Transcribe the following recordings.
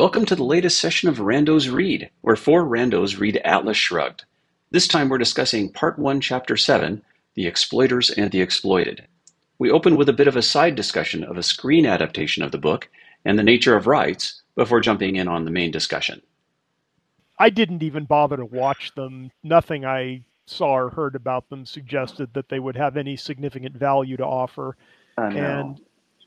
Welcome to the latest session of Randos Read, where four randos read Atlas Shrugged. This time we're discussing Part 1, Chapter 7 The Exploiters and the Exploited. We open with a bit of a side discussion of a screen adaptation of the book and the nature of rights before jumping in on the main discussion. I didn't even bother to watch them. Nothing I saw or heard about them suggested that they would have any significant value to offer. And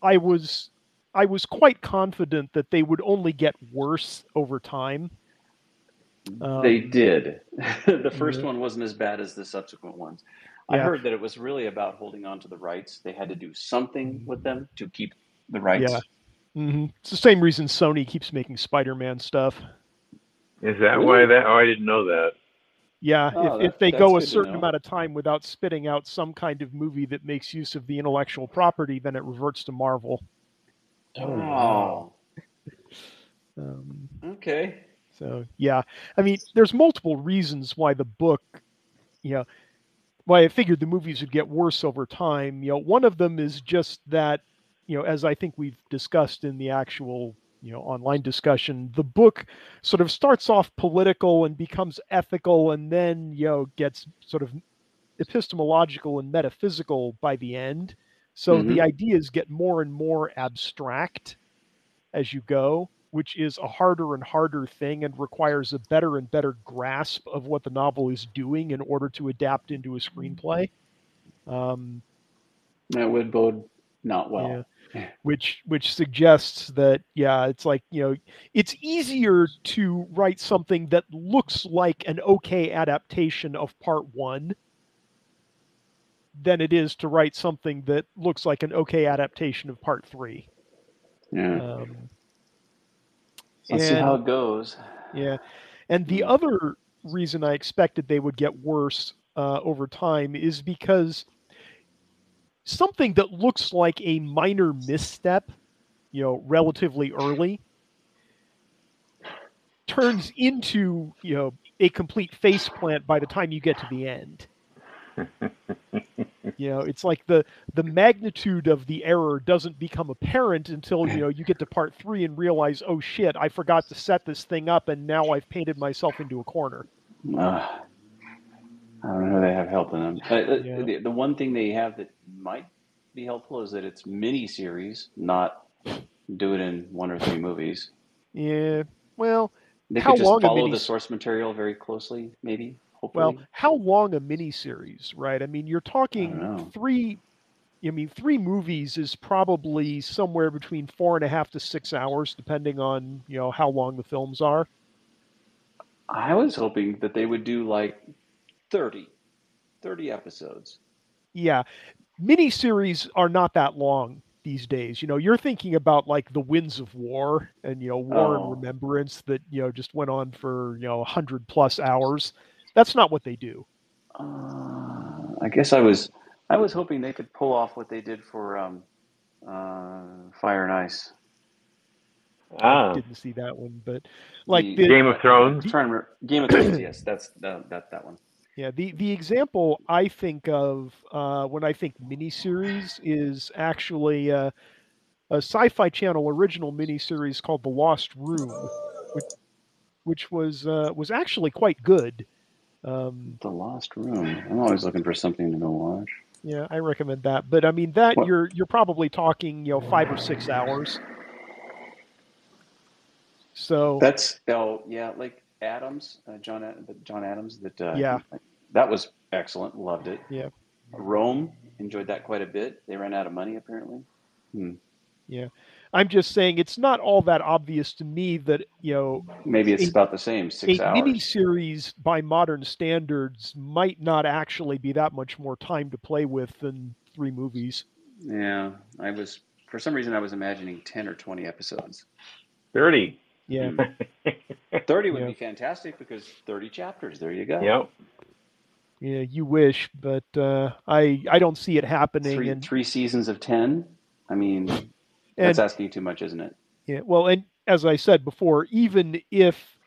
I was I was quite confident that they would only get worse over time. they Um, did. the first yeah. one wasn't as bad as the subsequent ones. I Yeah, heard that it was really about holding on to the rights. They had to do something with them to keep the rights. yeah. Mm-hmm. It's the same reason Sony keeps making Spider-Man stuff. Is that Really? why that? Oh, I didn't know that. Yeah, Oh, if, that- if they go a certain amount of time without spitting out some kind of movie that makes use of the intellectual property, then it reverts to Marvel. Oh, Um, okay. So yeah, I mean, there's multiple reasons why the book, you know, why I figured the movies would get worse over time. You know, one of them is just that, you know, as I think we've discussed in the actual, you know, online discussion, the book sort of starts off political and becomes ethical, and then you know gets sort of epistemological and metaphysical by the end. So the ideas get more and more abstract as you go, which is a harder and harder thing and requires a better and better grasp of what the novel is doing in order to adapt into a screenplay. Um, That would bode not well. yeah. Which which suggests that yeah, it's like you know, it's easier to write something that looks like an okay adaptation of part one than it is to write something that looks like an okay adaptation of part three. Yeah. Um, Let's see how it goes. Yeah. And the other reason I expected they would get worse uh, over time is because something that looks like a minor misstep, you know, relatively early, turns into, you know, a complete faceplant by the time you get to the end. You know, it's like the the magnitude of the error doesn't become apparent until you know you get to part three and realize, oh shit, I forgot to set this thing up, and now I've painted myself into a corner. Uh, I don't know. They have help in them. Uh, Yeah. the, the one thing they have that might be helpful is that it's mini series, not do it in one or three movies. Yeah. Well, They How could just long follow the source material very closely, maybe. Hopefully. well, how long a miniseries, right? I mean, you're talking three. I mean, three movies is probably somewhere between four and a half to six hours, depending on you know how long the films are. I was hoping that they would do like 30, 30 episodes. Yeah, miniseries are not that long these days. You know, you're thinking about like the Winds of War and you know War Oh. and Remembrance that you know just went on for you know hundred plus hours. That's not what they do. Uh, I guess I was I was hoping they could pull off what they did for um, uh, Fire and Ice. Ah, Didn't see that one, but like The- the, Game of Thrones. I'm trying to. Game of Thrones. yes, that's that that that one. Yeah, the the example I think of uh, when I think miniseries is actually uh, a Sci-Fi Channel original miniseries called The Lost Room, which, which was uh, was actually quite good. Um, The Lost Room. I'm always looking for something to go watch. yeah, I recommend that. But I mean that What- you're you're probably talking you know five or six hours. So That's oh yeah, like Adams, uh, John John Adams. That uh, Yeah. that was excellent. Loved it. Yeah. Rome enjoyed that quite a bit. They ran out of money apparently. Hmm. I'm just saying it's not all that obvious to me that you know Maybe it's A- about the same. Six a hours. miniseries by modern standards might not actually be that much more time to play with than three movies. Yeah, I was for some reason I was imagining ten or twenty episodes. Thirty. Yeah, Thirty would Yeah. be fantastic because thirty chapters. There you go. Yep. yeah, you wish, but uh, I I don't see it happening. Three, and three seasons of ten. I mean, and that's asking too much, isn't it? yeah, well, and as I said before, even if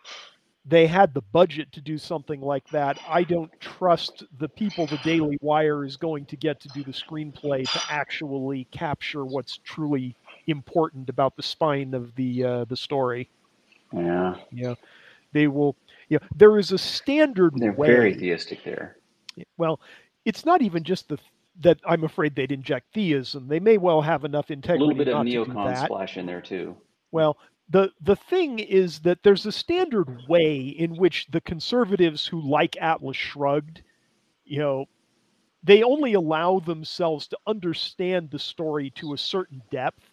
they had the budget to do something like that, I don't trust the people the Daily Wire is going to get to do the screenplay to actually capture what's truly important about the spine of the uh, the story. Yeah, Yeah. they will. Yeah. there is a standard they're way. very theistic there. well, it's not even just the that I'm afraid they'd inject theism. They may well have enough integrity. A little bit of not to neocon splash in there too. Well, the the thing is that there's a standard way in which the conservatives who like Atlas Shrugged, you know, they only allow themselves to understand the story to a certain depth.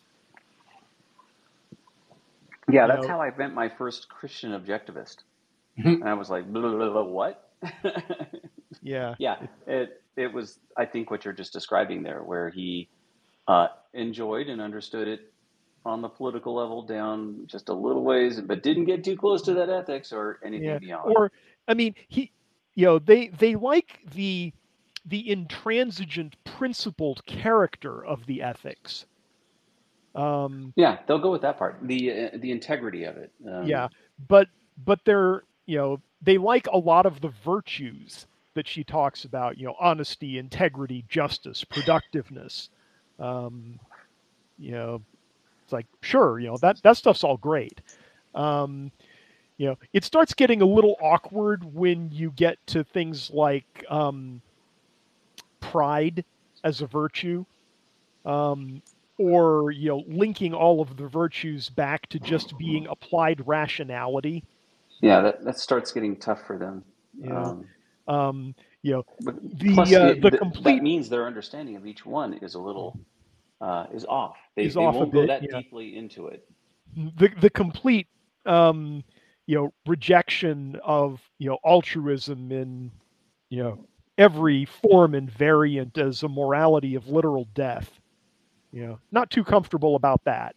Yeah, You that's know- how I met my first Christian objectivist. And I was like, blah, blah, blah, blah, what? Yeah. yeah, it it was. I think what you're just describing there, where he uh, enjoyed and understood it on the political level down just a little ways, but didn't get too close to that ethics or anything Yeah. beyond. Or I mean, he you know, they they like the the intransigent principled character of the ethics. Um yeah, they'll go with that part. The uh, the integrity of it. Um, yeah but but they're you know they like a lot of the virtues that she talks about you know honesty integrity justice productiveness um you know it's like sure you know that that stuff's all great um you know it starts getting a little awkward when you get to things like um pride as a virtue um or you know linking all of the virtues back to just being applied rationality yeah, that, that starts getting tough for them. Yeah. Um, um you know but The, plus, uh, it- the complete- that means their understanding of each one is a little uh, is off. They, Is they off won't go bit, that yeah. deeply into it. the the complete um you know rejection of you know altruism in you know every form and variant as a morality of literal death you know not too comfortable about that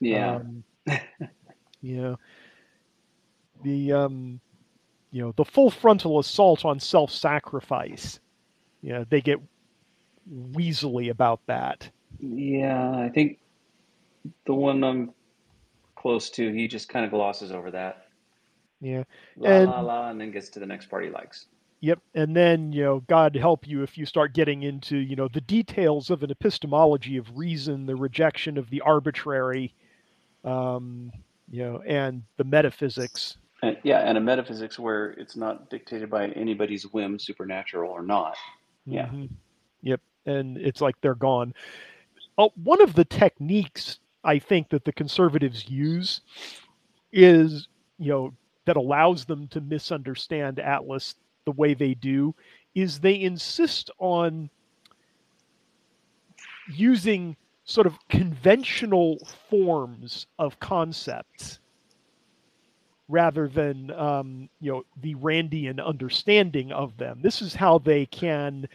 Yeah. um, you know the um you know the full frontal assault on self-sacrifice you know they get weaselly about that Yeah, I think the one I'm close to, he just kind of glosses over that. yeah La And- la la, and then gets to the next part he likes. Yep. And then, you know, God help you if you start getting into, you know, the details of an epistemology of reason, the rejection of the arbitrary, um, you know, and the metaphysics. And, yeah, and a metaphysics where it's not dictated by anybody's whim, supernatural or not. Yeah. Mhm. Yep. And it's like they're gone. Oh, one of the techniques I think that the conservatives use is, you know, that allows them to misunderstand Atlas the way they do is they insist on using sort of conventional forms of concepts rather than um, you know the Randian understanding of them. This is how they can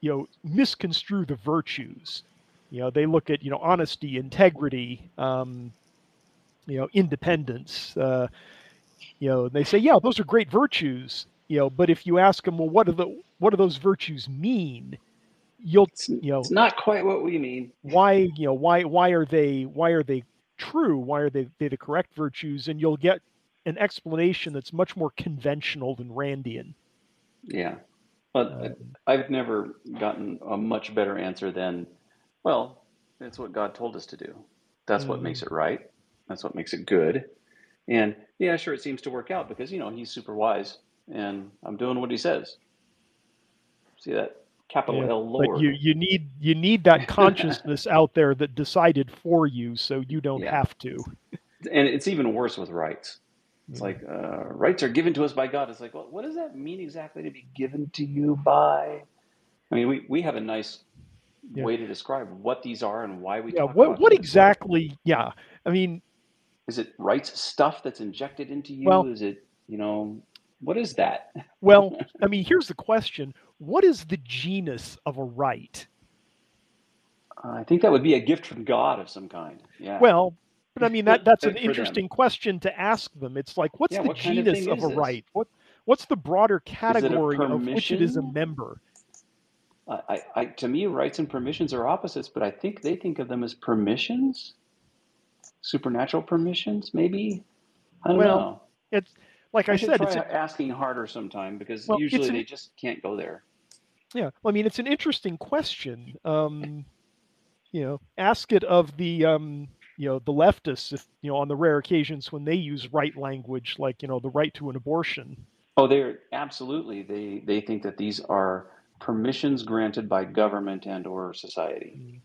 you know misconstrue the virtues. You know they look at you know honesty, integrity, um, you know independence. Uh, you know and they say yeah those are great virtues. You know but if you ask them well what do the what do those virtues mean? You'll It's, you know it's not quite what we mean. why you know why why are they why are they true why are they, they the correct virtues and you'll get an explanation that's much more conventional than randian Yeah. But Uh, I've never gotten a much better answer than, well, it's what God told us to do. That's what Mhm. makes it right. That's what makes it good. And yeah, sure, it seems to work out because, you know, he's super wise and I'm doing what he says. See that capital Yeah, L Lord. you you need you need that consciousness out there that decided for you so you don't Yeah. have to and it's even worse with rights. It's like uh, rights are given to us by God. It's like, well, what does that mean exactly to be given to you by? I mean, we, we have a nice Yeah. way to describe what these are and why we yeah talk what about what exactly yeah i mean is it rights stuff that's injected into you? Well- is it you know what is that? well i mean here's the question what is the genus of a right I think that would be a gift from God of some kind. Yeah. Well, but I mean that that's an For them. interesting question to ask them. It's like, what's Yeah, the what kind of genus of, a right? What what's the broader category of which it is a member? I, I, to me, rights and permissions are opposites, but I think they think of them as permissions, supernatural permissions, maybe. I don't Well, know. It's like I, I said, try it's asking harder sometime because Well, usually an- they just can't go there. yeah. I mean, it's an interesting question. Um, you know, ask it of the um, you know the leftists, if you know on the rare occasions when they use right language, like you know the right to an abortion. Oh, they're absolutely. They they think that these are permissions granted by government and or society.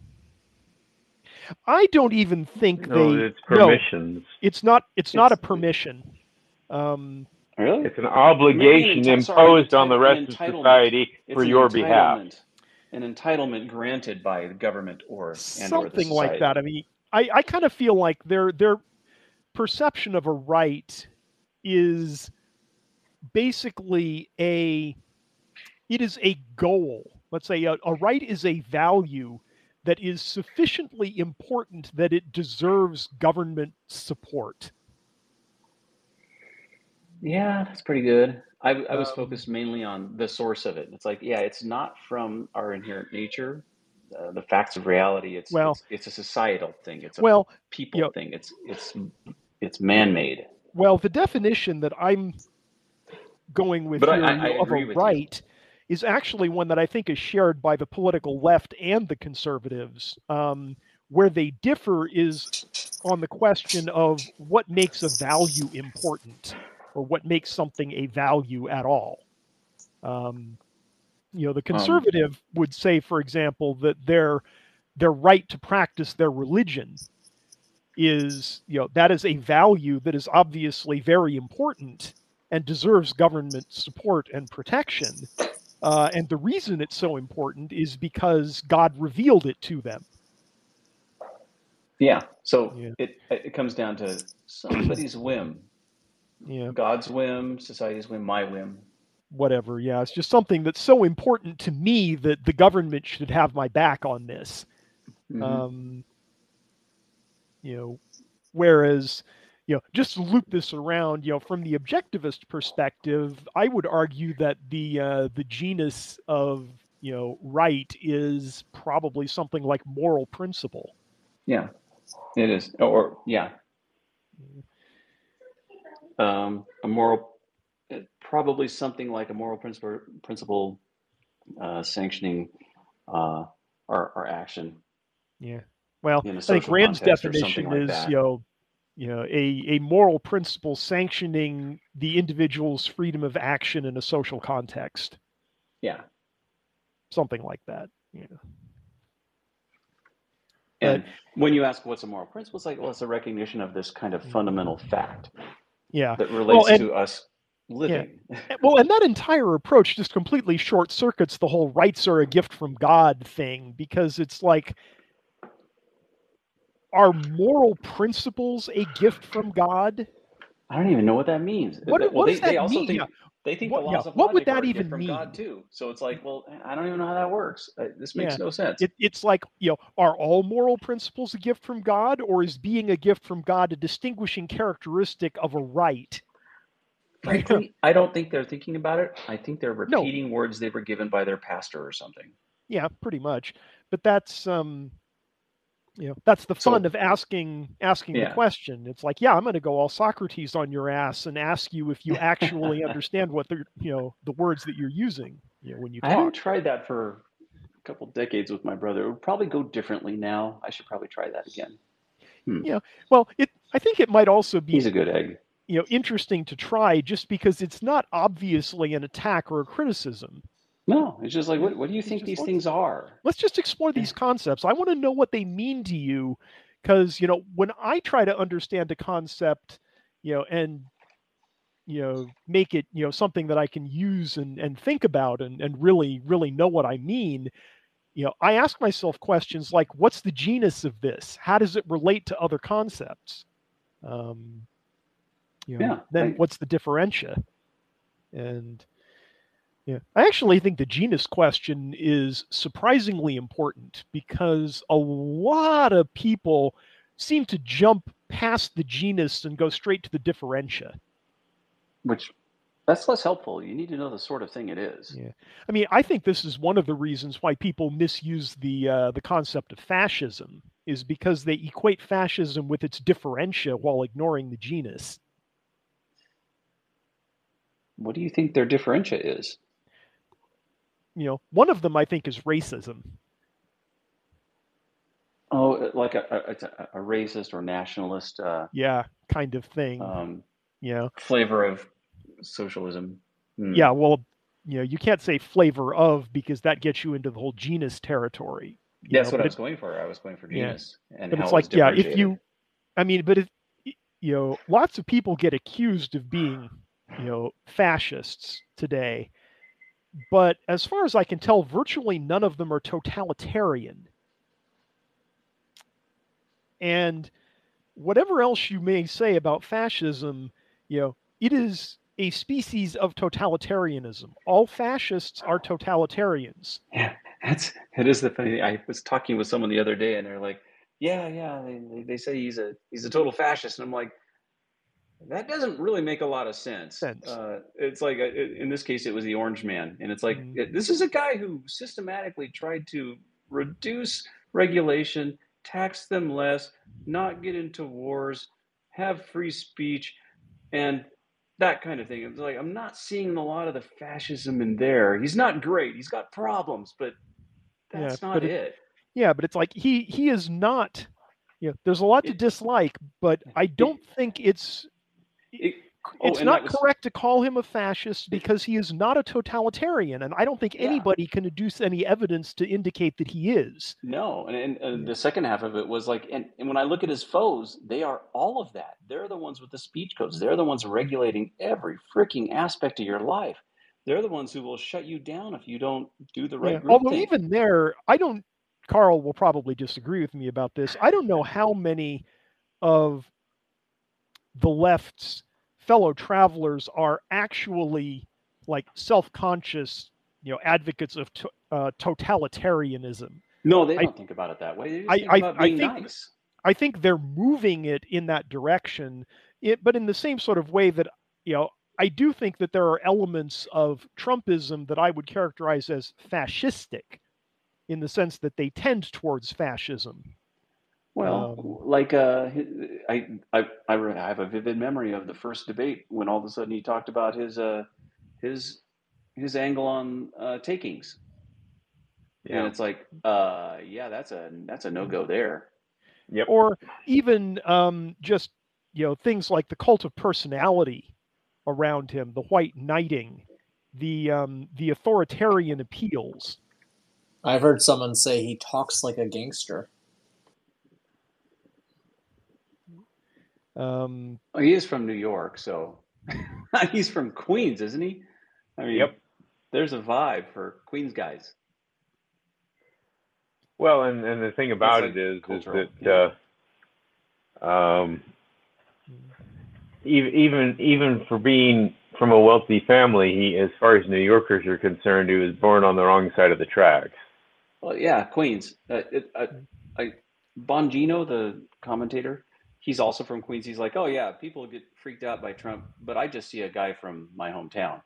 I don't even think No, they. it's permissions. it's not. It's, not a permission. Um, Really? It's an obligation Maybe an enti- sorry, imposed on the rest of society It's for your behalf. An entitlement granted by the government or and or the something like that. I mean, I, I kind of feel like their their perception of a right is basically a it is a goal. Let's say a, a right is a value that is sufficiently important that it deserves government support. Yeah, that's pretty good. I, I was Um, focused mainly on the source of it. It's like, yeah, it's not from our inherent nature, uh, the facts of reality. It's, Well- it's it's a societal thing. It's a Well, people you know- thing. It's it's it's man-made. Well, the definition that I'm going with But here I- I of a with you. right is actually one that I think is shared by the political left and the conservatives. Um, where they differ is on the question of what makes a value important or what makes something a value at all. Um, you know, the conservative would say, for example, that their their right to practice their religion is you know that is a value that is obviously very important and deserves government support and protection uh, and the reason it's so important is because god revealed it to them Yeah. So Yeah. it it comes down to somebody's whim, yeah God's whim, society's whim, my whim. Whatever yeah it's just something that's so important to me that the government should have my back on this Mhm. um, you know whereas you know just to loop this around you know from the objectivist perspective i would argue that the uh, the genus of you know right is probably something like moral principle Yeah, it is. Or yeah, um, a moral, probably something like a moral principle, principle uh, sanctioning uh, our, our action. yeah. Well I think rand's definition like is you know you know a, a moral principle sanctioning the individual's freedom of action in a social context. Yeah, something like that Yeah. and when you ask what's a moral principle, it's like, well, it's a recognition of this kind of fundamental fact yeah. that relates and- to us living. well and that entire approach just completely short circuits the whole rights are a gift from god thing because it's like are moral principles a gift from god I don't even know what that means. What- well, what they, does they that also mean? think Yeah. they think What- the yeah, of what would that even from God mean? too. So it's like, well, I don't even know how that works. Uh, This makes Yeah. no sense. it, it's like you know are all moral principles a gift from god or is being a gift from god a distinguishing characteristic of a right I, think, I don't think they're thinking about it. I think they're No. repeating words they were given by their pastor or something. yeah pretty much but that's um you know that's the So- fun of asking asking the question it's like yeah i'm going to go all socrates on your ass and ask you if you actually understand what the you know the words that you're using you know when you I haven't tried that for a couple decades with my brother. It would probably go differently now. I should probably try that again. Yeah. Well it i think it might also be He's a good egg. You know interesting to try just because it's not obviously an attack or a criticism. No, it's just like, what, what do you think these things are? let's just explore these concepts. I want to know what they mean to you because you know when i try to understand a concept you know and you know make it you know something that i can use and and think about and and really really know what i mean you know i ask myself questions like what's the genus of this? How does it relate to other concepts? Um you know Yeah, then I- what's the differentia and yeah, I actually think the genus question is surprisingly important because a lot of people seem to jump past the genus and go straight to the differentia. Which that's less helpful. You need to know the sort of thing it is. Yeah. I mean, I think this is one of the reasons why people misuse the uh, the concept of fascism is because they equate fascism with its differentia while ignoring the genus. What do you think their differentia is? You know, one of them I think is racism. Oh, like a, a, a, racist or nationalist uh, Yeah, kind of thing. um, you know. flavor of socialism. Hmm. Yeah, well, you know, you can't say flavor of because that gets you into the whole genus territory. that's know, what I but was going for. I was going for Yeah. genus and but it's like yeah if you i mean but if you know lots of people get accused of being you know fascists today but as far as i can tell virtually none of them are totalitarian and whatever else you may say about fascism you know it is a species of totalitarianism all fascists are totalitarians Yeah, that's it is the funny. Thing. I was talking with someone the other day, and they're like, "Yeah, yeah." They, they say he's a he's a total fascist, and I'm like, that doesn't really make a lot of sense. Sense. Uh, it's like uh, in this case, it was the Orange Man, and it's like Mhm. it- this is a guy who systematically tried to reduce regulation, tax them less, not get into wars, have free speech, and that kind of thing. It's like I'm not seeing a lot of the fascism in there. He's not great. He's got problems, but Yeah, that's not but it- it. Yeah, but it's like he he is not. You know, there's a lot to dislike, but I don't think it's It- oh, it's not was- correct to call him a fascist because he is not a totalitarian, and I don't think Yeah. anybody can deduce any evidence to indicate that he is. No, and, and, uh, and the second half of it was like, and, and when I look at his foes, they are all of that. They're the ones with the speech codes. They're the ones regulating every freaking aspect of your life. They're the ones who will shut you down if you don't do the right Yeah, Although thing. even there, I don't. Carl will probably disagree with me about this. I don't know how many of the left's fellow travelers are actually like self-conscious, you know, advocates of to, uh, totalitarianism. no, they I- don't think about it that way. I- think I- I think- nice. I think they're moving it in that direction, it, but in the same sort of way that you know. I do think that there are elements of Trumpism that I would characterize as fascistic, in the sense that they tend towards fascism. Well, Um, like uh, I, I, I re- I have a vivid memory of the first debate when all of a sudden he talked about his, uh, his, his angle on uh, takings, and Yeah. it's like, uh, yeah, that's a that's a no go there. Yep. or even um, just you know things like the cult of personality around him, the white knighting, the um, the authoritarian appeals. I've heard someone say he talks like a gangster. Um, Oh, he is from New York, so he's from Queens, isn't he? I mean, Yep. There's a vibe for Queens guys. Well, and, and the thing about like it is, is that uh, um, even even even for being from a wealthy family, he, as far as New Yorkers are concerned, he was born on the wrong side of the tracks. Well, yeah, Queens. Uh, it, uh, I, Bongino, the commentator, he's also from Queens. He's like, oh yeah, people get freaked out by Trump, but I just see a guy from my hometown.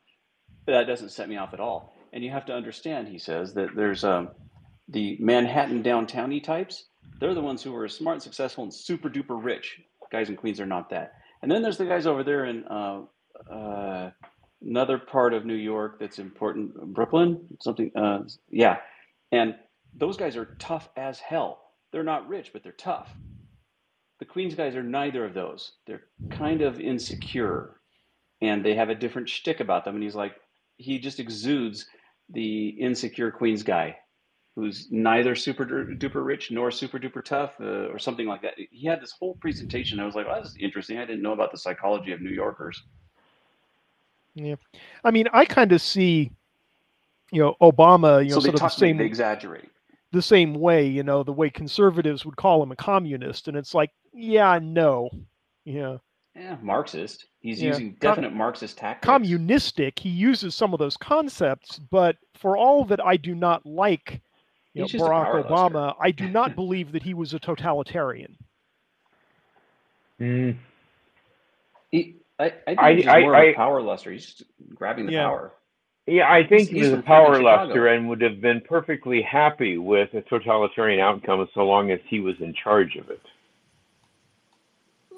That doesn't set me off at all. And you have to understand, he says, that there's um, the Manhattan downtowny types. They're the ones who are smart and successful and super duper rich. Guys in Queens are not that. And then there's the guys over there in uh, uh, another part of New York that's important, Brooklyn, something. Uh, yeah, and those guys are tough as hell. They're not rich, but they're tough. The Queens guys are neither of those. They're kind of insecure, and they have a different shtick about them. And he's like, he just exudes the insecure Queens guy, who's neither super duper rich nor super duper tough, uh, or something like that. He had this whole presentation. I was like, oh, this is interesting. I didn't know about the psychology of New Yorkers. Yeah. I mean, I kind of see, you know, Obama, you know, so they sort of the same they exaggerate. the same way, you know, the way conservatives would call him a communist, and it's like, yeah, no, yeah, Yeah, Marxist. He's Yeah. using Com- definite Marxist tactics. communistic. He uses some of those concepts, but for all that I do not like, you know, He's just a Barack power luster. Obama, I do not believe that he was a totalitarian. Mm, He, I, I think I- he's I- more of I- a power luster. He's just grabbing the Yeah. power. yeah, I think He's- he he's a power luster and would have been perfectly happy with a totalitarian outcome so long as he was in charge of it.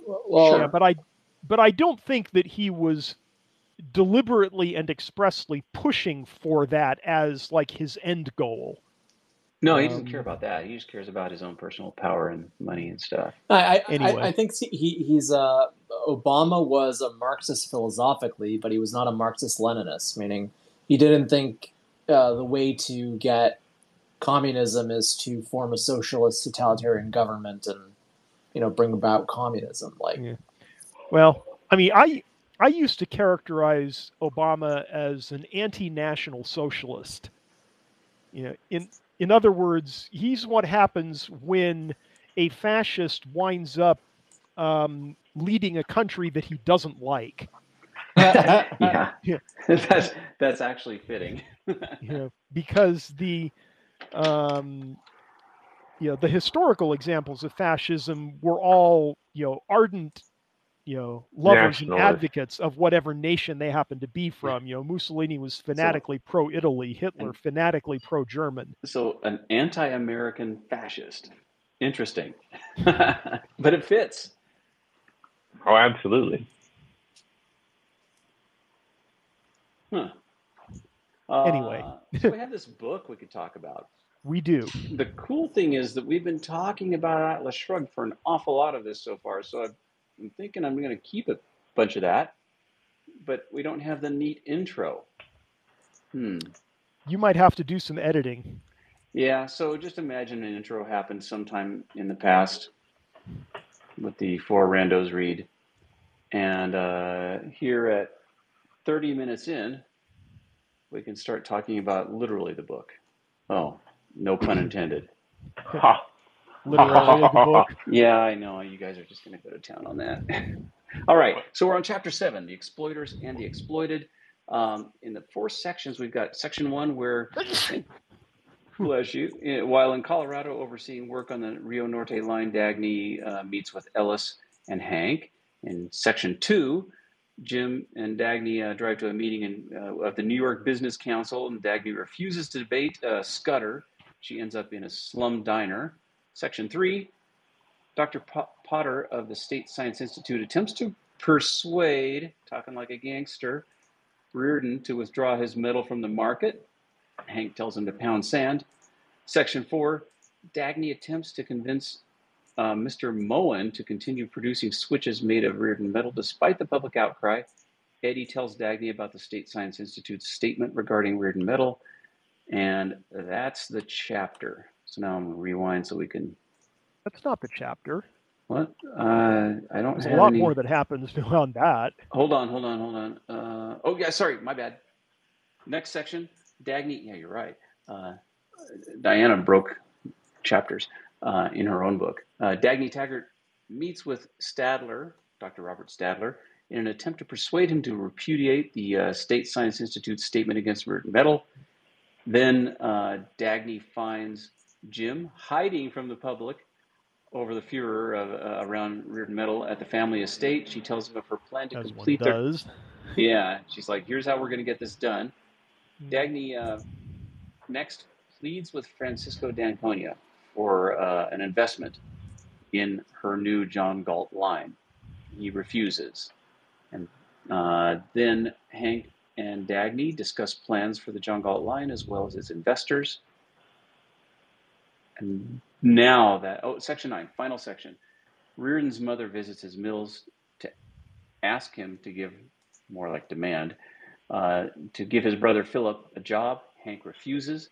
Well, yeah, but I, but I don't think that he was deliberately and expressly pushing for that as like his end goal. No, he doesn't care Um, about that. He just cares about his own personal power and money and stuff. I, I, Anyway. I, I think he he's uh Obama was a Marxist philosophically, but he was not a Marxist Leninist. Meaning, he didn't think uh, the way to get communism is to form a socialist totalitarian government and you know bring about communism. Like, Yeah. Well, I mean, I I used to characterize Obama as an anti-national socialist. You know, in in other words, he's what happens when a fascist winds up um, leading a country that he doesn't like. Yeah, Yeah. that's that's actually fitting. you know, because the um, you know the historical examples of fascism were all you know ardent you know lovers and advocates of whatever nation they happened to be from. You know, Mussolini was fanatically pro Italy, Hitler And- fanatically pro German. So, an anti-American fascist. Interesting, but it fits. Oh, absolutely. Huh. Uh, Anyway. so we have this book we could talk about. We do. The cool thing is that we've been talking about Atlas Shrugged for an awful lot of this so far. So I'm thinking I'm going to keep a bunch of that, but we don't have the neat intro. Hmm. You might have to do some editing. Yeah, so just imagine an intro happened sometime in the past with the four randos read. And uh, here at 30 minutes in, we can start talking about literally the book. Oh, no pun intended. Ha. Literally the book. Yeah, I know. You guys are just going to go to town on that. All right. So we're on chapter seven the exploiters and the exploited. Um, in the four sections, we've got section one where, bless you, eh, while in Colorado overseeing work on the Rio Norte line, Dagny uh, meets with Ellis and Hank. In section two, Jim and Dagny uh, drive to a meeting in, uh, of the New York Business Council, and Dagny refuses to debate uh, Scudder. She ends up in a slum diner. Section three, Dr. Po- Potter of the State Science Institute attempts to persuade, talking like a gangster, Rearden to withdraw his metal from the market. Hank tells him to pound sand. Section four, Dagny attempts to convince uh, Mr. Mowen to continue producing switches made of Rearden metal despite the public outcry. Eddie tells Dagny about the State Science Institute's statement regarding Rearden metal, and that's the chapter. So now I'm going to rewind so we can. That's not the chapter. What? Uh, I don't There's a lot any. more that happens beyond that. Hold on, hold on, hold on. Uh, oh, yeah, sorry, my bad. Next section, Dagny. Yeah, you're right. Uh, Diana broke chapters uh, in her own book. Uh, Dagny Taggart meets with Stadler, Dr. Robert Stadler, in an attempt to persuade him to repudiate the uh, State Science Institute's statement against Rearden metal. Then uh, Dagny finds Jim hiding from the public over the furor of, uh, around Rearden metal at the family estate. She tells him of her plan to As one complete their does. yeah, she's like, here's how we're going to get this done. Mm. Dagny uh, next pleads with Francisco D'Anconia for uh, an investment in her new John Galt line. He refuses. And uh, then Hank and Dagny discuss plans for the John Galt line as well as its investors. And now that, oh, section nine, final section. Rearden's mother visits his mills to ask him to give more like demand, uh, to give his brother Philip a job. Hank refuses.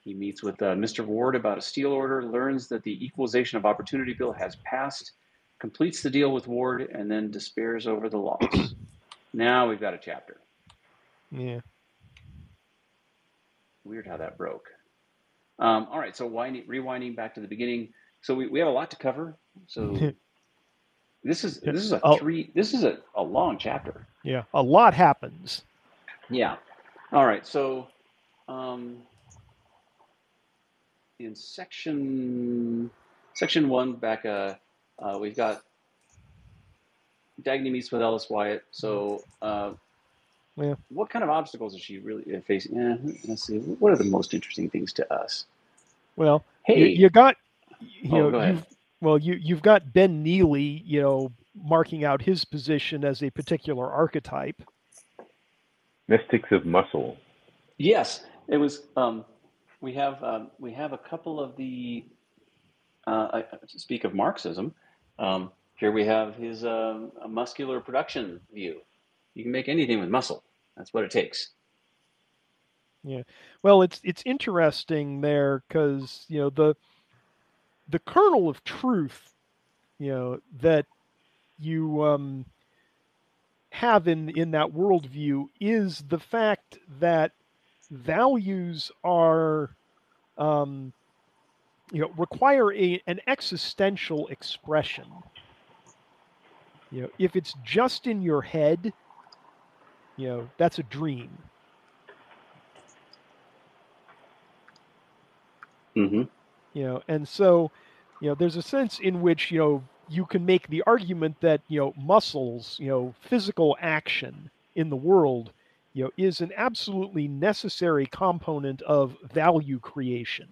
He meets with uh, Mr. Ward about a steel order, learns that the Equalization of Opportunity Bill has passed, completes the deal with Ward, and then despairs over the loss. now we've got a chapter. Yeah. Weird how that broke. Um, all right, so winding, rewinding back to the beginning. So we, we have a lot to cover. So this is this is a Oh. three. This is a, a long chapter. Yeah. A lot happens. Yeah. All right. So, um, in section section one, back, uh, uh, we've got Dagny meets with Ellis Wyatt. So, uh, Yeah. what kind of obstacles is she really uh, facing? Yeah, let's see. What are the most interesting things to us? Well, Hey, you, you got you Oh, know go ahead. you've, well you you've got Ben Nealy you know marking out his position as a particular archetype Mystics of Muscle. yes, it was. Um, we have um, we have a couple of the uh, I, speak of Marxism. Um, here we have his uh, muscular production view. You can make anything with muscle. That's what it takes. Yeah. Well, it's it's interesting there because you know the the kernel of truth, you know that you um, have in in that worldview is the fact that values are um, you know require a an existential expression you know if it's just in your head you know that's a dream mm-hmm. you know and so you know there's a sense in which you know you can make the argument that you know muscles you know physical action in the world you know is an absolutely necessary component of value creation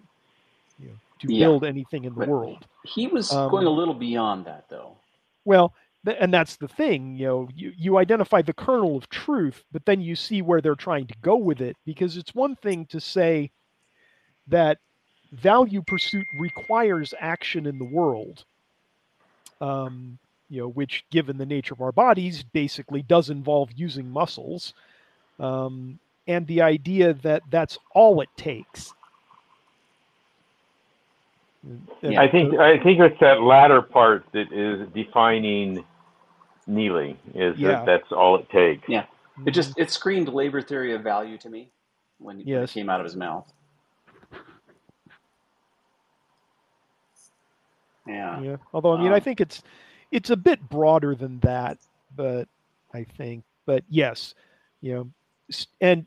you know to Yeah. build anything in the But- world He was Um, going a little beyond that, though. Well, and that's the thing, you know, you, you identify the kernel of truth, but then you see where they're trying to go with it because it's one thing to say that value pursuit requires action in the world, um, you know, which, given the nature of our bodies, basically does involve using muscles, um, and the idea that that's all it takes. Yeah. I think I think it's that latter part that is defining Nealy. Is Yeah. that that's all it takes. Yeah. It just it screamed labor theory of value to me when, when Yes. it came out of his mouth. Yeah. Yeah. Although I mean, I Um, think it's it's a bit broader than that, but I think, but yes, you know, and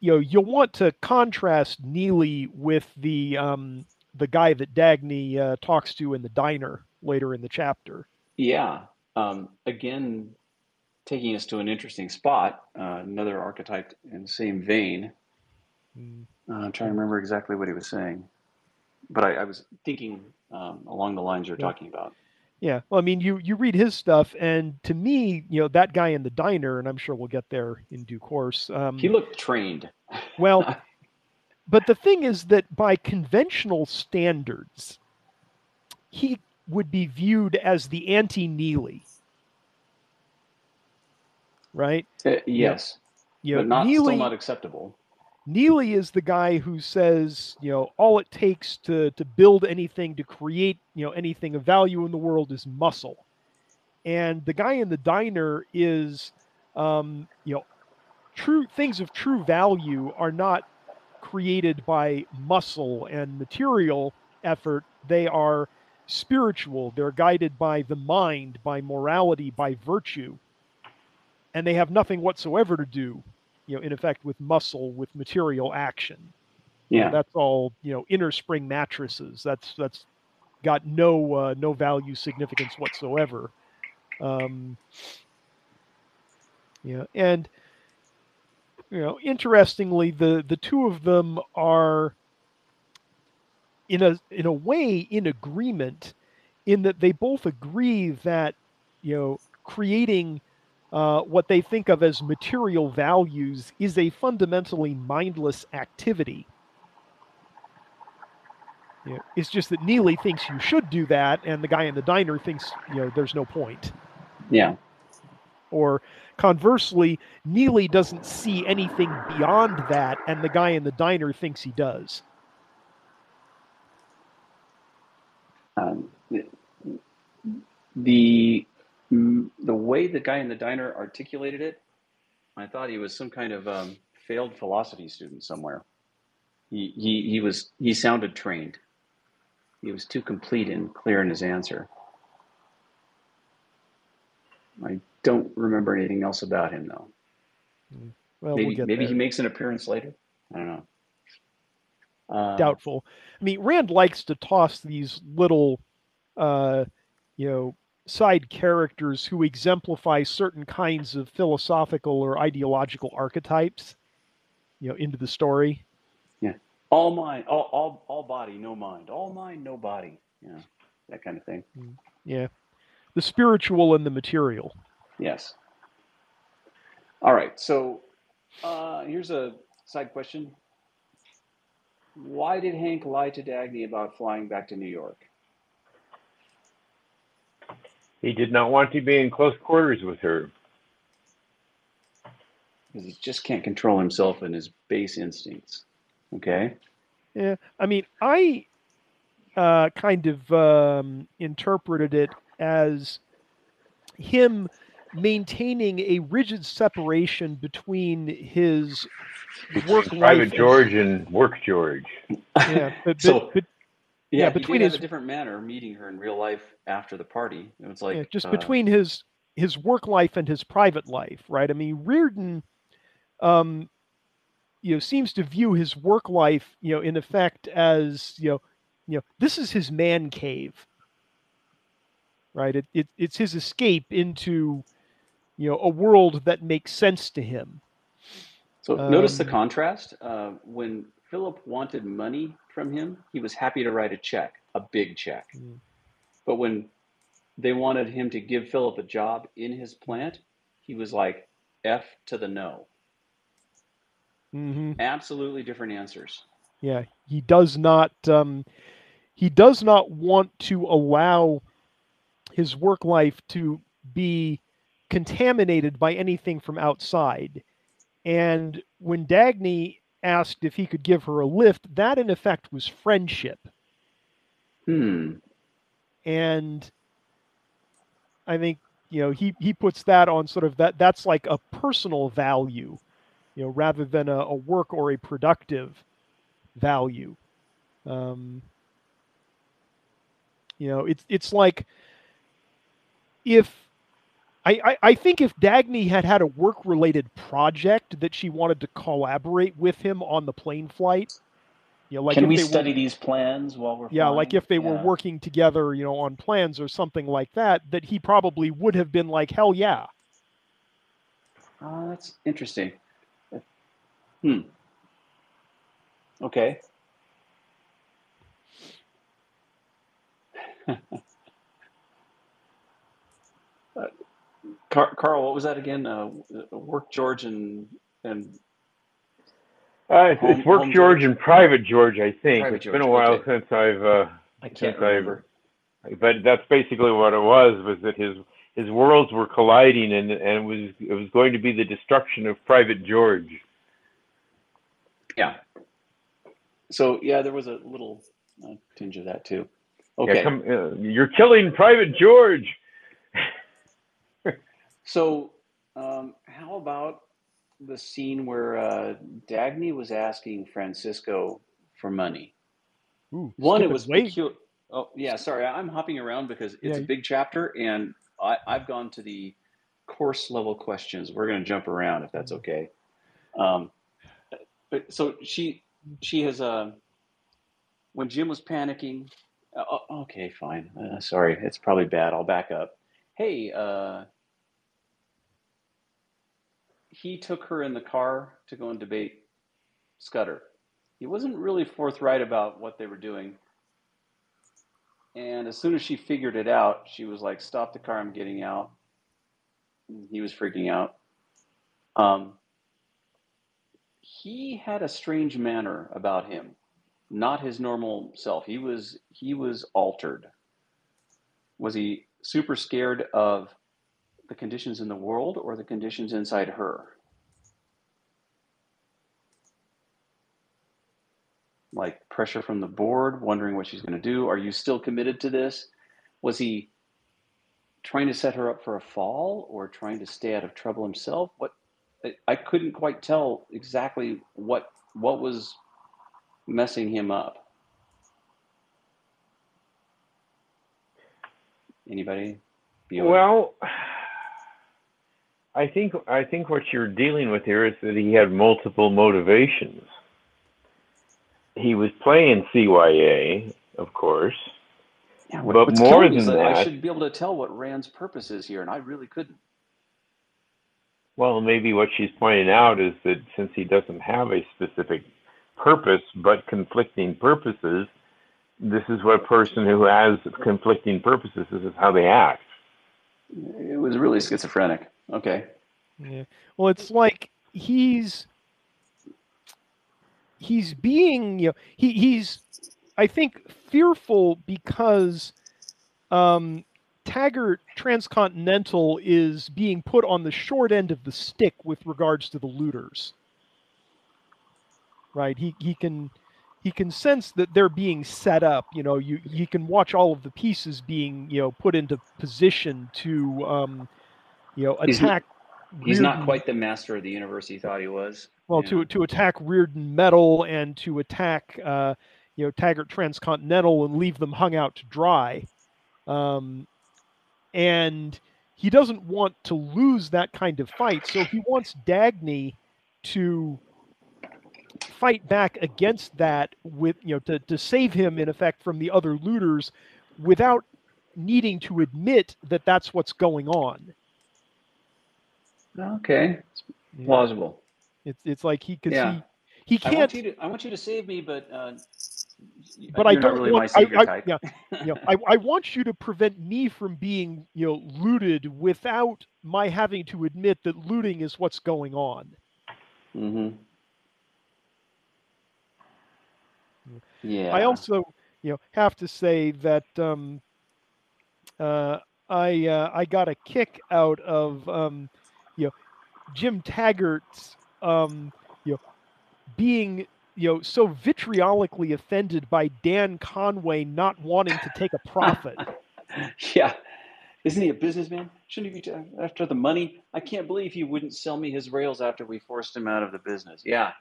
you know, you'll want to contrast Nealy with the um the guy that Dagny uh, talks to in the diner later in the chapter. Yeah. Um, again, taking us to an interesting spot, uh, another archetype in the same vein. Mm. Uh, I'm trying to remember exactly what he was saying, but I, I was thinking um, along the lines you're Yeah. talking about. Yeah. Well, I mean, you you read his stuff, and to me, you know, that guy in the diner, and I'm sure we'll get there in due course. Um, He looked trained. Well, but the thing is that by conventional standards, he would be viewed as the anti Nealy. Right? Uh, yes, You but not Nealy, still not acceptable. Nealy is the guy who says, you know, all it takes to to build anything, to create, you know, anything of value in the world is muscle. And the guy in the diner is, um, you know, true things of true value are not created by muscle and material effort. They are spiritual. They're guided by the mind, by morality, by virtue. And they have nothing whatsoever to do you know, in effect with muscle, with material action. Yeah. That's all, you know, inner spring mattresses. That's that's got no uh, no value significance whatsoever. Um, yeah, and you know, interestingly, the the two of them are in a in a way in agreement in that they both agree that you know creating uh, what they think of as material values is a fundamentally mindless activity. You know, it's just that Nealy thinks you should do that, and the guy in the diner thinks you know there's no point. Yeah. Or conversely, Nealy doesn't see anything beyond that, and the guy in the diner thinks he does. Um, the the mm, the way the guy in the diner articulated it, I thought he was some kind of um, failed philosophy student somewhere. He, he he was he sounded trained. He was too complete and clear in his answer. I don't remember anything else about him though. Well, maybe we'll maybe there. he makes an appearance later. I don't know. Uh, doubtful. I mean, Rand likes to toss these little, uh, you know, side characters who exemplify certain kinds of philosophical or ideological archetypes, you know, into the story. Yeah. All mind, all all all body, no mind. All mind, no body. Yeah, that kind of thing. Yeah, the spiritual and the material. Yes. All right. So uh, here's a side question. Why did Hank lie to Dagny about flying back to New York? He did not want to be in close quarters with her. Because he just can't control himself and his base instincts. Okay. Yeah, I mean, I uh, kind of um, interpreted it as him maintaining a rigid separation between his work life. Private and- George and Work George. yeah, but, but, So- but Yeah, Yeah, between his- a different manner meeting her in real life after the party. It was like yeah, just uh, between his his work life and his private life, right? I mean, Rearden, um, you know, seems to view his work life, you know, in effect as you know, you know, this is his man cave, right? It, it it's his escape into, you know, a world that makes sense to him. So notice the Um, contrast. Uh, when Philip wanted money from him, he was happy to write a check, a big check. Mm. But when they wanted him to give Philip a job in his plant, he was like, F to the no. hmm Absolutely different answers. Yeah, he does not. Um, he does not want to allow his work life to be contaminated by anything from outside. And when Dagny asked if he could give her a lift, that in effect was friendship. Hmm. And I think you know he he puts that on sort of that that's like a personal value, you know, rather than a, a work or a productive value. Um, you know, it's it's like if I, I, I think if Dagny had had a work related project that she wanted to collaborate with him on the plane flight, you know, like Can if we they were- study these plans while we're yeah, like if they were working together, you know, on plans or something like that, that he probably would have been like, hell yeah. Oh, that's interesting. Hmm. Okay. Uh, Car- Carl, what was that again? Uh, work George and and Uh, Home- it's Work George George. and Private George, I think. Private It's been a while okay. since I've, uh, I can't Since I've, but that's basically what it was. Was that his his worlds were colliding, and and it was it was going to be the destruction of Private George. Yeah. So yeah, there was a little uh, tinge of that too. Yeah, Okay. come, uh, you're killing Private George. So, um, how about the scene where uh, Dagny was asking Francisco for money? Ooh, One, it was peculiar. Oh, yeah, sorry, I'm hopping around because it's Yeah, a big chapter, and I, I've gone to the course level questions. We're going to jump around if that's okay. Um, but so she she has uh, when Jim was panicking. Uh, oh, okay, fine. Uh, sorry, it's probably bad. I'll back up. Hey, uh, he took her in the car to go and debate Scudder. He wasn't really forthright about what they were doing. And as soon as she figured it out, she was like, Stop the car, I'm getting out. He was freaking out. Um, he had a strange manner about him, not his normal self. He was he was altered. Was he super scared of the conditions in the world or the conditions inside her? Like pressure from the board, wondering what she's going to do. Are you still committed to this? Was he trying to set her up for a fall or trying to stay out of trouble himself? What I- couldn't quite tell exactly what what was messing him up. Anybody? Well, I think I think what you're dealing with here is that he had multiple motivations. He was playing CYA, of course. Yeah, what, But more than that I should be able to tell what Rand's purpose is here, and I really couldn't. Well, maybe what she's pointing out is that since he doesn't have a specific purpose but conflicting purposes, this is what a person who has conflicting purposes this is how they act. It was really schizophrenic. Okay. Yeah. Well, it's like he's he's being you know he he's I think fearful because um, Taggart Transcontinental is being put on the short end of the stick with regards to the looters. Right? He he can he can sense that they're being set up. You know, you he can watch all of the pieces being you know put into position to um, you know He's attack. He's not quite the master of the universe he thought he was. well Yeah. to to attack Rearden Metal and to attack uh, you know Taggart Transcontinental and leave them hung out to dry, um, and he doesn't want to lose that kind of fight, so he wants Dagny to fight back against that with you know to to save him in effect from the other looters without needing to admit that that's what's going on. Okay, it's Yeah. plausible. It's it's like he because Yeah. he he can't want you to I want you to save me, but uh, but I don't really want, my I, I- yeah, you I, I want you to prevent me from being, you know, looted without my having to admit that looting is what's going on. Mm-hmm. Yeah. I also, you know, have to say that um, uh, I uh, I got a kick out of um, you know Jim Taggart's um, you know being you know so vitriolically offended by Dan Conway not wanting to take a profit. yeah. Isn't he a businessman? Shouldn't he be after the money? I can't believe he wouldn't sell me his rails after we forced him out of the business. Yeah.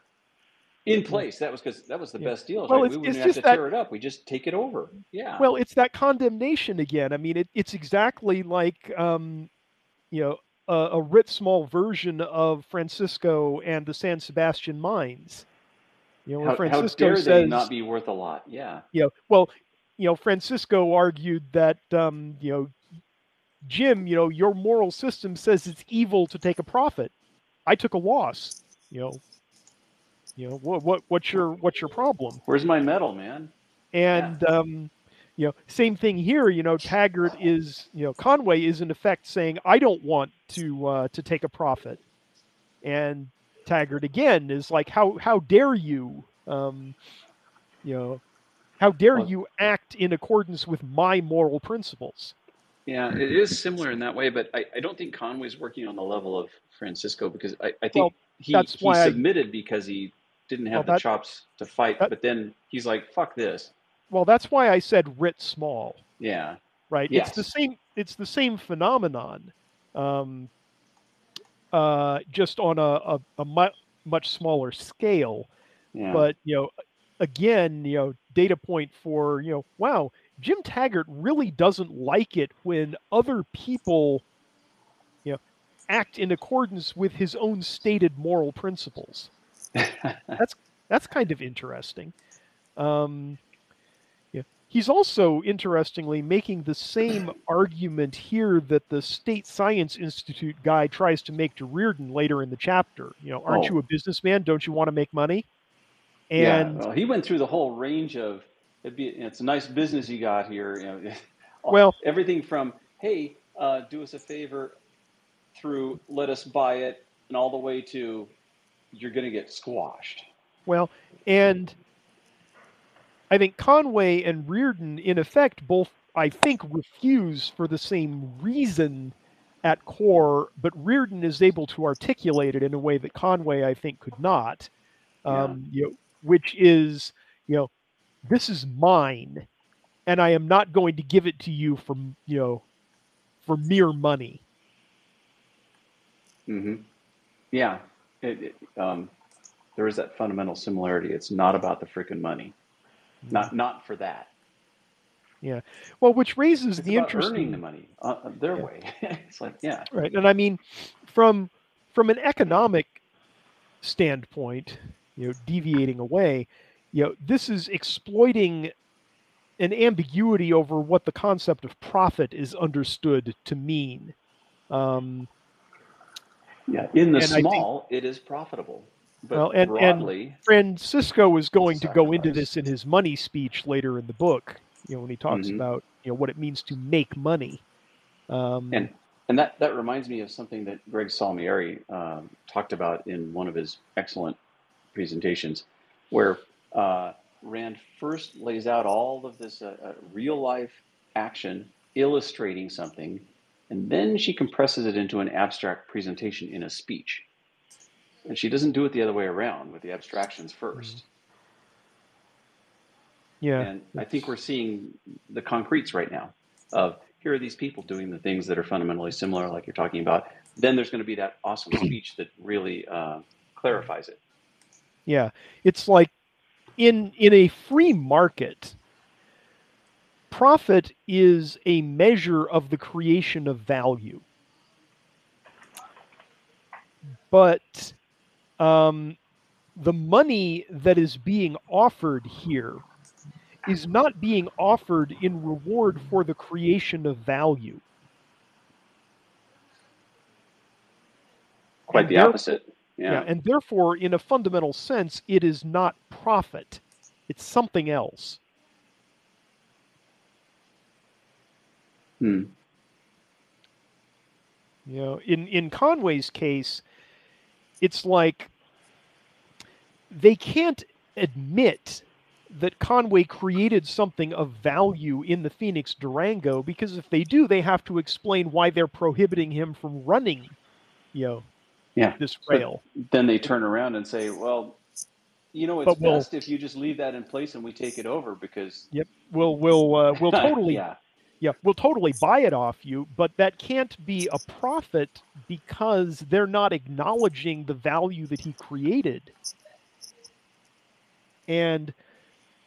In place. That was because that was the Yeah. best deal. Well, right? it's- we wouldn't have just to that- tear it up. We just take it over. Yeah. Well, it's that condemnation again. I mean, it, it's exactly like um, you know a, a writ small version of Francisco and the San Sebastian mines. You know, where how, how Francisco dare says, they not be worth a lot? Yeah. you know, well, you know, Francisco argued that um, you know, Jim, you know, your moral system says it's evil to take a profit. I took a loss. You know, you know what what what's your what's your problem? Where's my medal, man? And um, you know, same thing here. You know, Taggart is you know Conway is in effect saying I don't want to uh, to take a profit, and Taggart again is like how how dare you um, you know how dare you act in accordance with my moral principles? Yeah, it is similar in that way, but I, I don't think Conway's working on the level of Francisco because I, I think Well, he, he why I- submitted because he didn't have Well, the that- chops to fight, that- but then he's like, fuck this. Well, that's why I said writ small. Yeah. right? It's the same. It's the same phenomenon, um, uh, just on a, a, a mu- much smaller scale. Yeah. But you know, again, you know, data point for you know, wow, Jim Taggart really doesn't like it when other people, you know, act in accordance with his own stated moral principles. that's that's kind of interesting. Um. He's also interestingly making the same argument here that the State Science Institute guy tries to make to Rearden later in the chapter. You know, aren't Oh. you a businessman? Don't you want to make money? yeah. And Well, he went through the whole range of it'd be it's a nice business you got here. You know, Well- everything from hey, uh, do us a favor through let us buy it, and all the way to you're going to get squashed. Well, and I think Conway and Rearden, in effect, both I think refuse for the same reason at core, but Rearden is able to articulate it in a way that Conway, I think, could not. Um, you know, which is, you know, this is mine, and I am not going to give it to you for you know, for mere money. hmm Yeah, it, it, um, there is that fundamental similarity. It's not about the freaking money, not not for that. Yeah. Well, which raises It's the interest. earning the money uh, their Yeah. way. it's like yeah, Right, and I mean, from from an economic standpoint, you know, deviating away, you know, this is exploiting an ambiguity over what the concept of profit is understood to mean. Um, yeah. In the I think- small, it is profitable, but Well, and- and- Francisco is going to go into this in his money speech later in the book. You know, when he talks Mhm. about you know what it means to make money. Um, And and that that reminds me of something that Greg Salmieri um, talked about in one of his excellent presentations. where uh, Rand first lays out all of this uh, uh, real life action illustrating something, and then she compresses it into an abstract presentation in a speech. And she doesn't do it the other way around with the abstractions 1st Yeah. And I think we're seeing the concretes right now of here are these people doing the things that are fundamentally similar, like you're talking about. Then there's going to be that awesome speech that really uh, clarifies it. Yeah. It's like in in a free market, profit is a measure of the creation of value. But um, the money that is being offered here is not being offered in reward for the creation of value. Quite the opposite. Yeah. Yeah. and therefore, in a fundamental sense, it is not profit; it's something else. Hmm. You know, in in Conway's case, it's like they can't admit that Conway created something of value in the Phoenix Durango because if they do, they have to explain why they're prohibiting him from running, you know, Yeah. this But- rail. Then they turn around and say, well, you know, it's But we'll- best if you just leave that in place and we take it over because. Yep, we'll we'll uh, we'll totally yeah. Yeah, we'll totally buy it off you, but that can't be a profit because they're not acknowledging the value that he created. And,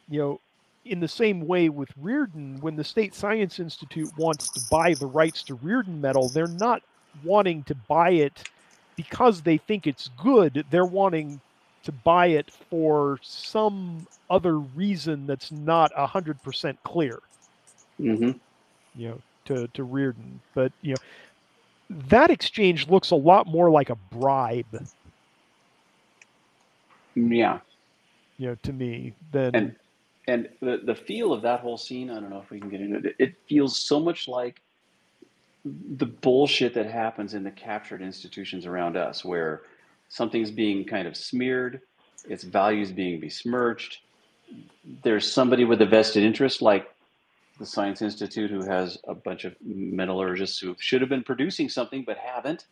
you know, in the same way with Rearden, when the State Science Institute wants to buy the rights to Rearden metal, they're not wanting to buy it because they think it's good. They're wanting to buy it for some other reason that's not 100% clear hmm you know, to, to Rearden. But, you know, that exchange looks a lot more like a bribe, Yeah. You know, to me than And and the the feel of that whole scene, I don't know if we can get into it. It feels so much like the bullshit that happens in the captured institutions around us, where something's being kind of smeared, its values being besmirched. There's somebody with a vested interest, like the Science Institute, who has a bunch of metallurgists who should have been producing something but haven't.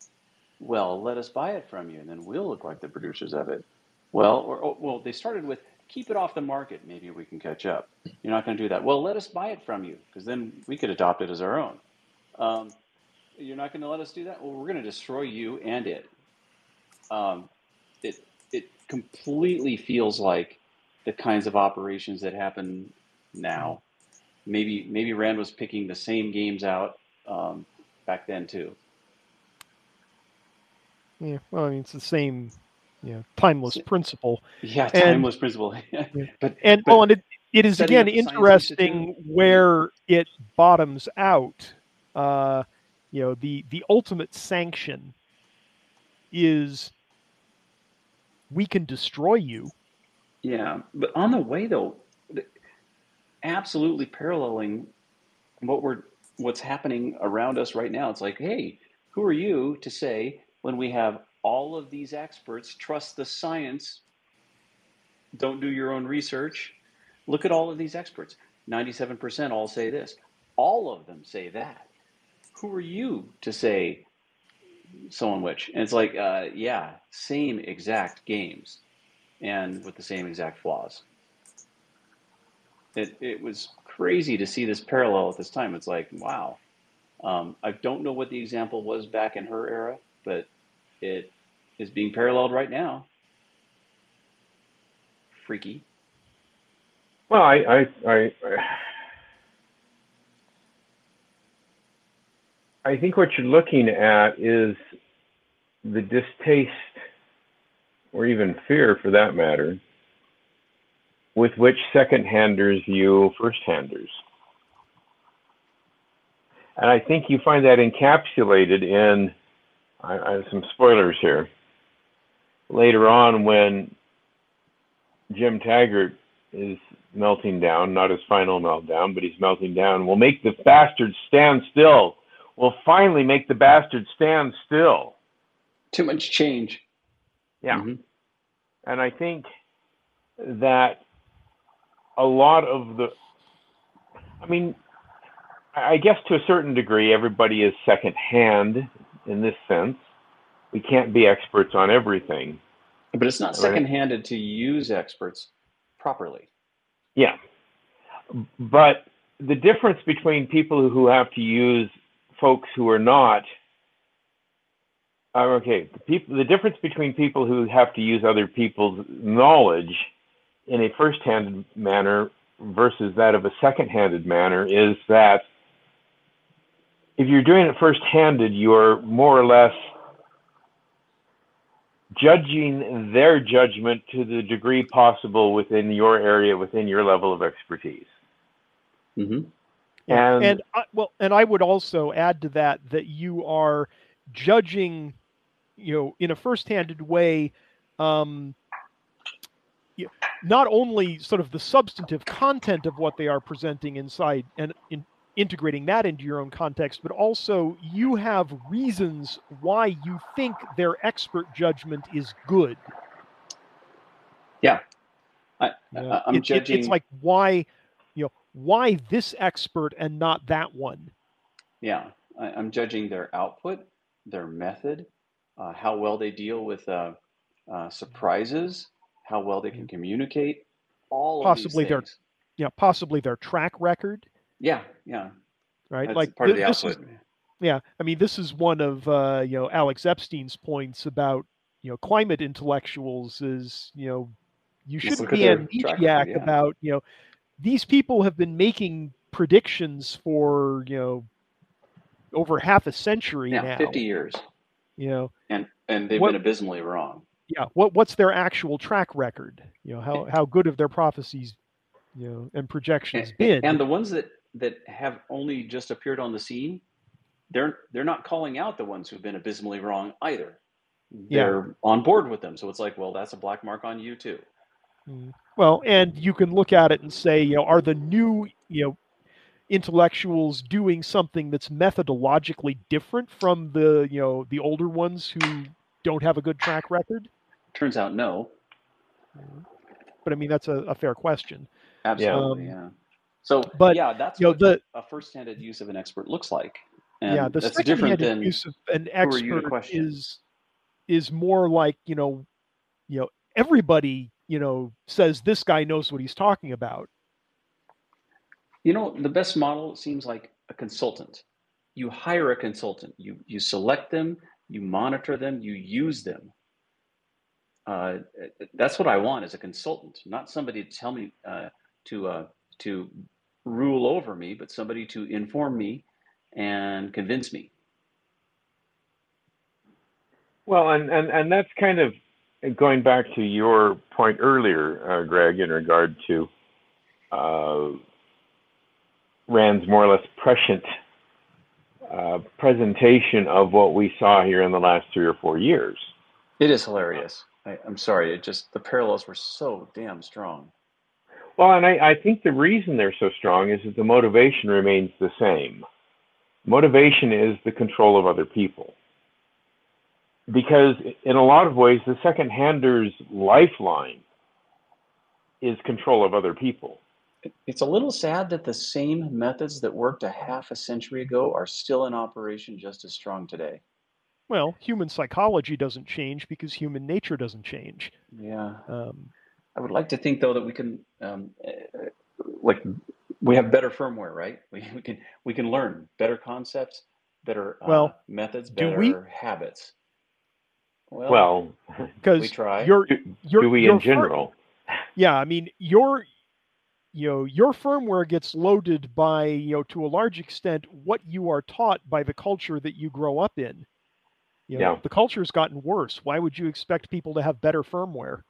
Well, let us buy it from you, and then we'll look like the producers of it. Well, or, oh, well, they started with keep it off the market. Maybe we can catch up. You're not going to do that. Well, let us buy it from you because then we could adopt it as our own. Um, you're not going to let us do that. Well, we're going to destroy you and it. Um, it it completely feels like the kinds of operations that happen now. Maybe maybe Rand was picking the same games out um, back then too. yeah, well, I mean, it's the same, know, timeless principle. Yeah, And- timeless principle. but And But well, and it, it is again up the Science interesting where it bottoms out. Uh, you know, the the ultimate sanction is we can destroy you. Yeah, but on the way though, absolutely paralleling what we're what's happening around us right now. It's like, hey, who are you to say when we have all of these experts trust the science, don't do your own research? Look at all of these experts. 97% all say this. All of them say that. Who are you to say so and which? And it's like, uh, yeah, same exact games and with the same exact flaws. It, it was crazy to see this parallel at this time. It's like, wow. Um, I don't know what the example was back in her era, but it is being paralleled right now. Freaky. Well, I, I, I, I think what you're looking at is the distaste, or even fear for that matter, with which second-handers view first-handers. And I think you find that encapsulated in I, I have some spoilers here. Later on, when Jim Taggart is melting down, not his final meltdown, but he's melting down. We'll make the bastard stand still. We'll finally make the bastard stand still. Too much change. Yeah. Mhm. And I think that a lot of the, I mean, I guess to a certain degree, everybody is secondhand in this sense. We can't be experts on everything. But it's not second-handed to use experts properly. Yeah. But the difference between people who have to use folks who are not uh, okay, the people the difference between people who have to use other people's knowledge in a first-handed manner versus that of a second-handed manner is that if you're doing it first-handed, you're more or less judging their judgment to the degree possible within your area, within your level of expertise. hmm And- and I, well, and I would also add to that that you are judging, you know, in a first-handed way, um, not only sort of the substantive content of what they are presenting inside and in, integrating that into your own context, but also you have reasons why you think their expert judgment is good. Yeah. I, am It- it- judging. it's like why, you know, why this expert and not that one. Yeah, I, I'm judging their output, their method, uh, how well they deal with uh, uh, surprises, how well they can communicate, all Possibly of their-. You possibly their track record. Yeah, yeah, right? that's like part of the output. is yeah. I mean, this is one of uh, you know Alex Epstein's points about you know climate intellectuals is you know you shouldn't be amnesiac yeah. about you know these people have been making predictions for you know over half a century yeah, now. 50 years, You know, and and they've What- been abysmally wrong. yeah. What what's their actual track record? You know, how how good have their prophecies, you know, and projections And, been? and the ones that that have only just appeared on the scene, they're they're not calling out the ones who've been abysmally wrong either. Yeah. They're on board with them, so it's like, well, that's a black mark on you too. Mm. Well, and you can look at it and say, you know, are the new, you know, intellectuals doing something that's methodologically different from the, you know, the older ones who don't have a good track record? Turns out, no, But I mean, that's a, a fair question. absolutely, Um, yeah. So, but, yeah, that's You know, what the a first-handed use of an expert looks like. And yeah, the that's different than use of an are you to expert is is more like, you know, you know, everybody, you know, says this guy knows what he's talking about. You know, the best model seems like a consultant. You hire a consultant, you you select them, you monitor them, you use them. Uh, that's what I want as a consultant, not somebody to tell me uh, to uh, to rule over me, but somebody to inform me and convince me. Well, and, and, and that's kind of going back to your point earlier, uh, Greg, in regard to uh, Rand's more or less prescient uh, presentation of what we saw here in the last three or four years. It is hilarious. I, I'm sorry, it just the parallels were so damn strong. Well, and I, I think the reason they're so strong is that the motivation remains the same. Motivation is the control of other people. Because in a lot of ways, the second hander's lifeline is control of other people. It's a little sad that the same methods that worked a half a century ago are still in operation just as strong today. Well, human psychology doesn't change because human nature doesn't change. Yeah, Um, I would like to think though that we can, um, uh, like, we have better firmware, right? We, we can we can learn better concepts, better uh, Well, methods, do better we? habits. Well, Well, we because try. your do, your do we your in fir- general? yeah, I mean your you know your firmware gets loaded by you know to a large extent what you are taught by the culture that you grow up in. You know, Yeah. the culture's gotten worse. Why would you expect people to have better firmware?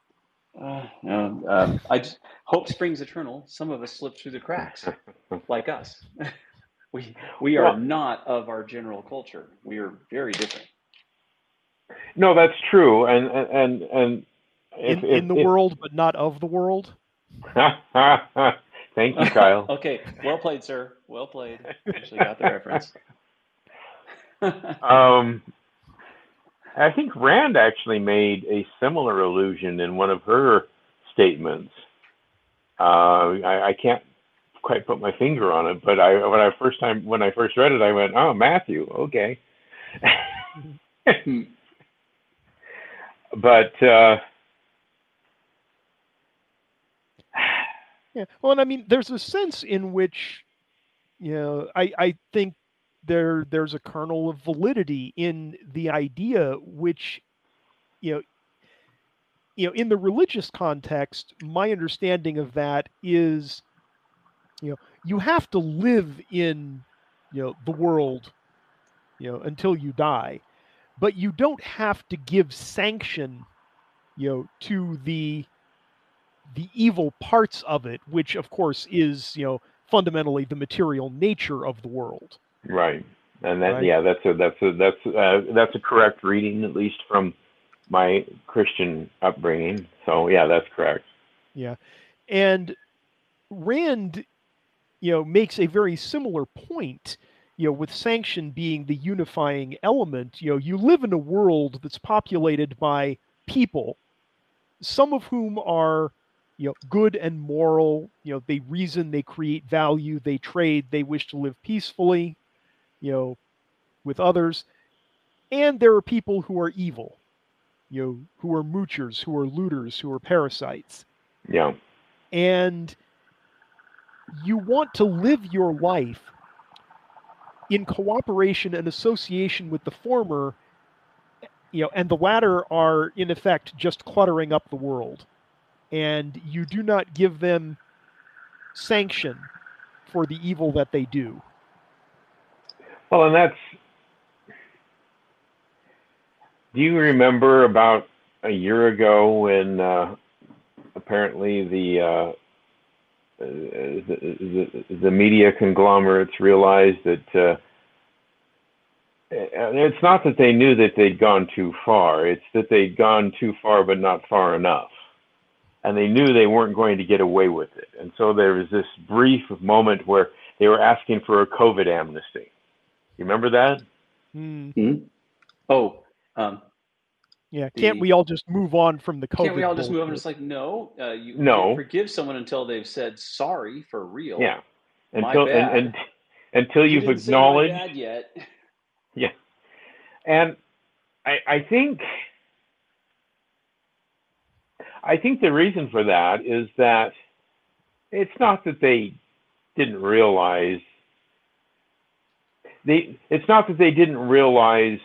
Uh, no, um, I just, hope springs eternal. Some of us slip through the cracks, like us. we we are Well- not of our general culture. We are very different. No, that's true. And, and, and, and if, in, if, in the if- world, but not of the world. Thank you, Kyle. okay, well played, sir. Well played. Actually got the reference. Um, I think Rand actually made a similar allusion in one of her statements. Uh, I, I can't quite put my finger on it, but I when I first time when I first read it, I went, "Oh, Matthew, okay." but uh, Yeah. Well, and I mean, there's a sense in which, you know, I I think there there's a kernel of validity in the idea, which, you know, you know, in the religious context, my understanding of that is, you know, you have to live in, you know, the world, you know, until you die, but you don't have to give sanction, you know, to the the evil parts of it, which of course is, you know, fundamentally the material nature of the world. Right, and that Right. yeah, that's a that's a that's uh, that's a correct reading at least from my Christian upbringing. So yeah, that's correct. Yeah. And Rand, you know, makes a very similar point, you know, with sanction being the unifying element. You know, you live in a world that's populated by people, some of whom are, you know, good and moral. You know, they reason, they create value, they trade, they wish to live peacefully, you know, with others. And there are people who are evil, you know, who are moochers, who are looters, who are parasites. Yeah, and you want to live your life in cooperation and association with the former you know and the latter are in effect just cluttering up the world. And you do not give them sanction for the evil that they do well, and that's. Do you remember about a year ago when uh, apparently the, uh, uh, the, the the media conglomerates realized that uh, it's not that they knew that they'd gone too far; it's that they'd gone too far, but not far enough, and they knew they weren't going to get away with it. And so there was this brief moment where they were asking for a COVID amnesty. You remember that? Mm-hmm. Oh, um, yeah can't The- we all just move on from the COVID can't we all just move on? It's like, no, uh, you No. forgive someone until they've said sorry for real. Yeah. My Until bad. and, and until You you've didn't say my acknowledged bad yet. Yeah. And I, I think I think the reason for that is that it's not that they didn't realize they it's not that they didn't realize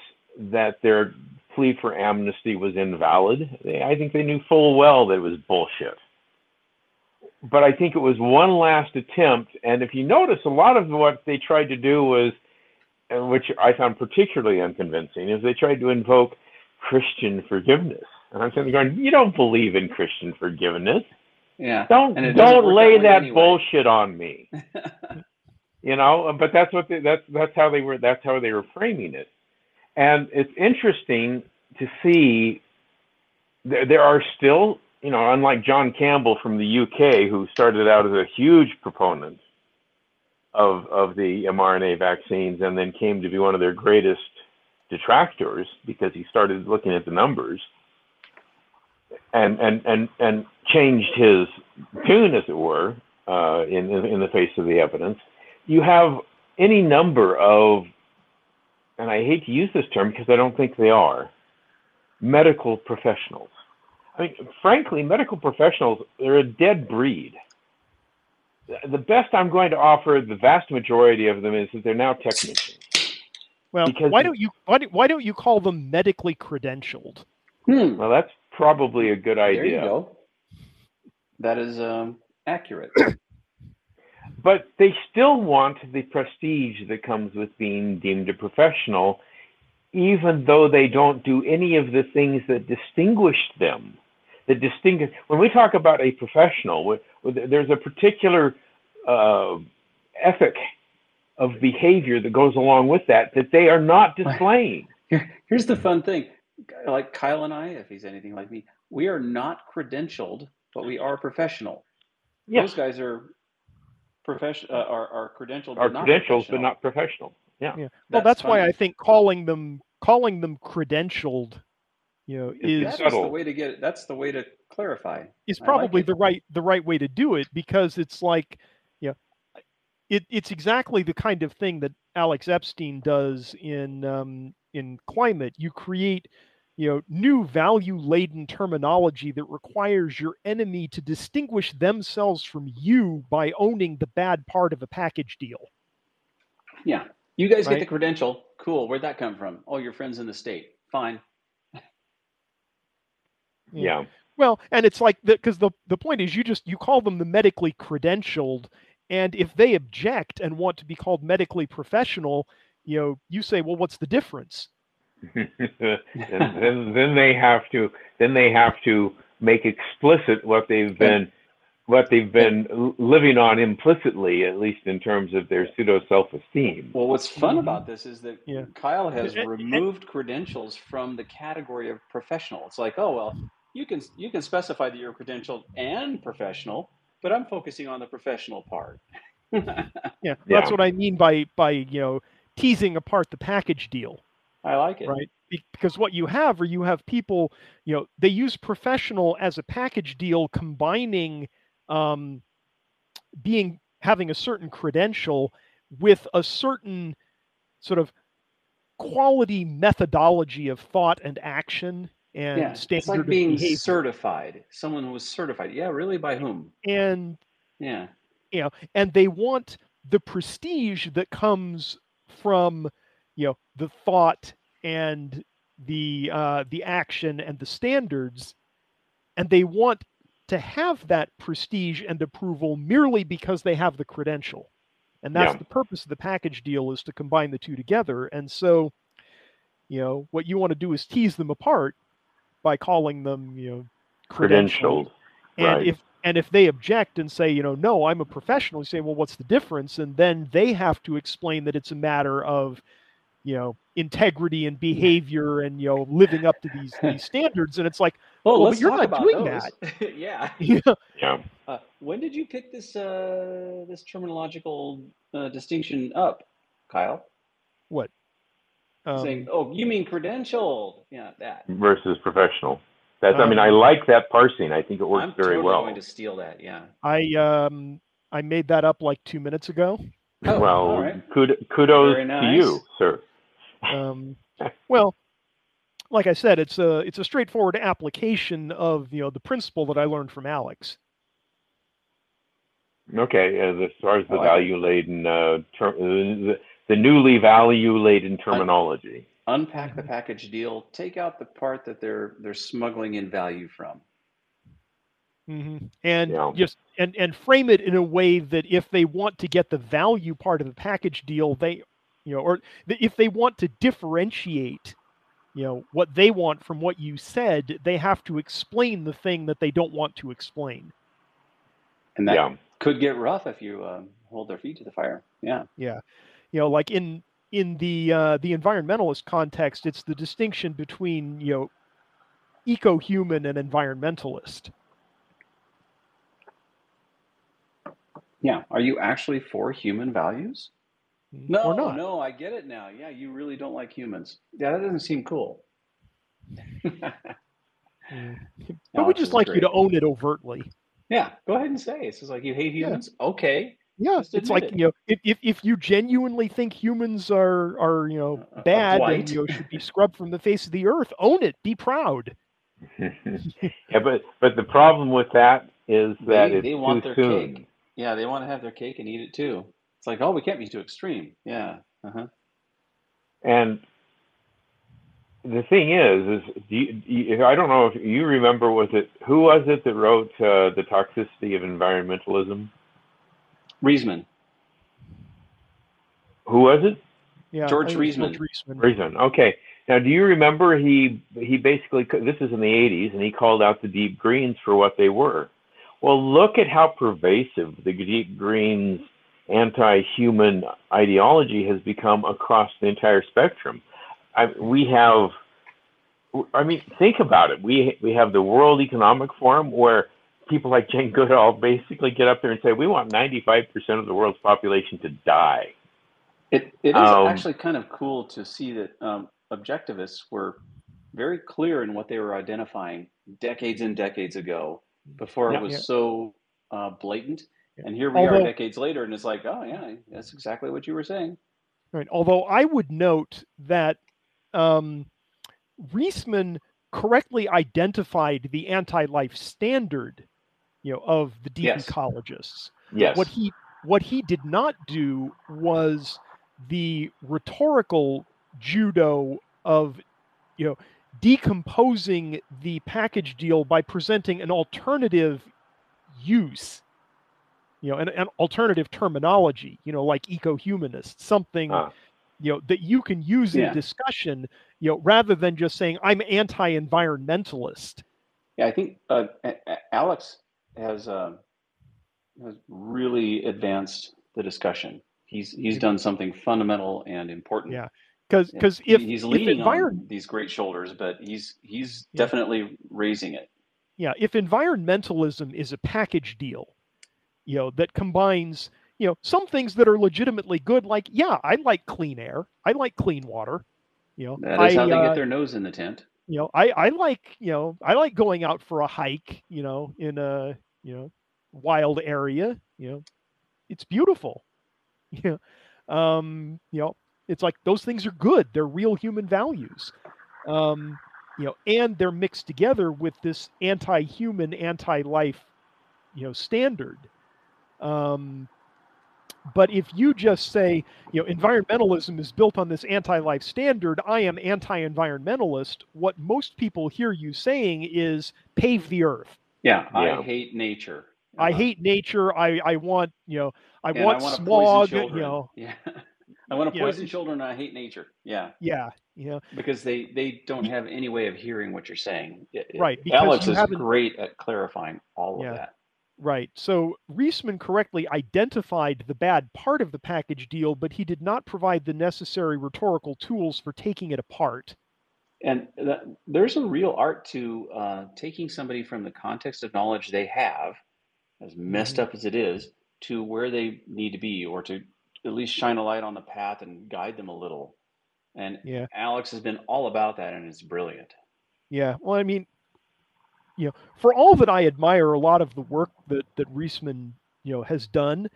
that their plea for amnesty was invalid. They, I think they knew full well that it was bullshit. But I think it was one last attempt, and if you notice, a lot of what they tried to do was which I found particularly unconvincing, is they tried to invoke Christian forgiveness. And I'm sitting there going, you don't believe in Christian forgiveness. Yeah. Don't And it doesn't don't work lay that that anyway. bullshit on me. You know, but that's what they, that's that's how they were that's how they were framing it. And it's interesting to see there, there are still, you know, unlike John Campbell from the UK, who started out as a huge proponent of of the mRNA vaccines and then came to be one of their greatest detractors because he started looking at the numbers and and and and changed his tune, as it were, uh, in in the face of the evidence. You have any number of, and I hate to use this term because I don't think they are, medical professionals. I mean, frankly, medical professionals they're a dead breed. The best I'm going to offer the vast majority of them is that they're now technicians. well because why don't you why, do, why don't you call them medically credentialed Hmm. Well, that's probably a good There you idea. go. That is um, accurate. but they still want the prestige that comes with being deemed a professional, even though they don't do any of the things that distinguished them. That distinguish when we talk about a professional, there's a particular uh, ethic of behavior that goes along with that that they are not displaying. Here's the fun thing. Like Kyle and I, if he's anything like me, we are not credentialed, but we are professional. Those guys are profession uh, are, are credentialed, are but not credentials, but not professional. Yeah. Yeah. Well, that's why. I think calling them calling them credentialed you know, It's is That is subtle. the way to get. It. That's the way to clarify. is I like probably the right the right way to do it because it's like you know it, it's exactly the kind of thing that Alex Epstein does in um, in climate. You create you know new value laden terminology that requires your enemy to distinguish themselves from you by owning the bad part of a package deal. Yeah, you guys get the credential. Cool. Where'd that come from? Oh, your friends in the state. Fine. Yeah. Well, and it's like because the the point is you just you call them the medically credentialed, and if they object and want to be called medically professional, you know, you say, well, what's the difference? and then then they have to then they have to make explicit what they've been what they've been living on implicitly, at least in terms of their pseudo self esteem. Well, what's fun Mhm. about this is that Yeah. Kyle has And- and- removed credentials from the category of professional. It's like, oh well, you can you can specify that you're credentialed and professional, but I'm focusing on the professional part. Yeah, Yeah. that's what I mean by by you know teasing apart the package deal, I like it. right? Because what you have are you have people, you know, they use professional as a package deal, combining um, being having a certain credential with a certain sort of quality methodology of thought and action and Yeah, standard it's like being behavior. certified. Someone who was certified. Yeah, really? By whom? and Yeah. You know, and they want the prestige that comes from you know the thought and the uh, the action and the standards and they want to have that prestige and approval merely because they have the credential and that's Yeah. the purpose of the package deal is to combine the two together and so you know what you want to do is tease them apart by calling them you know Credentialed. and Right. if and if they object and say, you know, no, I'm a professional, you say, well, what's the difference? And then they have to explain that it's a matter of, you know, integrity and behavior and you know living up to these these standards. And it's like, Well, Well, but you're not doing those. yeah. yeah, Yeah. Uh, when did you pick this uh, this terminological uh, distinction up, Kyle? what? Um, Saying, "Oh, you mean credentialed?" Yeah, that. Versus professional. That's I mean, I Um, like that parsing. I think it works I'm very totally well. I'm going to steal that. Yeah. I um I made that up like two minutes ago. Oh, well, all right. kud- kudos Very to you, sir. Um, well, like I said, it's a it's a straightforward application of you know the principle that I learned from Alex. Okay, as, as far as the I like it. value laden, uh, ter- the, the newly value laden terminology. Unpack the package deal. Take out the part that they're they're smuggling in value from. Mm-hmm. and Yeah. just and and frame it in a way that if they want to get the value part of the package deal they you know or th- if they want to differentiate you know what they want from what you said they have to explain the thing that they don't want to explain And that yeah, could get rough if you um, hold their feet to the fire. Yeah. yeah you know like in in the uh, the environmentalist context it's the distinction between you know eco-human and environmentalist Yeah. Are you actually for human values? No, or not no, I get it now. Yeah, you really don't like humans. Yeah, that doesn't seem cool. But we just is like you to own it overtly Yeah, go ahead and say. It's just like you hate Yeah. humans. Okay. Yeah, it's like it. you know, if, if if you genuinely think humans are are you know uh, bad and you know should be scrubbed from the face of the earth, own it, be proud. yeah, but but the problem with that is that They, it's they want too their soon. cake. Yeah, they want to have their cake and eat it too. It's like, oh, we can't be too extreme. Yeah. Uh-huh. And the thing is, is do you, do you, I don't know if you remember. Was it who was it that wrote uh, the toxicity of environmentalism? Reisman. Who was it? Yeah, George I think it's Reisman. Reisman. Okay. Now, do you remember he he basically this is in the 80s and he called out the deep greens for what they were. Well, look at how pervasive the deep greens anti-human ideology has become across the entire spectrum. I, we have I mean, think about it. We we have the World Economic Forum where people like Jane Goodall basically get up there and say we want 95% of the world's population to die. It it is Um, actually kind of cool to see that um, objectivists were very clear in what they were identifying decades and decades ago before Yeah. it was Yeah. so uh, blatant. And here we Although- are decades later, and it's like, oh yeah, that's exactly what you were saying. Right. Although I would note that um, Reisman correctly identified the anti-life standard, you know, of the deep Yes. ecologists. Yes. What he what he did not do was the rhetorical judo of, you know, decomposing the package deal by presenting an alternative use, you know, an, an alternative terminology, you know, like eco-humanist, something Ah. you know that you can use Yeah. in discussion, you know, rather than just saying I'm anti-environmentalist. Yeah, I think uh, Alex has uh, has really advanced the discussion. He's he's done something fundamental and important. Yeah, Because because if he's if leaning environ- on these great shoulders, but he's he's Yeah. definitely raising it. yeah, if environmentalism is a package deal, you know, that combines, you know, some things that are legitimately good, like, yeah, I like clean air, I like clean water, you know, That is I, how they uh, get their nose in the tent. you know, I, I like, you know, I like going out for a hike, you know, in a, you know, wild area, you know, it's beautiful. You know, um, you know, it's like those things are good. They're real human values. Um, you know, and they're mixed together with this anti-human, anti-life, you know, standard. Um, but if you just say, you know, environmentalism is built on this anti-life standard, I am anti-environmentalist, what most people hear you saying is pave the earth. Yeah, Yeah. I hate nature. I Uh, hate nature. I, I want, you know, I and want I want to smog, poison you children. know. Yeah, I want to you know, poison children. And I hate nature. Yeah, Yeah, you know, because they they don't have any way of hearing what you're saying. It- it- Right, Alex is great at clarifying all Yeah. of that. Right. So Reisman correctly identified the bad part of the package deal, but he did not provide the necessary rhetorical tools for taking it apart. And that, there's a real art to uh, taking somebody from the context of knowledge they have, as messed Mhm. up as it is, to where they need to be, or to at least shine a light on the path and guide them a little. And Yeah. Alex has been all about that, and it's brilliant. Yeah. Well, I mean, you know, for all that I admire a lot of the work that that Reisman, you know, has done,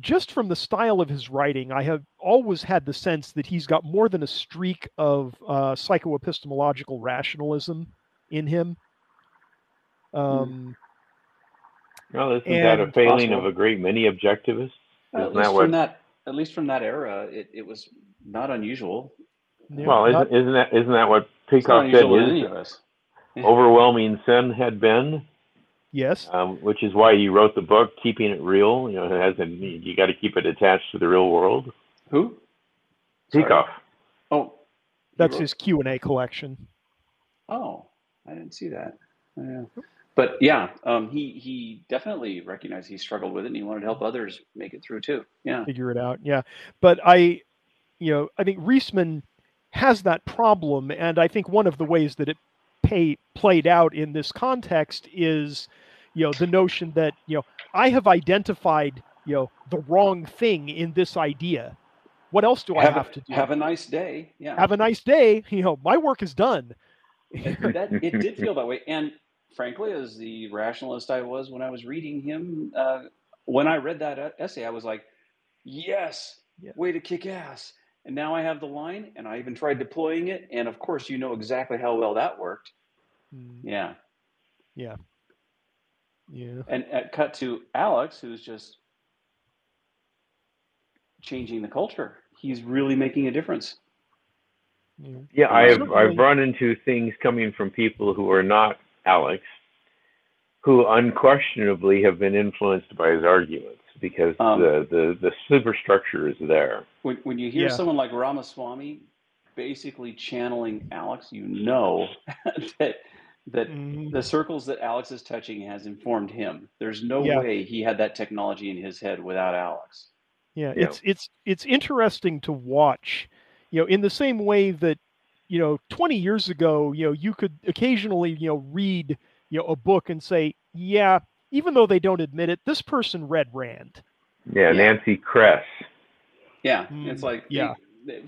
just from the style of his writing, I have always had the sense that he's got more than a streak of uh, psychoepistemological rationalism in him. Um, Well, isn't that a And- failing of a great many objectivists? At Isn't least that from that, at least from that era, it, it was not unusual. yeah, Well, not- isn't, isn't that isn't that what Peikoff said unusual overwhelming sin had been? yes, um, which is why he wrote the book, keeping it real. You know, it has a, you got to keep it attached to the real world. Who? Sorry. Oh, that's wrote- his Q and A collection. Oh, I didn't see that. Yeah. But yeah, um, he he definitely recognized he struggled with it, and he wanted to help others make it through too. Yeah, figure it out. Yeah, but I, you know, I think Reisman has that problem, and I think one of the ways that it pay, played out in this context is, you know, the notion that you know I have identified you know the wrong thing in this idea. What else do I have, have a, to do? have a nice day. Yeah, Have a nice day. You know, my work is done. that it did feel that way. And frankly, as the rationalist I was when I was reading him, uh, when I read that uh, essay, I was like, "Yes, Yeah. way to kick ass." And now I have the line, and I even tried deploying it. And of course, you know exactly how well that worked. Mm, Yeah. yeah. And uh, cut to Alex, who's just changing the culture. He's really making a difference. yeah. Yeah, I've certainly- I've run into things coming from people who are not Alex, who unquestionably have been influenced by his arguments because Um, the, the the superstructure is there. When, when you hear Yeah. someone like Ramaswamy basically channeling Alex, you know that that Mhm. the circles that Alex is touching has informed him. There's no Yeah. way he had that technology in his head without Alex. Yeah, Yeah. it's it's it's interesting to watch, you know, in the same way that, you know, 20 years ago, you know, you could occasionally, you know, read, you know, a book and say, yeah, even though they don't admit it, this person read Rand. Yeah, Yeah. Nancy Kress. Yeah, Mm, it's like yeah.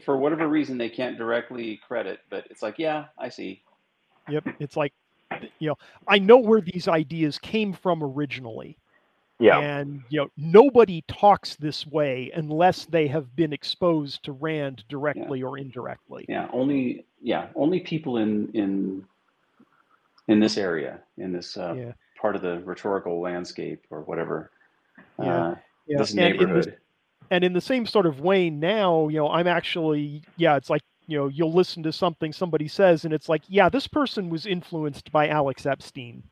for whatever reason they can't directly credit, but it's like, yeah, I see. Yep. It's like, you know, I know where these ideas came from originally. Yeah. And you know, nobody talks this way unless they have been exposed to Rand directly or indirectly. Yeah, only yeah, only people in in in this area, in this uh, Yeah. part of the rhetorical landscape or whatever. Yeah, Uh, Yeah. this And in, neighborhood. and in the same sort of way now, you know, I'm actually, yeah, it's like, you know, you'll listen to something somebody says, and it's like, yeah, this person was influenced by Alex Epstein,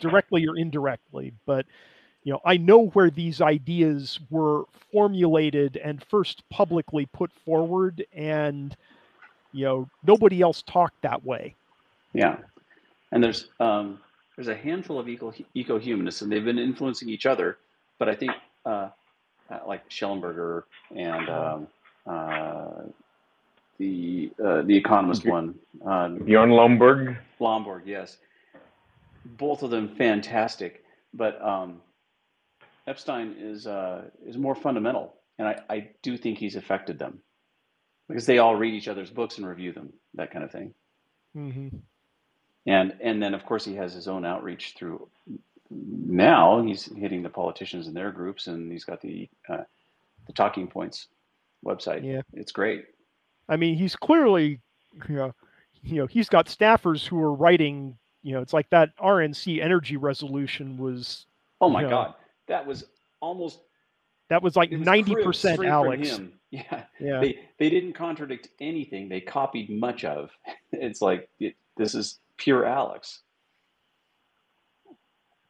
directly or indirectly. But, you know, I know where these ideas were formulated and first publicly put forward, and, you know, nobody else talked that way. Yeah, and there's um, there's a handful of eco eco humanists, and they've been influencing each other. But I think uh, uh, like Shellenberger and um, uh, the uh, the Economist one, uh, Bjorn Lomborg. Lomborg, yes, both of them fantastic. But um, Epstein is uh, is more fundamental, and I, I do think he's affected them because they all read each other's books and review them, that kind of thing. Mm-hmm. and and then of course he has his own outreach through now he's hitting the politicians in their groups and he's got the uh, the talking points website Yeah. it's great I mean, he's clearly, you know, you know, he's got staffers who are writing. You know, it's like that RNC energy resolution was oh my Yeah. god that was almost that was like ninety percent, Alex. him. yeah Yeah, they they didn't contradict anything they copied much of it's like it, this is pure alex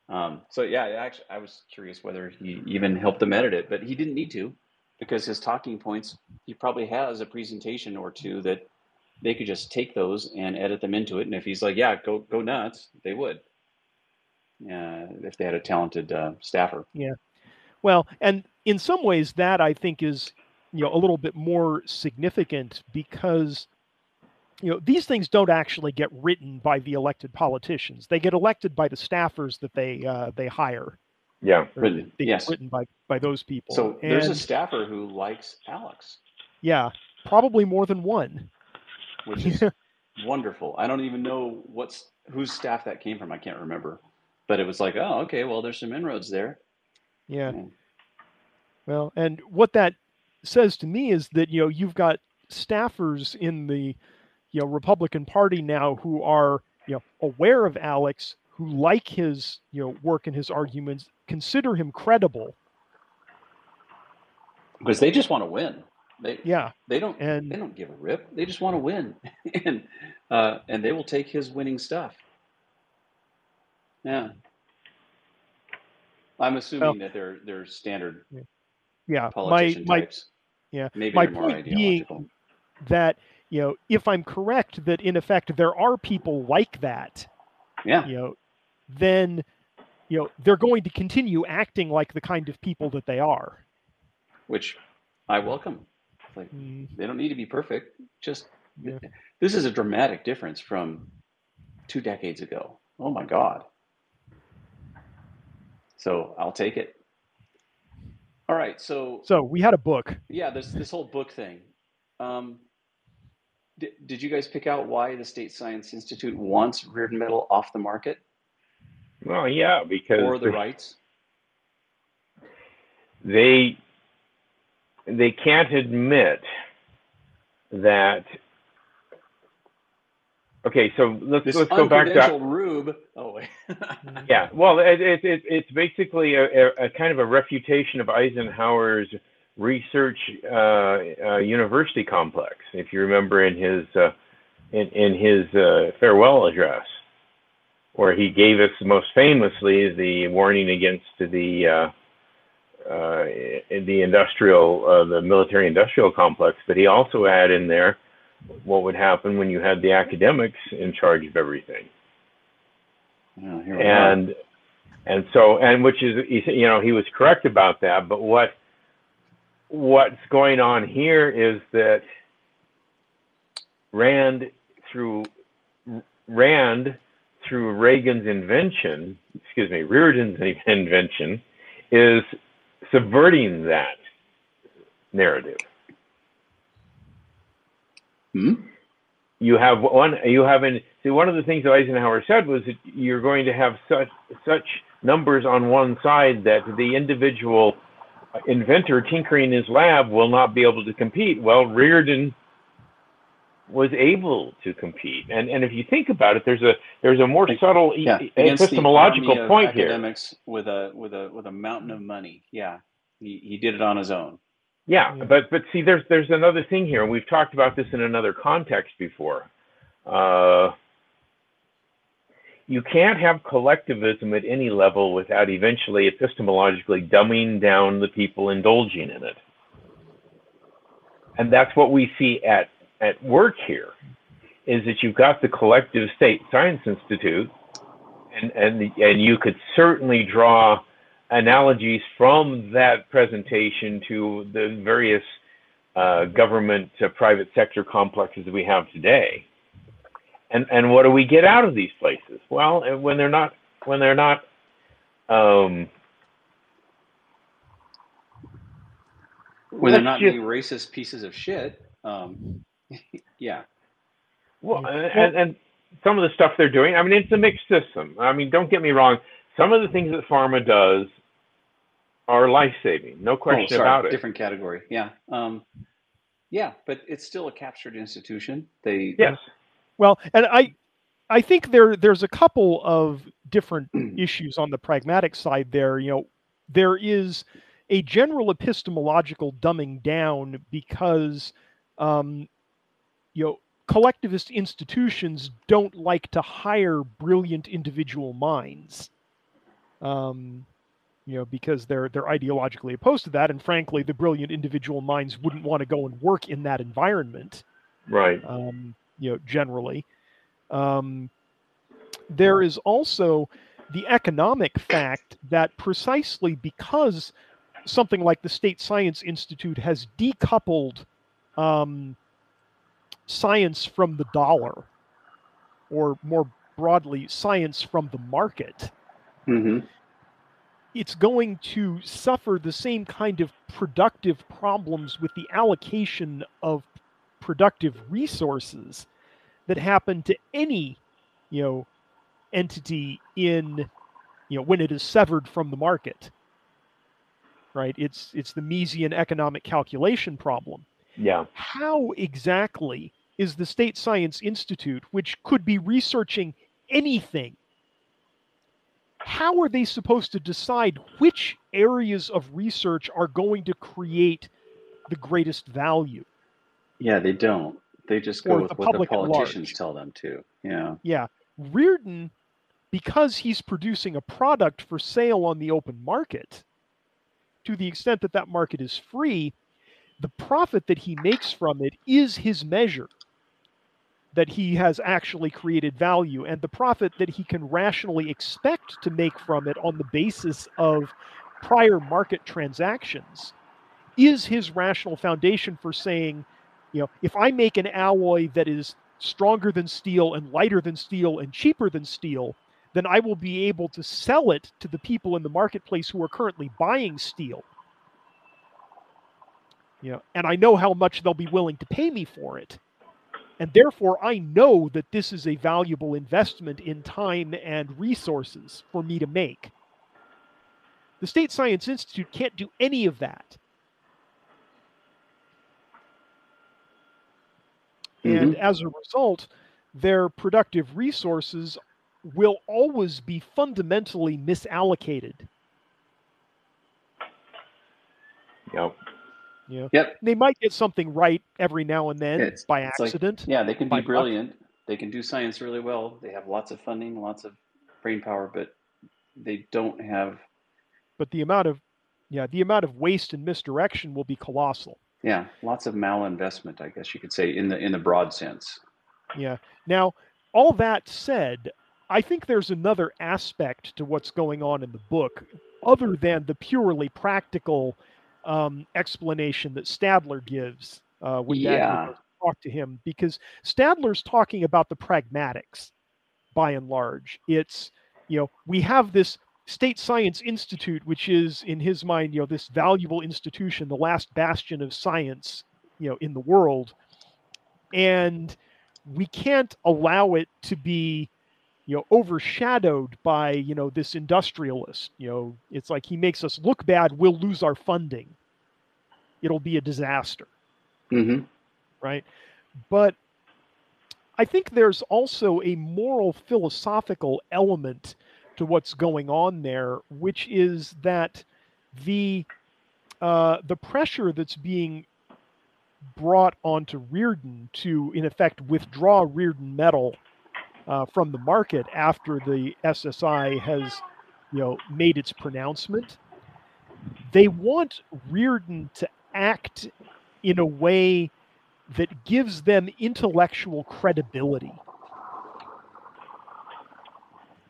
um, so yeah actually i was curious whether he even helped them edit it but he didn't need to because his talking points he probably has a presentation or two that they could just take those and edit them into it and if he's like yeah go go nuts they would yeah if they had a talented uh, staffer Yeah. Well, and in some ways, that I think is you know a little bit more significant because you know these things don't actually get written by the elected politicians; they get elected by the staffers that they uh, they hire. Yeah. Written, yes. written by by those people. so there's a staffer who likes alex yeah, probably more than one. which is wonderful. I don't even know what's whose staff that came from. I can't remember, but it was like, oh, okay, well, there's some inroads there. Yeah. Mm. Well, and what that says to me is that you know you've got staffers in the you know Republican Party now who are you know aware of Alex, who like his you know work and his arguments, consider him credible. because they just want to win. They Yeah, they don't and they don't give a rip. They just want to win, and uh, and they will take his winning stuff. Yeah, I'm assuming that they're they're standard yeah, my politician my types. yeah, Maybe my point being ideological. that you know if I'm correct that in effect there are people like that, Yeah, you know, then you know they're going to continue acting like the kind of people that they are. which I welcome. Like Mm, they don't need to be perfect. Just Yeah. this is a dramatic difference from two decades ago. Oh my God. So I'll take it. All right. So So we had a book. yeah, this this whole book thing. Um, did, did you guys pick out why the State Science Institute wants Rearden Metal off the market Well, yeah, because or the rights? they they can't admit that. Okay, so let's This let's go back to uncredentialed rube. Oh wait. yeah. Well, it, it, it, it's basically a, a, a kind of a refutation of Eisenhower's research uh, uh, university complex. If you remember in his uh, in, in his uh, farewell address, where he gave us most famously the warning against the uh, uh, the industrial, uh, the military industrial complex, but he also had in there what would happen when you had the academics in charge of everything Yeah, here we are. and and so and which is you know he was correct about that but what what's going on here is that rand through rand through reagan's invention excuse me rearden's invention is subverting that narrative Hmm? You have one. You have an. See, one of the things that Eisenhower said was that you're going to have such such numbers on one side that the individual inventor tinkering in his lab will not be able to compete. Well, Rearden was able to compete, and and if you think about it, there's a there's a more subtle Yeah, e- epistemological army of point here. academics with a with a with a mountain of money. Yeah, he, he did it on his own. Yeah, Yeah. but but see, there's there's another thing here, and we've talked about this in another context before. Uh, you can't have collectivism at any level without eventually epistemologically dumbing down the people indulging in it, and that's what we see at at work here. Is that you've got the collective state science institute, and and and you could certainly draw analogies from that presentation to the various uh, government uh, private sector complexes that we have today. And and what do we get out of these places? Well, uh, when they're not when they're not um, When they're not just- being racist pieces of shit. Um, yeah. well, and, and some of the stuff they're doing. I mean, it's a mixed system. I mean, don't get me wrong. Some of the things that pharma does are life saving, no Oh, question sorry, about it. different category. Yeah. Um, yeah, but it's still a captured institution. They Yes. Well, and I, I think there there's a couple of different issues on the pragmatic side there. You know, there is a general epistemological dumbing down because, um, you know, collectivist institutions don't like to hire brilliant individual minds. Um, you know, because they're they're ideologically opposed to that, and frankly, the brilliant individual minds wouldn't want to go and work in that environment Right. um, you know, generally. Um, there is also the economic fact that precisely because something like the State Science Institute has decoupled um, science from the dollar, or more broadly, science from the market, hmm it's going to suffer the same kind of productive problems with the allocation of productive resources that happen to any you know entity in you know when it is severed from the market right? It's it's the Misesian economic calculation problem. Yeah. how exactly is the State Science Institute, which could be researching anything, how are they supposed to decide which areas of research are going to create the greatest value? Yeah, they don't. They just go with the what the politicians tell them to. Yeah. Yeah, Rearden, because he's producing a product for sale on the open market, to the extent that that market is free, the profit that he makes from it is his measure that he has actually created value and the profit that he can rationally expect to make from it on the basis of prior market transactions is his rational foundation for saying you know if i make an alloy that is stronger than steel and lighter than steel and cheaper than steel then i will be able to sell it to the people in the marketplace who are currently buying steel. You know and i know how much they'll be willing to pay me for it and therefore i know that this is a valuable investment in time and resources for me to make. The state science institute can't do any of that. And mm-hmm. as a result their productive resources will always be fundamentally misallocated. Yep. Yeah. Yep. They might get something right every now and then It's- by it's like- accident. Yeah, they can be luck. brilliant. They can do science really well. They have lots of funding, lots of brain power, but they don't have but the amount of yeah, the amount of waste and misdirection will be colossal. yeah, lots of malinvestment, I guess you could say in the in the broad sense. Yeah. Now, all that said, I think there's another aspect to what's going on in the book other than the purely practical um, explanation that Stadler gives uh, when Yeah. talk to him, because Stadler's talking about the pragmatics by and large. It's, you know, we have this State Science Institute, which is, in his mind, you know, this valuable institution, the last bastion of science, you know, in the world and we can't allow it to be you know overshadowed by you know this industrialist you know it's like he makes us look bad we'll lose our funding. It'll be a disaster. Mm-hmm. right? But i think there's also a moral philosophical element to what's going on there which is that the uh, the pressure that's being brought onto Rearden to, in effect, withdraw Rearden metal uh, from the market after the SSI has, you know, made its pronouncement. They want Rearden to act in a way that gives them intellectual credibility.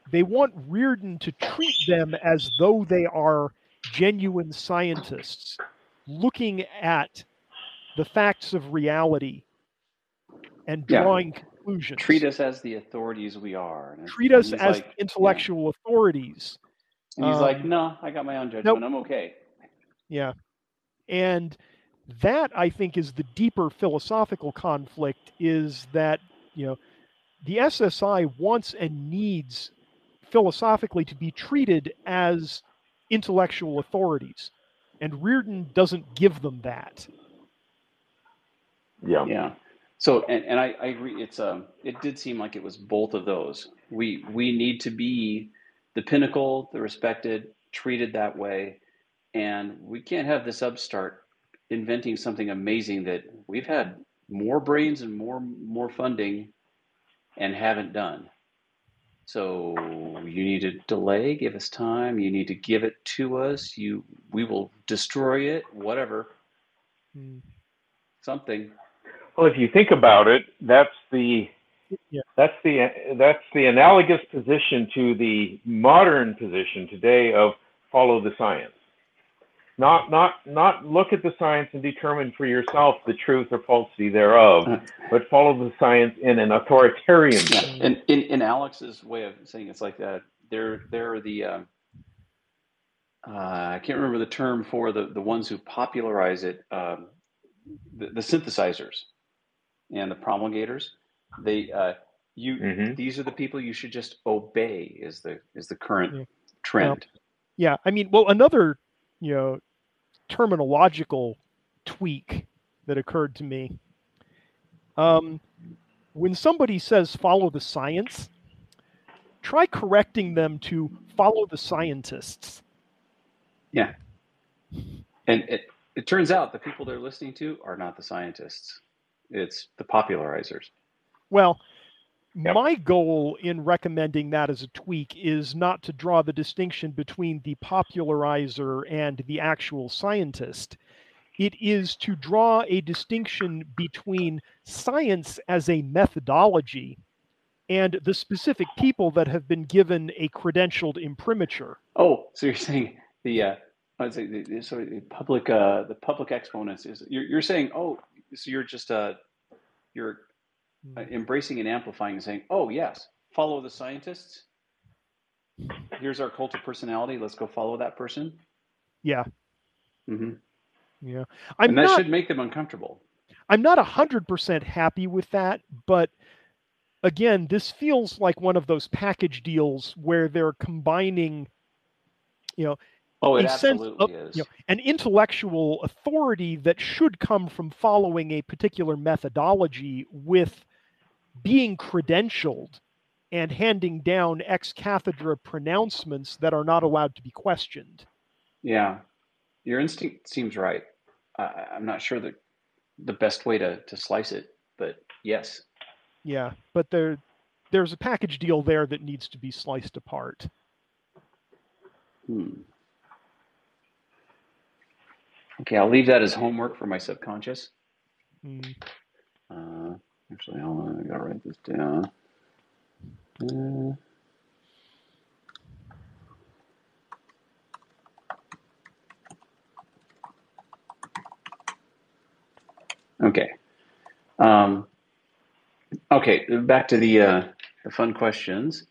They want Rearden to treat them as though they are genuine scientists looking at the facts of reality and Yeah. Drawing conclusions. Treat us as the authorities we are. And Treat us as like- intellectual authorities. And he's like, um, no, I got my own judgment. I'm okay. Yeah. And that I think is the deeper philosophical conflict is that, you know, the SSI wants and needs philosophically to be treated as intellectual authorities. And Rearden doesn't give them that. Yeah. Yeah. So, and, and I, I agree. It's um, it did seem like it was both of those. We we need to be the pinnacle, the respected, treated that way, and we can't have this upstart inventing something amazing that we've had more brains and more more funding and haven't done. So you need to delay, give us time. You need to give it to us. You we will destroy it, whatever, Mm, something. Well, if you think about it, that's the Yeah. that's the that's the analogous position to the modern position today of follow the science. Not not not look at the science and determine for yourself the truth or falsity thereof, Uh. but follow the science in an authoritarian Yeah, sense. and in, in Alex's way of saying it's like that, they're they're the um, uh, I can't remember the term for the the ones who popularize it, um, the, the synthesizers and the promulgators. They uh, you Mhm. these are the people you should just obey is the is the current Yeah. trend. Yeah, I mean, well, another, you know, terminological tweak that occurred to me. Um, when somebody says follow the science, try correcting them to follow the scientists. Yeah. And it it turns out the people they're listening to are not the scientists; it's the popularizers. Well, Yep. my goal in recommending that as a tweak is not to draw the distinction between the popularizer and the actual scientist. It is to draw a distinction between science as a methodology and the specific people that have been given a credentialed imprimatur. Oh, so you're saying the uh, I'd say the, the, sorry, the public uh, the public exponents is you're, you're saying oh so you're just uh you're uh, embracing and amplifying and saying oh yes follow the scientists. Here's our cult of personality. Let's go follow that person. Yeah, Mm-hmm. yeah. I'm and that not should make them uncomfortable. I'm not 100% happy with that, but again, this feels like one of those package deals where they're combining, you know, oh it a sense absolutely of- is you know, an intellectual authority that should come from following a particular methodology with being credentialed and handing down ex cathedra pronouncements that are not allowed to be questioned. yeah your instinct seems right I I'm not sure that the best way to to slice it but yes Yeah, but there there's a package deal there that needs to be sliced apart. Hmm. Okay, I'll leave that as homework for my subconscious. Mm. Uh, actually, hold on, I gotta write this down. Uh, okay. Um, okay, back to the uh, the fun questions.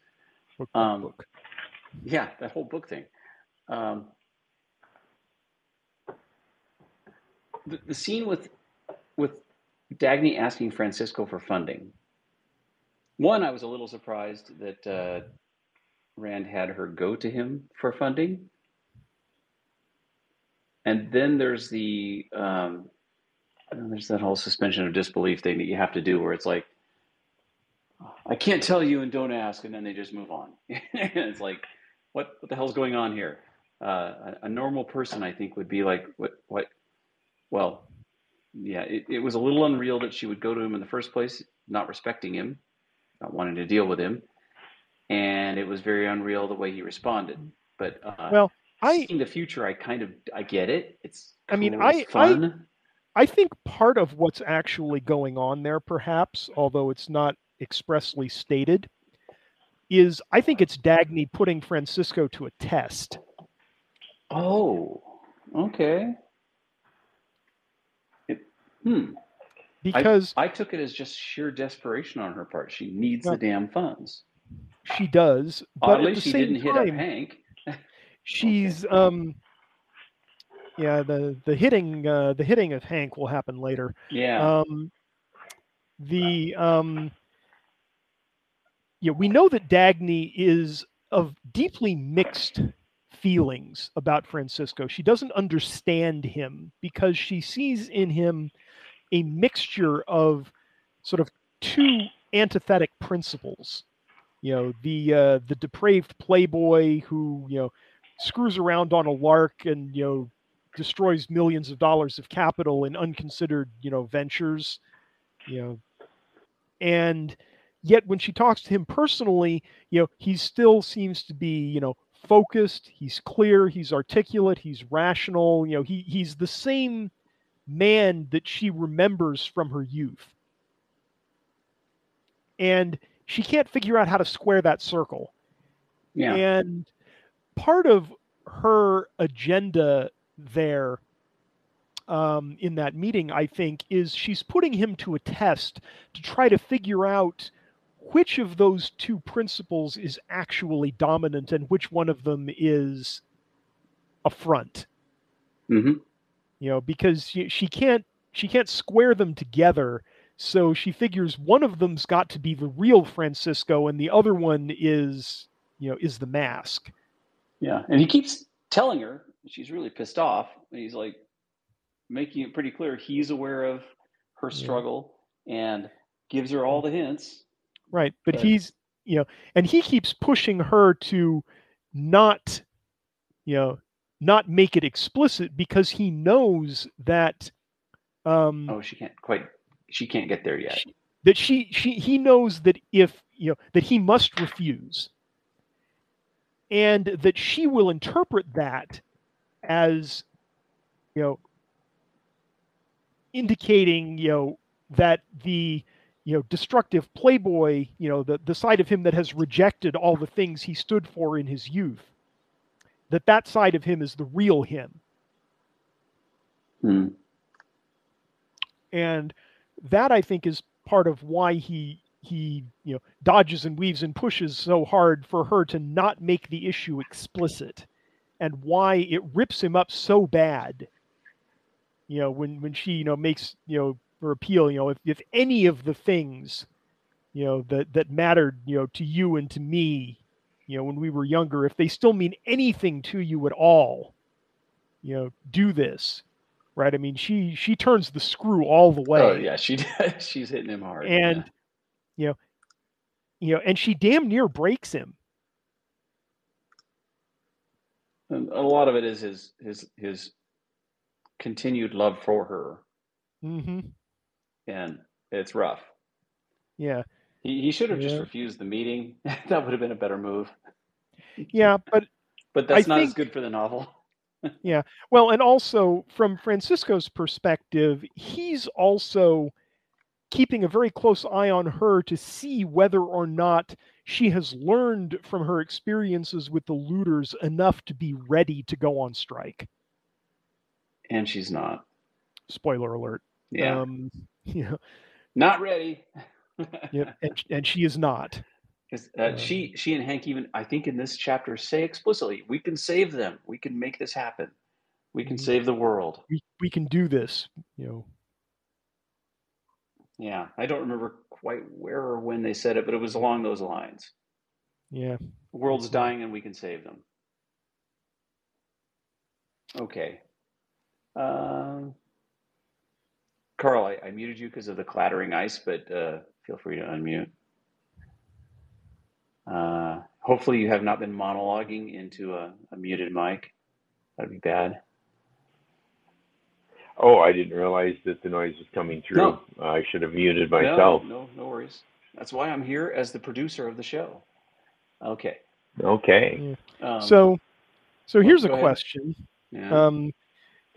Um. Yeah, that whole book thing. Um, the, the scene with with Dagny asking Francisco for funding. One, I was a little surprised that uh, Rand had her go to him for funding. And then there's the um, there's that whole suspension of disbelief thing that you have to do where it's like, I can't tell you and don't ask, and then they just move on. it's like, what what the hell's going on here? Uh, a, a, normal person, I think, would be like, what what? Well, yeah, it, it was a little unreal that she would go to him in the first place, not respecting him, not wanting to deal with him, and it was very unreal the way he responded. But uh, well, I in the future, I kind of I get it. It's I mean, I. I, I think part of what's actually going on there, perhaps, although it's not expressly stated, is I think it's Dagny putting Francisco to a test. Oh, okay. Hmm. Because I, I, took it as just sheer desperation on her part. She needs the damn funds. She does. But Oddly, she didn't time, hit up Hank. she's okay. um yeah the the hitting uh the hitting of hank will happen later yeah um the um yeah we know that dagny is of deeply mixed feelings about francisco she doesn't understand him because she sees in him a mixture of sort of two antithetic principles. You know the uh the depraved playboy who you know screws around on a lark and you know destroys millions of dollars of capital in unconsidered you know ventures you know. And yet when she talks to him personally you know he still seems to be you know focused he's clear he's articulate he's rational you know he he's the same man that she remembers from her youth and she can't figure out how to square that circle yeah and part of her agenda there um, in that meeting, I think, is she's putting him to a test to try to figure out which of those two principles is actually dominant and which one of them is a front. Mm-hmm. You know, because she, she can't she can't square them together. So she figures one of them's got to be the real Francisco, and the other one is you know is the mask. Yeah, and he keeps telling her she's really pissed off, and he's like making it pretty clear he's aware of her struggle yeah. and gives her all the hints. Right, but, but he's you know, and he keeps pushing her to not, you know, not make it explicit because he knows that. Um, oh, she can't quite. She can't get there yet. She, that she she he knows that if you know that he must refuse and that she will interpret that as you know indicating you know that the you know destructive playboy you know the the side of him that has rejected all the things he stood for in his youth that that side of him is the real him hmm. and that i think is part of why he he you know dodges and weaves and pushes so hard for her to not make the issue explicit and why it rips him up so bad you know when when she you know makes you know her appeal you know if, if any of the things you know that that mattered you know to you and to me you know when we were younger if they still mean anything to you at all you know do this right i mean she she turns the screw all the way oh yeah she she's hitting him hard and yeah you know, you know, and she damn near breaks him. And a lot of it is his his his continued love for her. Mm-hmm. And it's rough. Yeah. He, he should have yeah. just refused the meeting. that would have been a better move. Yeah, but but that's I not think, as good for the novel. yeah. Well, and also from Francisco's perspective, he's also keeping a very close eye on her to see whether or not she has learned from her experiences with the looters enough to be ready to go on strike. And she's not. Spoiler alert. Yeah. Um, yeah. Not ready. Yeah, and, and she is not. Because uh, um, she, she and Hank even, I think, in this chapter, say explicitly, "We can save them. We can make this happen. We can save the world. We we can do this." You know. Yeah, I don't remember quite where or when they said it, but it was along those lines. Yeah. The world's dying and we can save them. Okay. Um, Carl, I, I muted you because of the clattering ice, but uh, feel free to unmute. Uh, hopefully, you have not been monologuing into a, a muted mic. That'd be bad. Oh, I didn't realize that the noise was coming through. No. I should have muted myself. No, no, no worries. That's why I'm here as the producer of the show. Okay. Okay. Um, so, so here's a question. yeah. Um,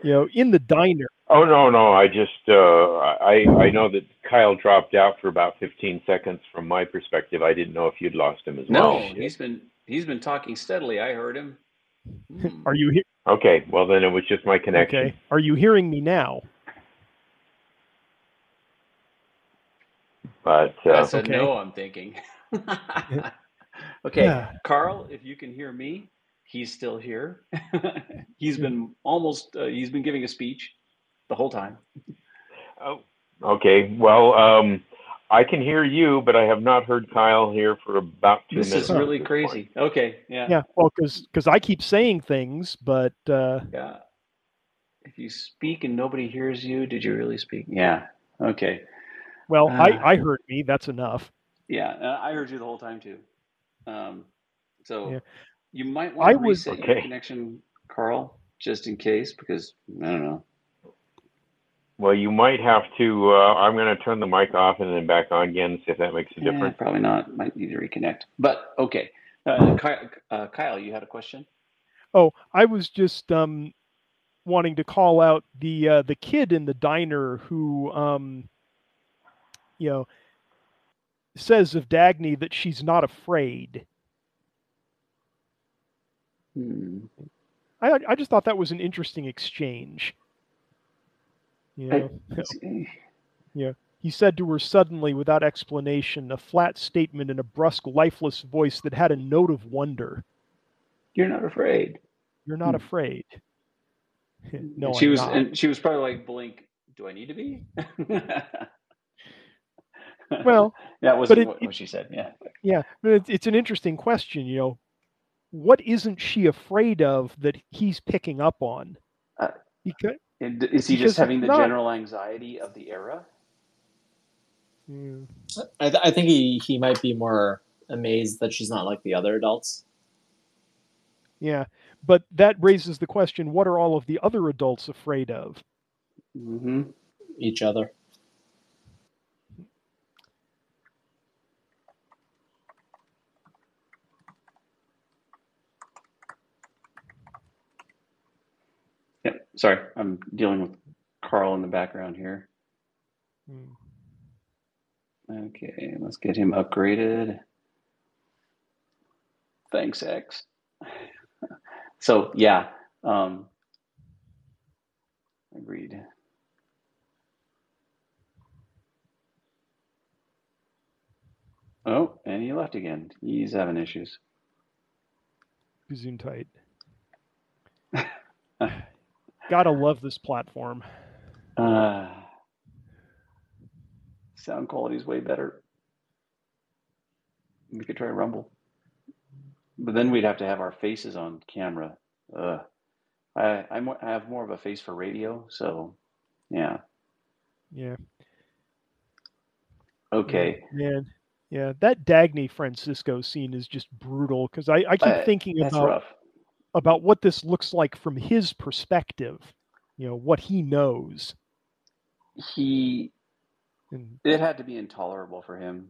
you know, in the diner. Oh no, no. I just uh, I I know that Kyle dropped out for about 15 seconds. From my perspective, I didn't know if you'd lost him as no, well. he's been he's been talking steadily. I heard him. Hmm. Are you here? Okay. Well, then it was just my connection. Okay. Are you hearing me now? But uh, That's a Okay. no. I'm thinking. okay, Yeah. Carl, if you can hear me, he's still here. he's been almost. Uh, he's been giving a speech the whole time. oh, okay. Well, um, I can hear you, but I have not heard Kyle here for about two This minutes. is really at this crazy. Okay, yeah, Yeah. Well, because because I keep saying things, but uh, yeah. If you speak and nobody hears you, did you really speak? Yeah. Okay. well, Ah. I I heard me. That's enough. Yeah, uh, I heard you the whole time too. Um, so Yeah. you might want to was- reset your Okay. connection, Carl, just in case, because I don't know. Well, you might have to. Uh, I'm going to turn the mic off and then back on again, see if that makes a Yeah, difference. probably not. Might need to reconnect. But okay, uh, Kyle, uh, Kyle, you had a question? Oh, I was just um wanting to call out the uh, the kid in the diner who um you know says of Dagny that she's not afraid. Hmm. I I just thought that was an interesting exchange. You I- know, he said to her suddenly, without explanation, a flat statement in a brusque, lifeless voice that had a note of wonder. You're not afraid. You're not Hmm. afraid. no, she I'm was, not. and she was probably like, "Blink, do I need to be?" Well, that wasn't it- what, what she said. Yeah. Yeah, but it's, it's an interesting question. You know, what isn't she afraid of that he's picking up on? Uh, because And is he Because just having the not- general anxiety of the era? Mm, I, th- I think he, he might be more amazed that she's not like the other adults. yeah, but that raises the question: What are all of the other adults afraid of? hmm Each other. Yep. Sorry, I'm dealing with Carl in the background here. Mm, Okay, let's get him upgraded. Thanks, X. So yeah, um, agreed. Oh, and he left again. He's having issues. Gesundheit. Gotta love this platform. Uh, sound quality is way better. We could try Rumble, but then we'd have to have our faces on camera. Ugh. I I'm, I have more of a face for radio, so yeah. Yeah, Okay. man. Yeah, that Dagny Francisco scene is just brutal because I, I keep Uh, thinking about rough. About what this looks like from his perspective. You know what he knows. He it had to be intolerable for him.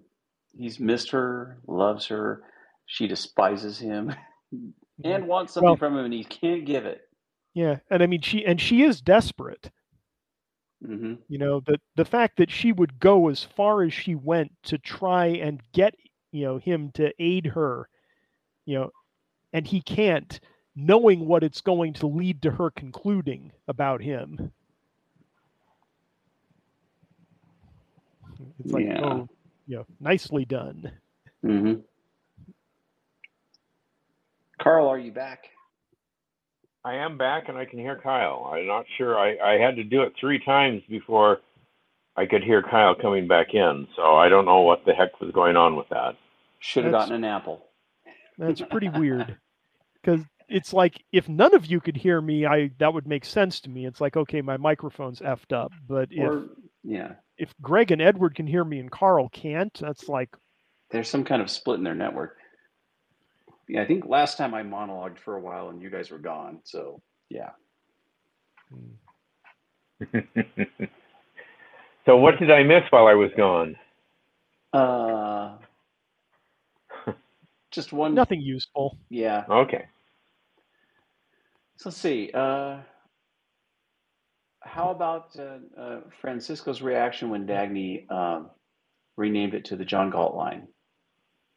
He's missed her, loves her. She despises him, and wants something Well- from him, and he can't give it. yeah, and I mean she and she is desperate. hmm you know the the fact that she would go as far as she went to try and get you know him to aid her you know and he can't knowing what it's going to lead to her concluding about him it's like Yeah. oh you know nicely done hmm Carl, are you back? I am back and I can hear Kyle. I'm not sure. I, I had to do it three times before I could hear Kyle coming back in, so I don't know what the heck was going on with that. Should have gotten an apple. That's pretty weird. Because it's like if none of you could hear me, I that would make sense to me. It's like okay, my microphone's effed up. But if yeah, if Greg and Edward can hear me and Carl can't, that's like there's some kind of split in their network. Yeah, I think last time I monologued for a while and you guys were gone. So yeah. so what did I miss while I was gone? Uh, just one. nothing useful. Yeah. Okay. So let's see. Uh, how about uh, uh, Francisco's reaction when Dagny um, renamed it to the John Galt line?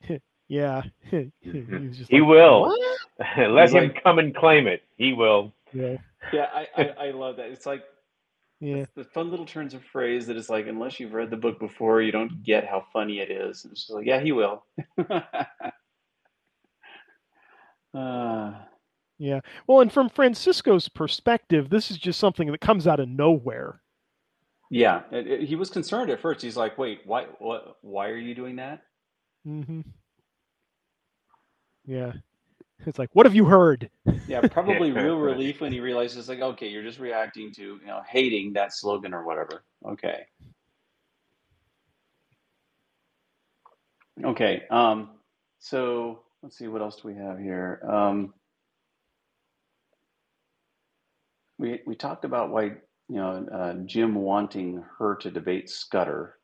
Yeah, he was He like, will. Let He's him like- come and claim it. He will. Yeah, Yeah, I, I, I love that. It's like yeah, the fun little turns of phrase that is like, unless you've read the book before, you don't get how funny it is. And it's just like, yeah, he will. uh, yeah. Well, and from Francisco's perspective, this is just something that comes out of nowhere. yeah, it- it- he was concerned at first. He's like, wait, why, what, why are you doing that? Mm-hmm. Yeah, it's like, what have you heard? Yeah, probably Yeah, real right. relief when he realizes, like, okay, you're just reacting to, you know, hating that slogan or whatever. Okay. Okay. Um, so let's see, what else do we have here? Um, we we talked about why, you know, uh, Jim wanting her to debate Scudder.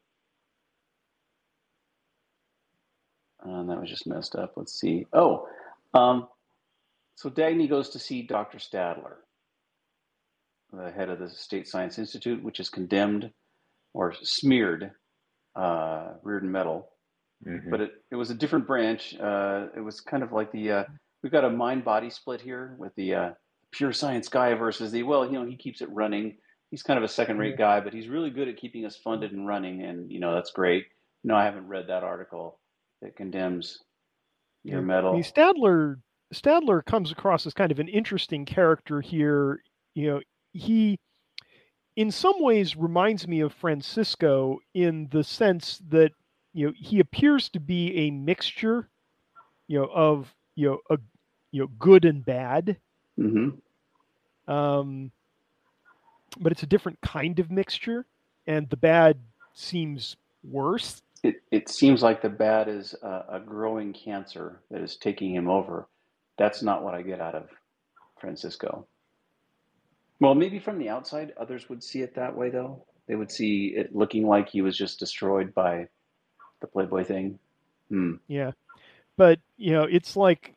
And that was just messed up. Let's see. Oh, um, so Dagny goes to see Dr. Stadler, the head of the State Science Institute, which is condemned or smeared uh, Rearden metal. Mhm. But it, it was a different branch. Uh, it was kind of like the uh, we've got a mind body split here with the uh, pure science guy versus the well, you know, he keeps it running. He's kind of a second rate mm-hmm. guy, but he's really good at keeping us funded and running, and you know that's great. No, I haven't read that article that condemns your metal. I Stadler Stadler comes across as kind of an interesting character here. You know, he in some ways reminds me of Francisco in the sense that you know he appears to be a mixture, you know, of you know a you know good and bad. Hmm Um, but it's a different kind of mixture, and the bad seems worse. it, it seems like the bad is a, a growing cancer that is taking him over. That's not what I get out of Francisco. Well, maybe from the outside, others would see it that way, though. They would see it looking like he was just destroyed by the Playboy thing. Hmm. Yeah. But, you know, it's like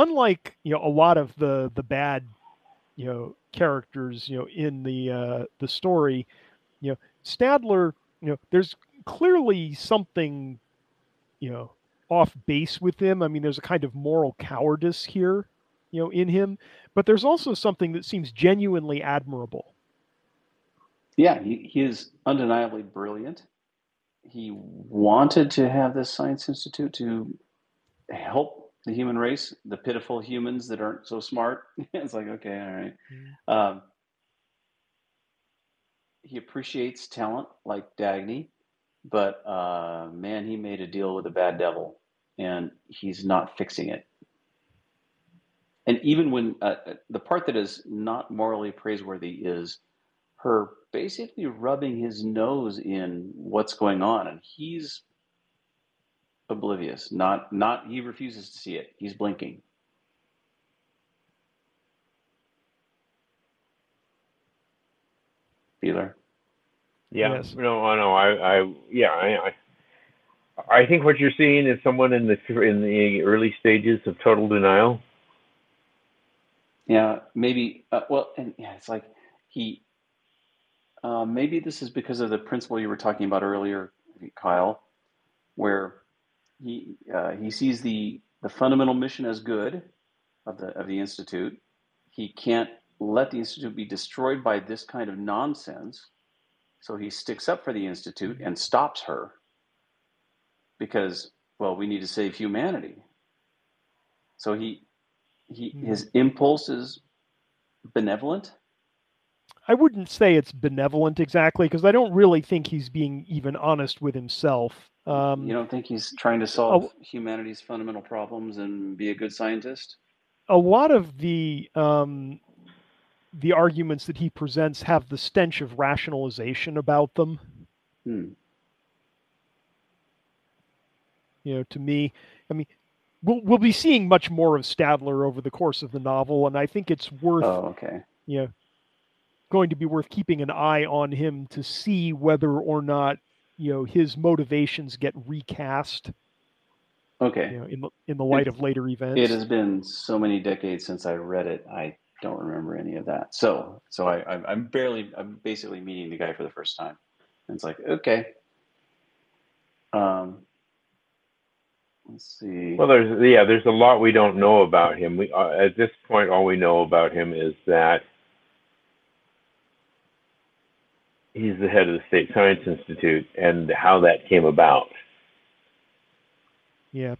unlike, you know, a lot of the the bad, you know, characters, you know, in the uh the story, you know, Stadler, you know, there's clearly something, you know, off base with him. I mean, there's a kind of moral cowardice here, you know, in him, but there's also something that seems genuinely admirable. Yeah, he, he is undeniably brilliant. He wanted to have this science institute to help the human race, the pitiful humans that aren't so smart. it's like, okay, all right. Um, he appreciates talent like Dagny, but uh, man, he made a deal with a bad devil, and he's not fixing it. And even when uh, uh, the part that is not morally praiseworthy is her basically rubbing his nose in what's going on, and he's oblivious. Not not he refuses to see it. He's blinking. Feeler. Yeah. Yes. No, I know. I, I, yeah, I, I, I think what you're seeing is someone in the in the early stages of total denial. Yeah, maybe. Uh, well, and yeah, it's like he. Uh, maybe this is because of the principle you were talking about earlier, Kyle, where he uh, he sees the the fundamental mission as good of the of the institute. He can't let the institute be destroyed by this kind of nonsense, so he sticks up for the institute and stops her because well, we need to save humanity. So he he Hmm. his impulse is benevolent I wouldn't say it's benevolent exactly because I don't really think he's being even honest with himself. Um, you don't think he's trying to solve humanity's fundamental problems and be a good scientist? a lot of the um, the arguments that he presents have the stench of rationalization about them. Hmm. You know, to me, I mean, we'll we'll be seeing much more of Stadler over the course of the novel, and I think it's worth, Oh, okay. you know, going to be worth keeping an eye on him to see whether or not you know his motivations get recast. Okay. You know, in the in the light of later events. It has been so many decades since I read it. I don't remember any of that. So, so I, I'm, I'm barely, I'm basically meeting the guy for the first time. And it's like, okay. Um, let's see. Well, there's yeah, there's a lot we don't know about him. We uh, at this point, all we know about him is that he's the head of the State Science Institute and how that came about. Yeah.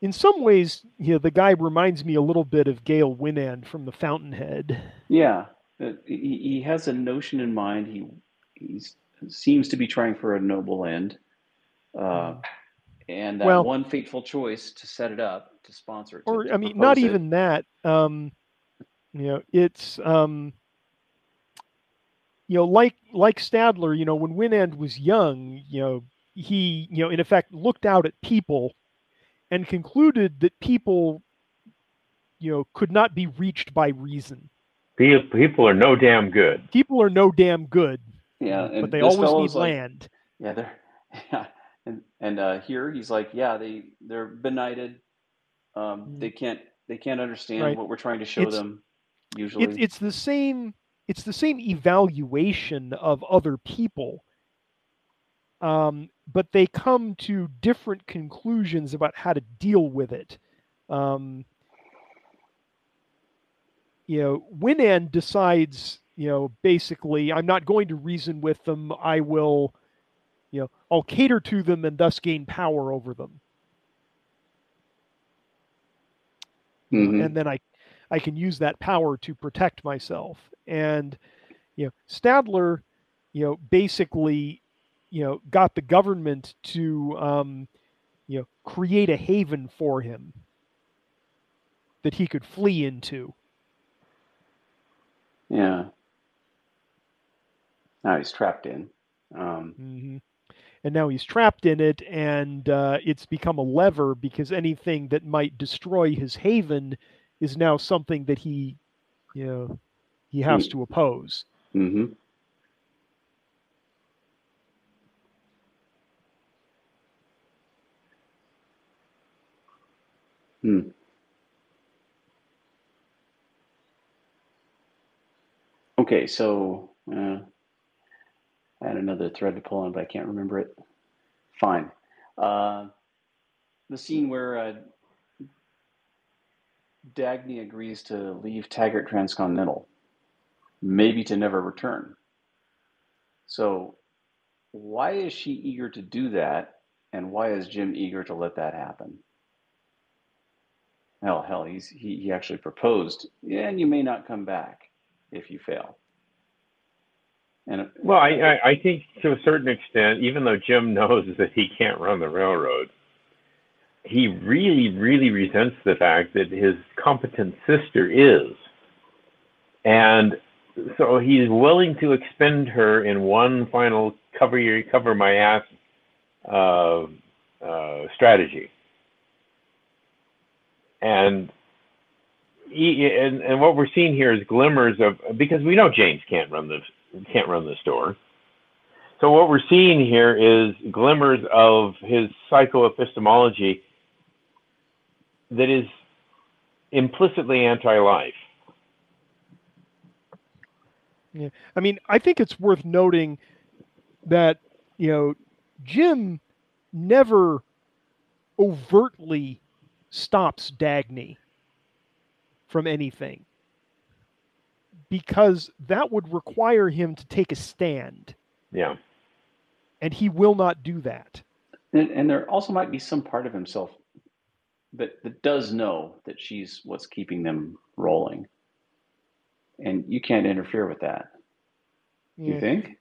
In some ways, you know, the guy reminds me a little bit of Gail Wynand from The Fountainhead. Yeah, uh, he, he has a notion in mind. He he seems to be trying for a noble end, uh, and that Well- one fateful choice to set it up to sponsor it. to- Or to I mean, not it. even that. Um, you know, it's um, you know, like like Stadler. You know, when Wynand was young, you know, he you know, in effect, looked out at people and concluded that people, you know, could not be reached by reason. People are no damn good. People are no damn good, Yeah, and but they always need like, land. Yeah, they're yeah, and and uh, here he's like, yeah, they they're benighted. Um, Mm. they can't they can't understand Right. what we're trying to show It's- them. Usually, it's it's the same it's the same evaluation of other people. Um, but they come to different conclusions about how to deal with it. Um, you know Wynand decides you know basically i'm not going to reason with them. I will you know i'll cater to them and thus gain power over them. Mhm. and then I I can use that power to protect myself. And you know, Stadler, you know, basically, you know, got the government to um, you know create a haven for him that he could flee into. yeah. Now he's trapped in. Um, mm-hmm. And now he's trapped in it, and uh, it's become a lever because anything that might destroy his haven is now something that he, you know, he has Hmm. to oppose. hmm Hmm. Okay, so uh, I had another thread to pull on, but I can't remember it. Fine. Uh, the scene where uh, Dagny agrees to leave Taggart Transcontinental, maybe to never return. So, why is she eager to do that, and why is Jim eager to let that happen? Hell, hell, he's he, he actually proposed, yeah, and you may not come back if you fail. And Well, I, I, I think to a certain extent, even though Jim knows that he can't run the railroad, he really, really resents the fact that his competent sister is. And so he's willing to expend her in one final cover your cover my ass uh, uh, strategy. And he, and and what we're seeing here is glimmers of because we know James can't run the can't run the store. So what we're seeing here is glimmers of his psychoepistemology that is implicitly anti-life. Yeah. I mean, I think it's worth noting that, you know, Jim never overtly stops Dagny from anything because that would require him to take a stand, Yeah. and he will not do that. And, and there also might be some part of himself that, that does know that she's what's keeping them rolling. and you can't interfere with that. Do you think?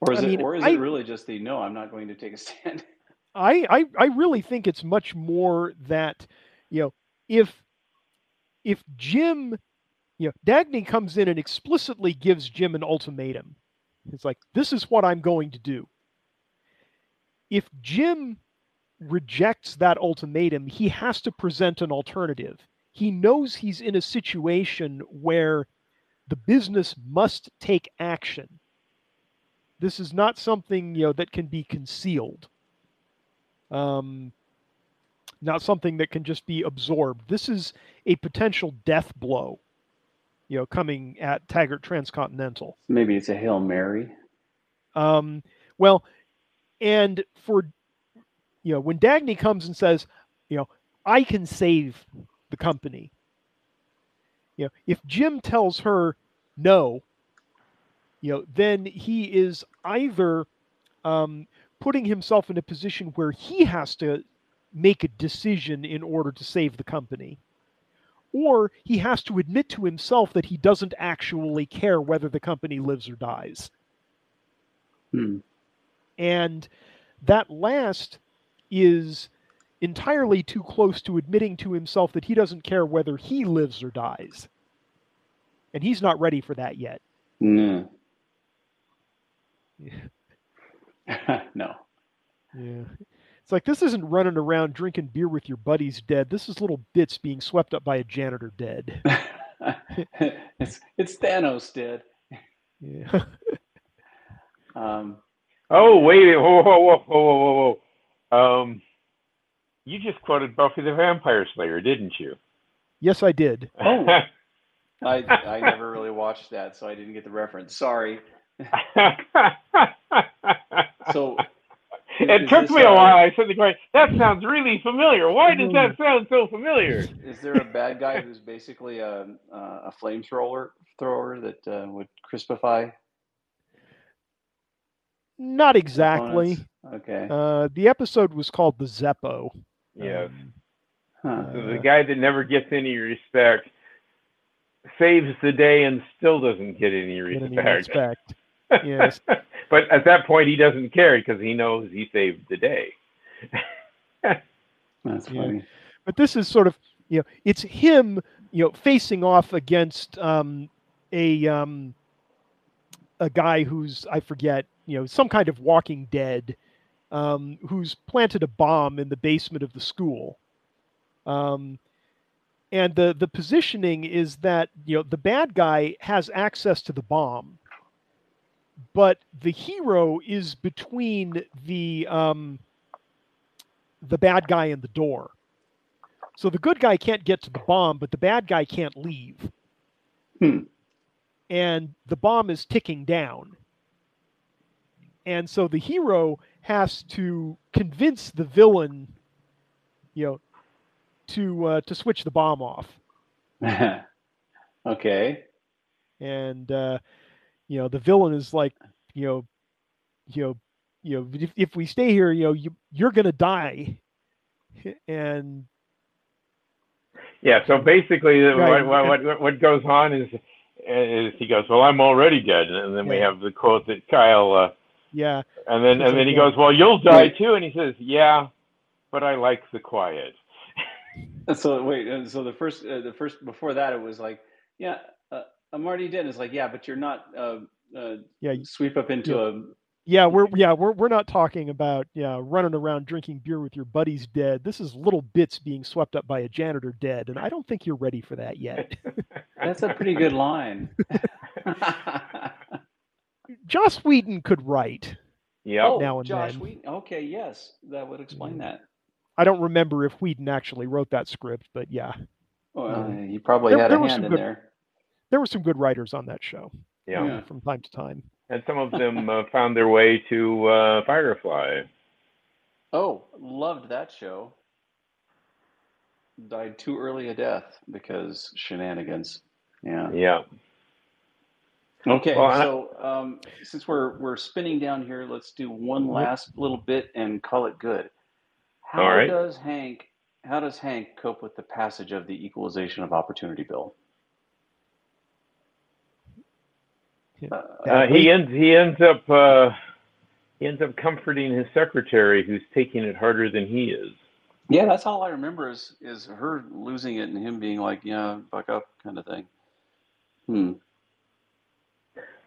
Or is I it mean, or is I- it really just the no, I'm not going to take a stand? I, I I really think it's much more that you know if if Jim you know Dagny comes in and explicitly gives Jim an ultimatum. It's like this is what I'm going to do. If Jim rejects that ultimatum, he has to present an alternative. He knows he's in a situation where the business must take action. This is not something you know that can be concealed um, not something that can just be absorbed. This is a potential death blow, you know, coming at Taggart Transcontinental. Maybe it's a Hail Mary. Um, well, and for you know, when Dagny comes and says, you know, I can save the company. You know, if Jim tells her no, you know, then he is either um, putting himself in a position where he has to make a decision in order to save the company, or he has to admit to himself that he doesn't actually care whether the company lives or dies. Hmm. And that last is entirely too close to admitting to himself that he doesn't care whether he lives or dies. And he's not ready for that yet. No. no. Yeah. It's like this isn't running around drinking beer with your buddies dead. This is little bits being swept up by a janitor dead. it's it's Thanos dead. Yeah. Um, Oh wait, whoa, whoa, whoa, whoa, whoa, whoa. Um, you just quoted Buffy the Vampire Slayer, didn't you? yes, I did. Oh. I I never really watched that, so I didn't get the reference. Sorry. So it took me a uh, while. I said the Greg, "That sounds really familiar. Why does that sound so familiar?" Is there a bad guy who's basically a a, a flamethrower thrower that uh, would crispify? Not exactly. Opponents? Okay. Uh, the episode was called the Zeppo. Yes. Um, Huh. So the guy that never gets any respect saves the day and still doesn't get any get any respect. respect. Yes. but at that point, he doesn't care because he knows he saved the day. That's Yeah. funny. but this is sort of you know it's him you know facing off against um, a um, a guy who's I forget you know some kind of Walking Dead um, who's planted a bomb in the basement of the school. Um, and the the positioning is that you know the bad guy has access to the bomb, but the hero is between the um, the bad guy and the door. So the good guy can't get to the bomb, but the bad guy can't leave. Hmm. And the bomb is ticking down. And so the hero has to convince the villain, you know, to uh, to switch the bomb off. okay. And uh, you know, the villain is like, you know, you know, you know, if, if we stay here, you know, you you're gonna die. And Yeah. So basically, Right. what, what what what goes on is is he goes, "Well, I'm already dead," and then we Yeah. have the quote that Kyle, uh, yeah, and then and then he goes, "Well, you'll die Right. too," and he says, "Yeah, but I like the quiet." So wait. uh, So the first, uh, the first before that, it was like, yeah, uh, I'm already dead. It's like, yeah, but you're not. Uh, uh, yeah, sweep up into a. Yeah, we're yeah we're we're not talking about yeah running around drinking beer with your buddies dead. This is little bits being swept up by a janitor dead, and I don't think you're ready for that yet. That's a pretty good line. Joss Whedon could write. Yep. oh, now and Josh then. Wheaton. Okay, yes, that would explain that. I don't remember if Whedon actually wrote that script, but yeah, Well, Um, he probably there- had there a hand in good- there. there were some good writers on that show yeah. Yeah. from time to time. And some of them uh, found their way to uh, Firefly. Oh, loved that show. Died too early a death because shenanigans. Yeah. Yeah. Okay, Well, so um, since we're we're spinning down here, let's do one last little bit and call it good. How All right. does Hank how does Hank cope with the passage of the Equalization of Opportunity Bill? Uh, he ends he ends up uh, he ends up comforting his secretary, who's taking it harder than he is. Yeah, that's all I remember is is her losing it and him being like, "Yeah, buck up," kind of thing. Hmm.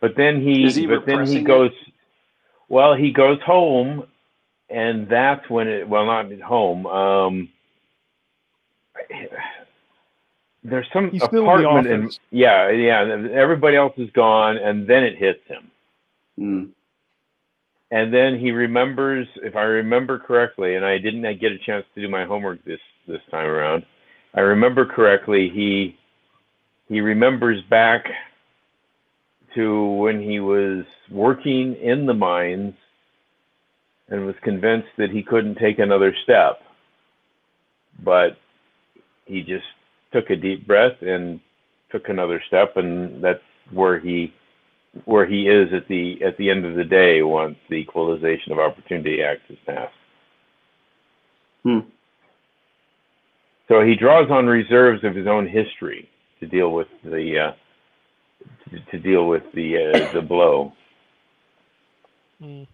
But then he, Is he but then he repressing it? goes. Well, he goes home, and that's when it. Well, not at home. Um, there's some He's still in the apartment, and yeah, yeah. Everybody else is gone, and then it hits him. Hmm. and then he remembers, if I remember correctly, and I didn't get a chance to do my homework this this time around. I remember correctly. He he remembers back to when he was working in the mines and was convinced that he couldn't take another step, but he just took a deep breath and took another step, and that's where he where he is at the at the end of the day once the Equalization of Opportunity Act is passed. Hmm. So he draws on reserves of his own history to deal with the uh, to, deal with the uh, the blow. Mm.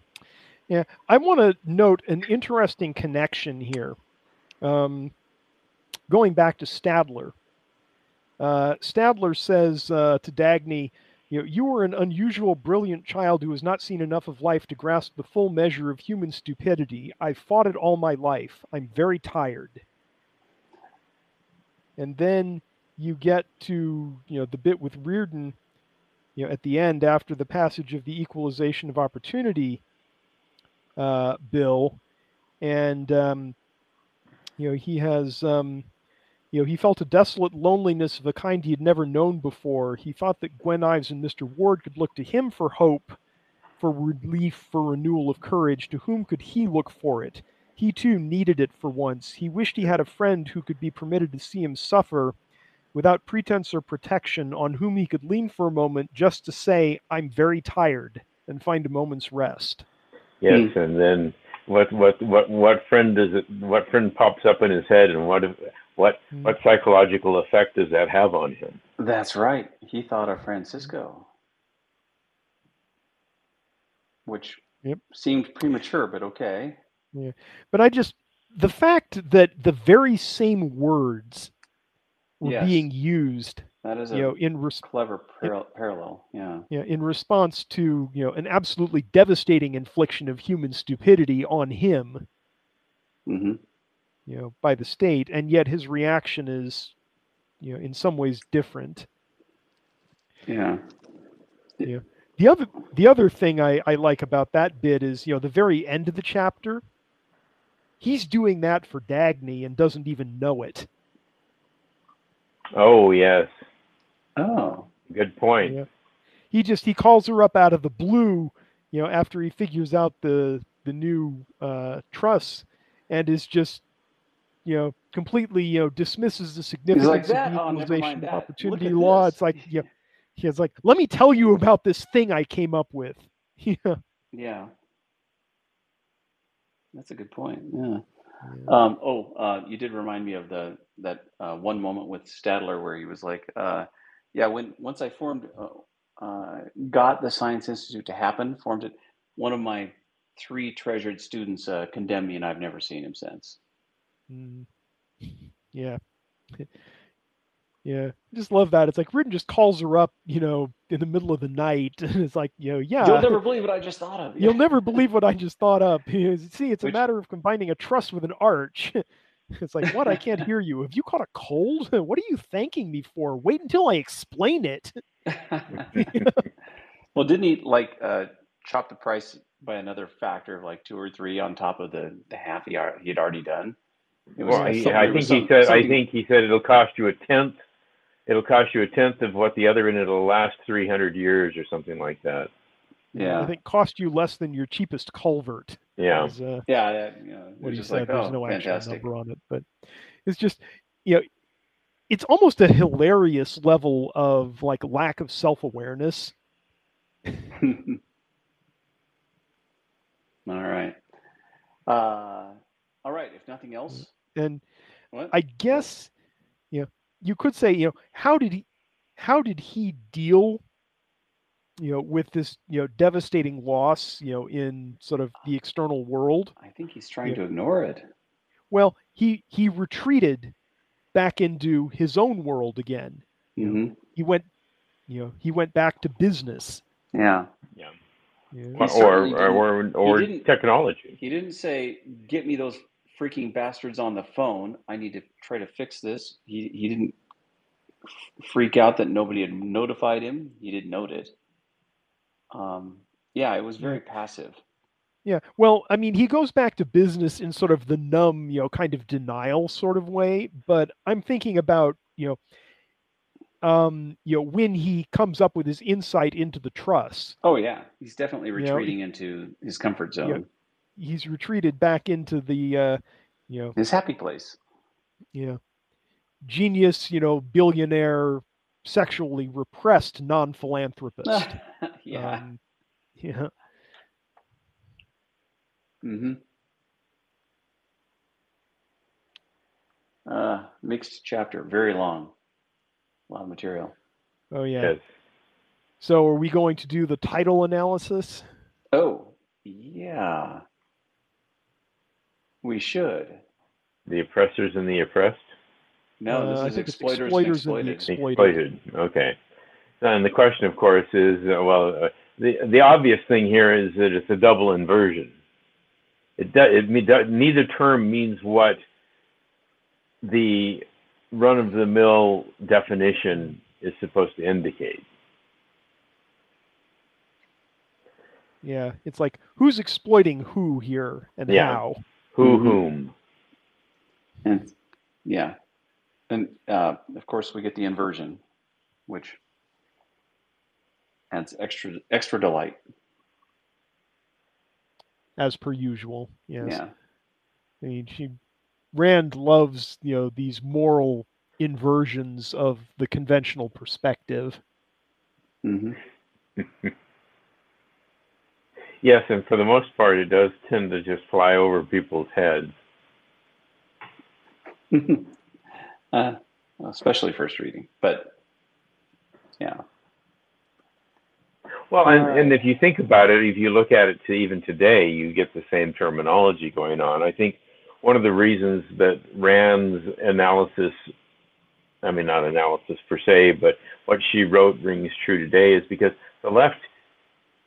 Yeah, I want to note an interesting connection here. Um, going back to Stadler, uh, Stadler says uh, to Dagny, "You know, you are an unusual, brilliant child who has not seen enough of life to grasp the full measure of human stupidity. I've fought it all my life. I'm very tired." And then you get to you know the bit with Rearden, you know, at the end after the passage of the Equalization of Opportunity uh, bill, and um, you know he has um, you know he felt a desolate loneliness of a kind he had never known before. He thought that Gwen Ives and Mr. Ward could look to him for hope, for relief, for renewal of courage. To whom could he look for it? He too needed it for once. He wished he had a friend who could be permitted to see him suffer without pretense or protection, on whom he could lean for a moment just to say, I'm very tired, and find a moment's rest. Yes, and then what what what what friend does it? What friend pops up in his head, and what what Hmm. what psychological effect does that have on him? That's right. He thought of Francisco, which Yep. seemed premature, but okay. Yeah. But I just, the fact that the very same words were Yes. being used, That is a you know, in res- clever par- parallel. Yeah. Yeah. in response to you know an absolutely devastating infliction of human stupidity on him, hmm you know, by the state, and yet his reaction is, you know, in some ways different. Yeah. Yeah. The other the other thing I, I like about that bit is, you know, the very end of the chapter, he's doing that for Dagny and doesn't even know it. Oh yes, Oh. good point. Yeah. He just he calls her up out of the blue, you know, after he figures out the the new uh, truss, and is just, you know, completely you know dismisses the significance "That? of the Oh, equalization mind of that. Look opportunity law. this." It's like yeah, he's like, let me tell you about this thing I came up with. yeah. Yeah. That's a good point. Yeah. Yeah. Um, oh, uh, you did remind me of the that uh, one moment with Stadler where he was like, uh, "Yeah, when once I formed, uh, uh, got the Science Institute to happen, formed it. One of my three treasured students uh, condemned me, and I've never seen him since." Mm. Yeah. Yeah. I just love that. It's like Rearden just calls her up, you know, in the middle of the night. And it's like, you know, yeah. You'll never believe what I just thought of. You'll never believe what I just thought up. See, it's a Which- matter of combining a truss with an arch. It's like, what? I can't hear you. Have you caught a cold? What are you thanking me for? Wait until I explain it. well, didn't he like uh, chop the price by another factor of like two or three on top of the, the half he ar- he had already done? Was Well, like he, something- I it was think he some- said. I think he said it'll cost you a tenth. It'll cost you a tenth of what the other, and it'll last three hundred years or something like that. Yeah. I think cost you less than your cheapest culvert. Yeah. is, uh, Yeah, yeah, you know, what it's he just said. like, There's oh, no actual fantastic. number on it, but it's just, you know, it's almost a hilarious level of like lack of self awareness. all right. Uh, all right. If nothing else, And what? I guess, you know, you could say, you know, how did he, how did he deal you know, with this, you know, devastating loss, you know, in sort of the external world. I think he's trying Yeah. to ignore it. Well, he he retreated back into his own world again. hmm He went, you know, he went back to business. Yeah. Yeah. Yeah. Or or or, or didn't- technology. He didn't say, "Get me those freaking bastards on the phone. I need to try to fix this." He he didn't freak out that nobody had notified him. He didn't note it. Um, yeah, it was very passive. Yeah. Well, I mean, he goes back to business in sort of the numb, you know, kind of denial sort of way. But I'm thinking about, you know, um, you know, when he comes up with his insight into the truss, Oh yeah, he's definitely know, retreating into his comfort zone, he's retreated back into the, uh, you know, his happy place. you know, genius, you know, billionaire, sexually repressed non-philanthropist. yeah. Um, yeah. hmm Uh, mixed chapter, very long, a lot of material. Oh yeah. Yes. So are we going to do the title analysis? Oh, yeah. We should. The oppressors and the oppressed. No, Uh, this is exploiters, exploiters and and the exploited. Exploited. Exploited. Okay. And the question, of course, is uh, well, uh, the the obvious thing here is that it's a double inversion. It does. It me- do- neither term means what the run-of-the-mill definition is supposed to indicate. Yeah, it's like who's exploiting who here and Yeah. how. Who Mhm. whom? And yeah, and uh, of course we get the inversion, which adds extra extra delight. as per usual. Yes. Yeah. I mean, she Rand loves you know these moral inversions of the conventional perspective. hmm Yes, and for the most part, it does tend to just fly over people's heads. uh, especially first reading, but yeah. Well, and, and if you think about it, if you look at it to even today, you get the same terminology going on. I think one of the reasons that Rand's analysis, I mean, not analysis per se, but what she wrote rings true today is because the left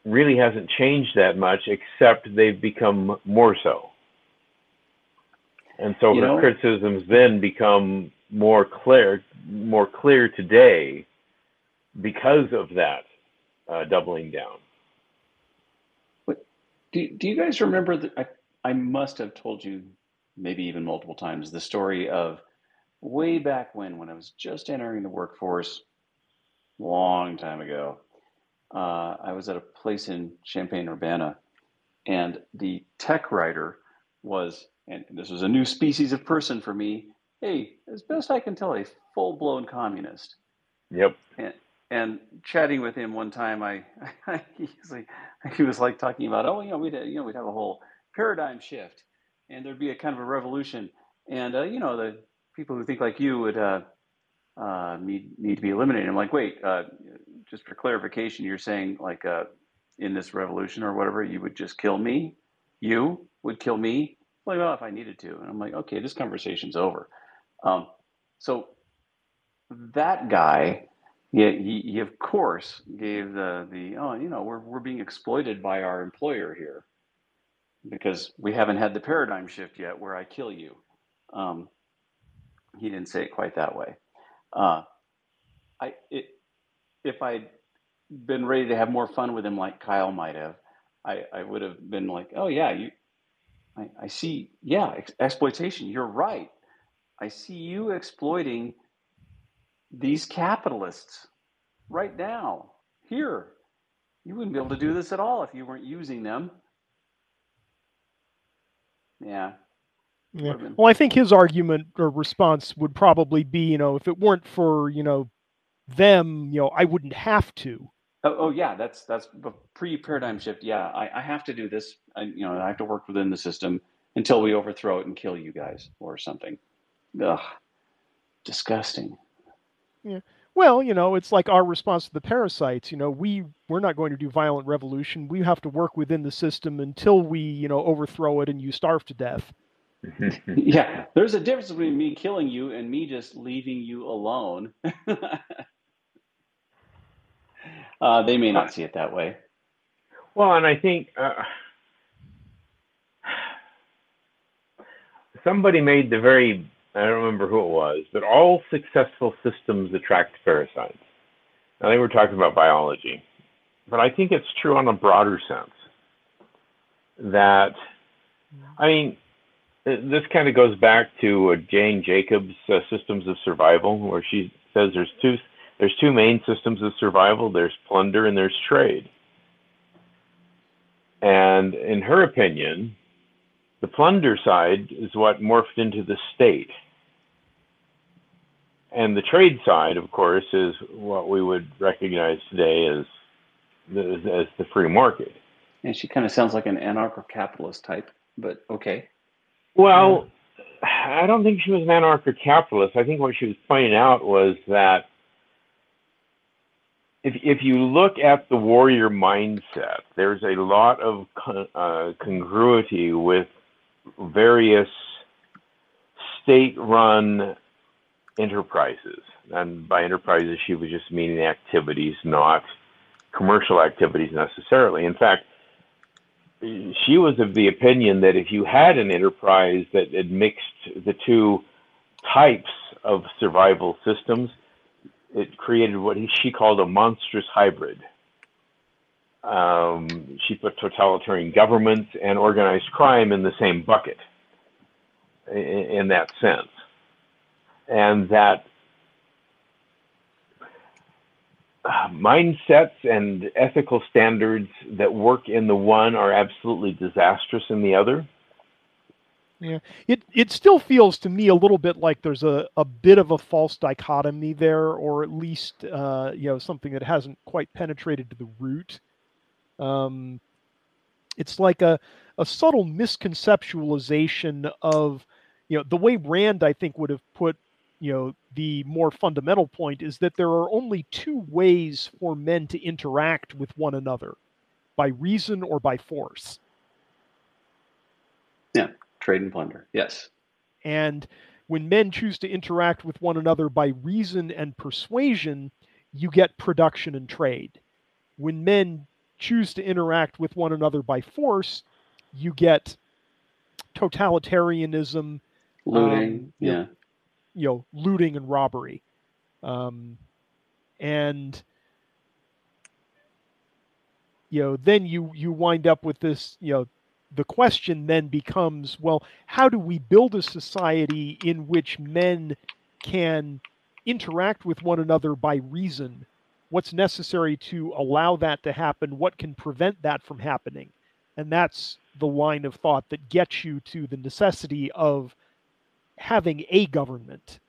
really hasn't changed that much, except they've become more so. And so You her know- criticisms then become more clear, more clear today because of that uh, doubling down. Do, do you guys remember that? I, I must have told you, maybe even multiple times, the story of way back when, when I was just entering the workforce, long time ago. Uh, I was at a place in Champaign Urbana, and the tech writer was, and this was a new species of person for me. Hey, as best I can tell, a full blown communist Yep. and chatting with him one time, I, he was like, he was like talking about, oh, you know, we'd, you know, we'd have a whole paradigm shift, and there'd be a kind of a revolution, and uh, you know, the people who think like you would uh, uh, need need to be eliminated. I'm like, wait, uh, just for clarification, you're saying like uh, in this revolution or whatever, you would just kill me? You would kill me? Like, well, if I needed to, and I'm like, okay, this conversation's over. Um, so that guy yeah, he, he of course gave the the oh you know we're we're being exploited by our employer here because we haven't had the paradigm shift yet where I kill you. Um, he didn't say it quite that way. Uh, I it, if I'd been ready to have more fun with him like Kyle might have, I, I would have been like, oh yeah, you, I, I see, yeah, ex- exploitation. You're right. I see you exploiting these capitalists right now here you wouldn't be able to do this at all if you weren't using them yeah Yeah. Well, I think his argument or response would probably be, you know, if it weren't for, you know, them, you know, I wouldn't have to. oh, oh yeah that's that's pre paradigm shift yeah I, I have to do this I, you know i have to work within the system until we overthrow it and kill you guys or something Ugh, disgusting Yeah. Well, you know, it's like our response to the parasites. You know, we we're not going to do violent revolution. We have to work within the system until we, you know, overthrow it and you starve to death. yeah, there's a difference between me killing you and me just leaving you alone. uh, they may not see it that way. Well, and I think uh, somebody made the very I don't remember who it was, but all successful systems attract parasites. Now they were talking about biology, but I think it's true on a broader sense. That, I mean, this kind of goes back to uh, Jane Jacobs' uh, Systems of Survival, where she says there's two there's two main systems of survival. There's plunder and there's trade. And in her opinion, the plunder side is what morphed into the state. And the trade side, of course, is what we would recognize today as the, as the free market. And she kind of sounds like an anarcho-capitalist type, but okay. Well, I don't think she was an anarcho-capitalist. I think what she was pointing out was that if if you look at the warrior mindset, there's a lot of uh, congruity with various state-run enterprises. And by enterprises, she was just meaning activities, not commercial activities necessarily. In fact, she was of the opinion that if you had an enterprise that had mixed the two types of survival systems, it created what she called a monstrous hybrid. Um, she put totalitarian governments and organized crime in the same bucket in, in that sense. And that uh, mindsets and ethical standards that work in the one are absolutely disastrous in the other. Yeah, it it still feels to me a little bit like there's a, a bit of a false dichotomy there, or at least uh, you know something that hasn't quite penetrated to the root. Um, it's like a, a subtle misconceptualization of, you know, the way Rand, I think, would have put, you know, the more fundamental point is that there are only two ways for men to interact with one another by reason or by force. Yeah, trade and plunder. Yes. And when men choose to interact with one another by reason and persuasion, you get production and trade. When men choose to interact with one another by force, you get totalitarianism, looting, um, yeah, you know, you know, looting and robbery, um, and you know, then you you wind up with this, you know, the question then becomes, well, how do we build a society in which men can interact with one another by reason what's necessary to allow that to happen, what can prevent that from happening. And that's the line of thought that gets you to the necessity of having a government.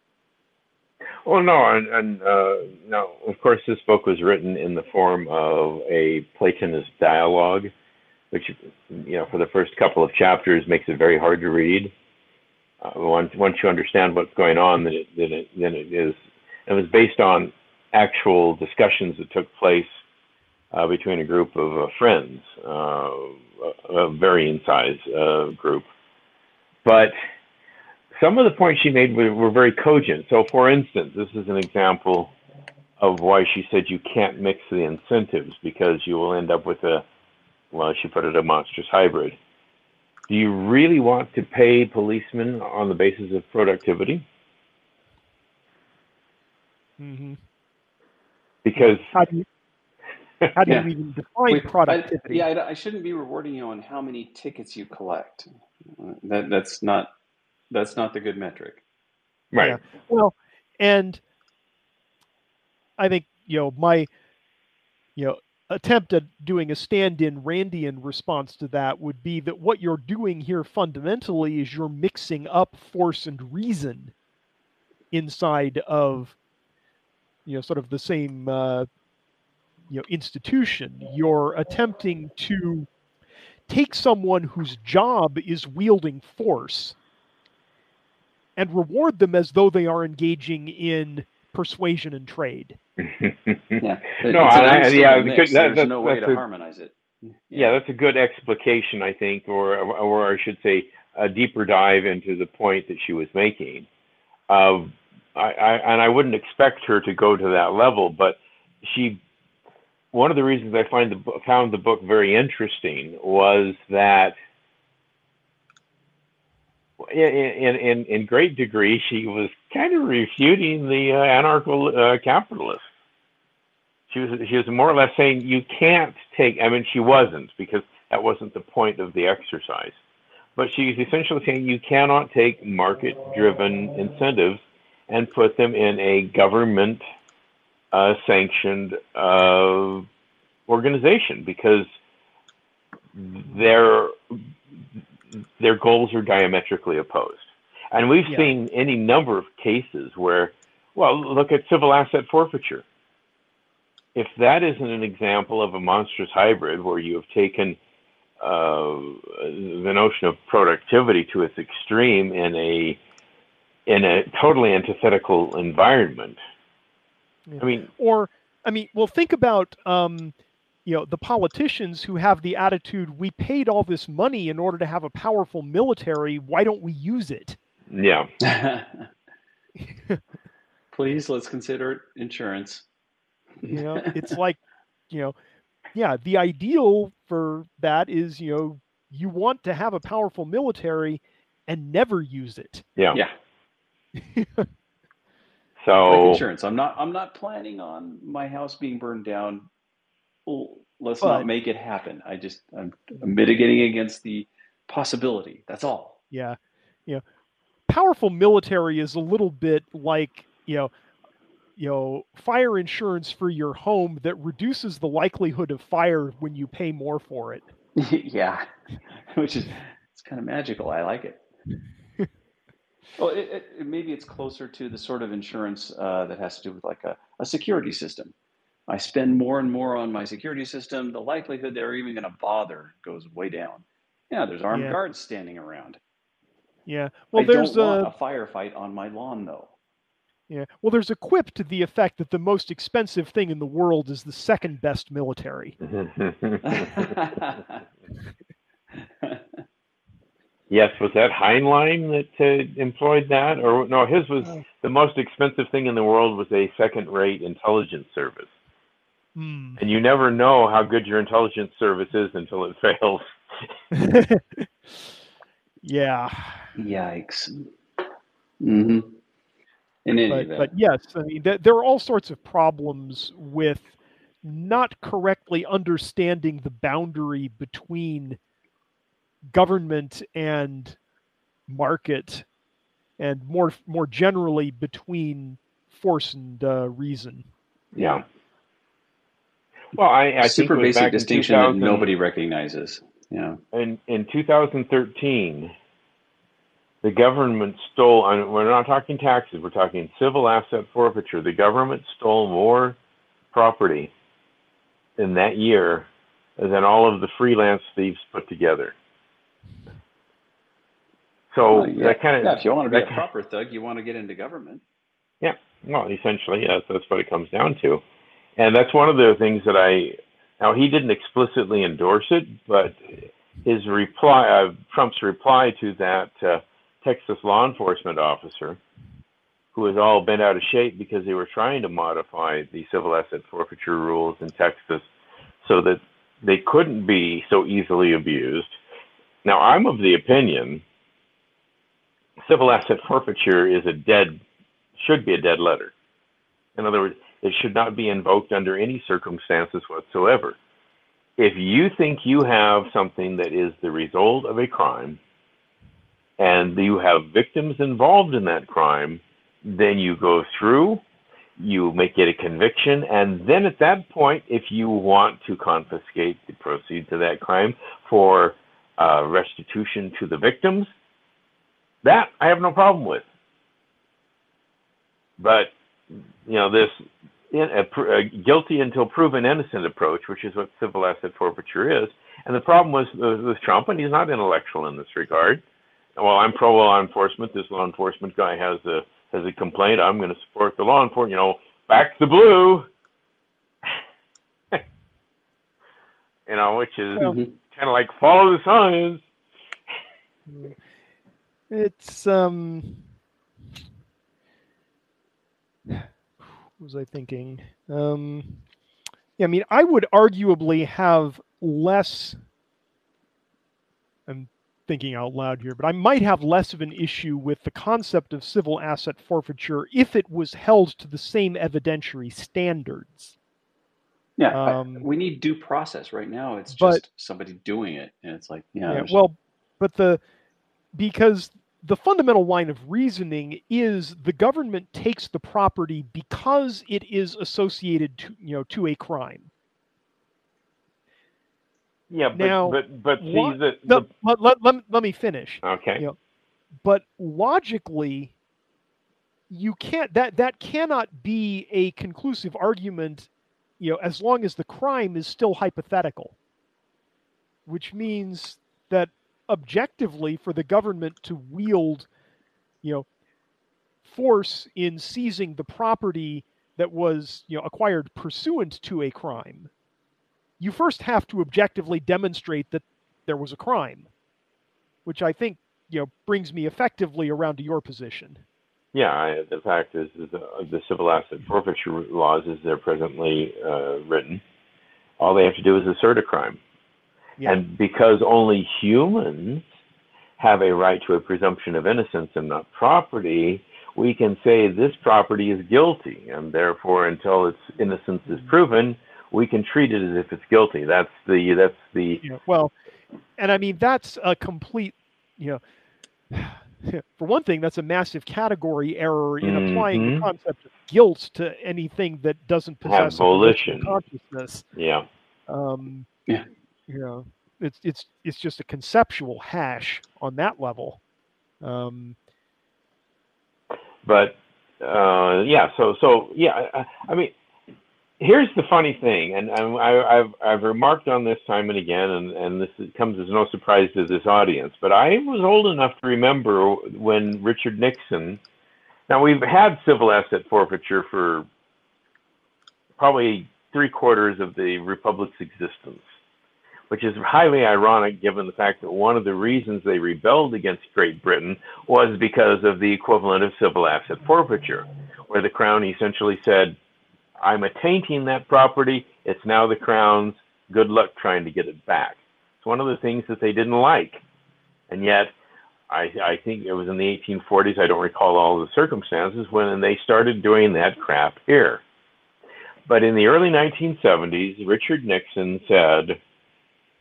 Well, no, and, and uh, no, of course, this book was written in the form of a Platonist dialogue, which, you know, for the first couple of chapters makes it very hard to read. Uh, once once you understand what's going on, then it then it then it is. It was based on actual discussions that took place uh, between a group of uh, friends, uh, a varying size uh, group. But some of the points she made were, were, very cogent. So, for instance, this is an example of why she said you can't mix the incentives because you will end up with a, well, she put it, a monstrous hybrid. Do you really want to pay policemen on the basis of productivity? Mm-hmm because how do you, how do yeah. you even define Wait, productivity? I, yeah, I, I, shouldn't be rewarding you on how many tickets you collect. That that's not that's not the good metric. Right. Yeah. Well, and I think you know my you know attempt at doing a stand-in Randian response to that would be that what you're doing here fundamentally is you're mixing up force and reason inside of you know sort of the same uh, you know institution. You're attempting to take someone whose job is wielding force and reward them as though they are engaging in persuasion and trade. Yeah. No, I- yeah, mix. that- There's that's- no way that's to a- harmonize it. Yeah, that's a good explication, I think, or or I should say, a deeper dive into the point that she was making. Uh, I, I and I wouldn't expect her to go to that level, but she. One of the reasons I find the found the book very interesting was that, in in in, great degree, she was kind of refuting the uh, anarcho uh, capitalist. She was she was more or less saying you can't take i mean she wasn't because that wasn't the point of the exercise. But she's essentially saying you cannot take market driven incentives and put them in a government uh, sanctioned uh, organization because their their goals are diametrically opposed and we've Yeah. seen any number of cases where well look at civil asset forfeiture if that isn't an example of a monstrous hybrid where you have taken uh, the notion of productivity to its extreme in a in a totally antithetical environment. Yeah. I mean, Or, I mean, well, think about, um, you know, the politicians who have the attitude, we paid all this money in order to have a powerful military. Why don't we use it? yeah, Please, let's consider insurance. You know, it's like, you know, yeah, the ideal for that is, you know, you want to have a powerful military and never use it. yeah. Yeah, like So insurance. I'm not. I'm not planning on my house being burned down. Let's But- not make it happen. I just I'm mitigating against the possibility. That's all. Yeah. You know, powerful military is a little bit like, you know, you know, fire insurance for your home that reduces the likelihood of fire when you pay more for it. yeah, which is it's kind of magical. I like it. well, it, it- maybe it's closer to the sort of insurance uh, that has to do with like a, a security system. I spend more and more on my security system. The likelihood they're even going to bother goes way down. Yeah, there's armed Yeah. guards standing around. Yeah. Well, I there's don't a want a firefight on my lawn, though. yeah. Well, there's a quip to the effect that the most expensive thing in the world is the second best military. yes, was that Heinlein that uh, employed that, or no? His was Oh. the most expensive thing in the world was a second-rate intelligence service, Hmm. and you never know how good your intelligence service is until it fails. yeah. Yikes. Mm-hmm. In any but, event, but yes, I mean, th- there are all sorts of problems with not correctly understanding the boundary between government and market, and more more generally between force and uh, reason. Yeah. Well, I, I super basic distinction that 2000 nobody recognizes. Yeah. in in 2013, the government stole. And we're not talking taxes. We're talking civil asset forfeiture. The government stole more property in that year than all of the freelance thieves put together. So Well, yeah, that kind of yeah, if you want to be a proper thug, you want to get into government. Yeah. Well, essentially, yes, that's what it comes down to. And that's one of the things that I, now he didn't explicitly endorse it, but his reply, uh, Trump's reply to that uh, Texas law enforcement officer, who was all bent out of shape because they were trying to modify the civil asset forfeiture rules in Texas so that they couldn't be so easily abused. Now, I'm of the opinion civil asset forfeiture is a dead should be a dead letter. In other words, it should not be invoked under any circumstances whatsoever. If you think you have something that is the result of a crime and you have victims involved in that crime, then you go through, you make it a conviction, and then at that point, if you want to confiscate the proceeds of that crime for uh, restitution to the victims, that I have no problem with. But you know this in, a, a guilty until proven innocent approach, which is what civil asset forfeiture is. And the problem was uh, with Trump, and he's not intellectual in this regard. Well, I'm pro law enforcement. This law enforcement guy has a has a complaint, I'm going to support the law enforcement. You know, back the blue. you know, which is Mhm. kind of like follow the science. It's um. What was I thinking? Um, yeah, I mean, I would arguably have less. I'm thinking out loud here, but I might have less of an issue with the concept of civil asset forfeiture if it was held to the same evidentiary standards. Yeah, I- Um, we need due process. Right now, it's but- just somebody doing it, and it's like, yeah, Yeah, well, but the because the fundamental line of reasoning is the government takes the property because it is associated to you know to a crime. Yeah, but Now, but but see what- the, No, the let, let, let, let me finish. okay. Yeah. But logically, you can't that that cannot be a conclusive argument, you know, as long as the crime is still hypothetical. Which means that objectively for the government to wield, you know, force in seizing the property that was, you know, acquired pursuant to a crime, you first have to objectively demonstrate that there was a crime. Which I think you know brings me effectively around to your position. Yeah, I, the fact is, is uh, the civil asset forfeiture laws, as they're presently uh, written, all they have to do is assert a crime. Yeah. And because only humans have a right to a presumption of innocence and not property, we can say this property is guilty, and therefore, until its innocence is proven, we can treat it as if it's guilty. That's the that's the You know, well, and I mean that's a complete, you know, for one thing, that's a massive category error in applying Mhm. the concept of guilt to anything that doesn't Have possess a volition. consciousness. yeah. Um, Yeah. You know, it's it's it's just a conceptual hash on that level. Um, but uh, yeah, so so yeah, I, I mean, here's the funny thing, and I, I, I've I've remarked on this time and again, and and this is, comes as no surprise to this audience, but I was old enough to remember when Richard Nixon. Now we've had civil asset forfeiture for probably three quarters of the republic's existence which is highly ironic given the fact that one of the reasons they rebelled against Great Britain was because of the equivalent of civil asset forfeiture, where the Crown essentially said, I'm attainting that property, it's now the Crown's, good luck trying to get it back. It's one of the things that they didn't like. And yet, I, I think it was in the 1840s, I don't recall all the circumstances, when they started doing that crap here. But in the early 1970s, Richard Nixon said,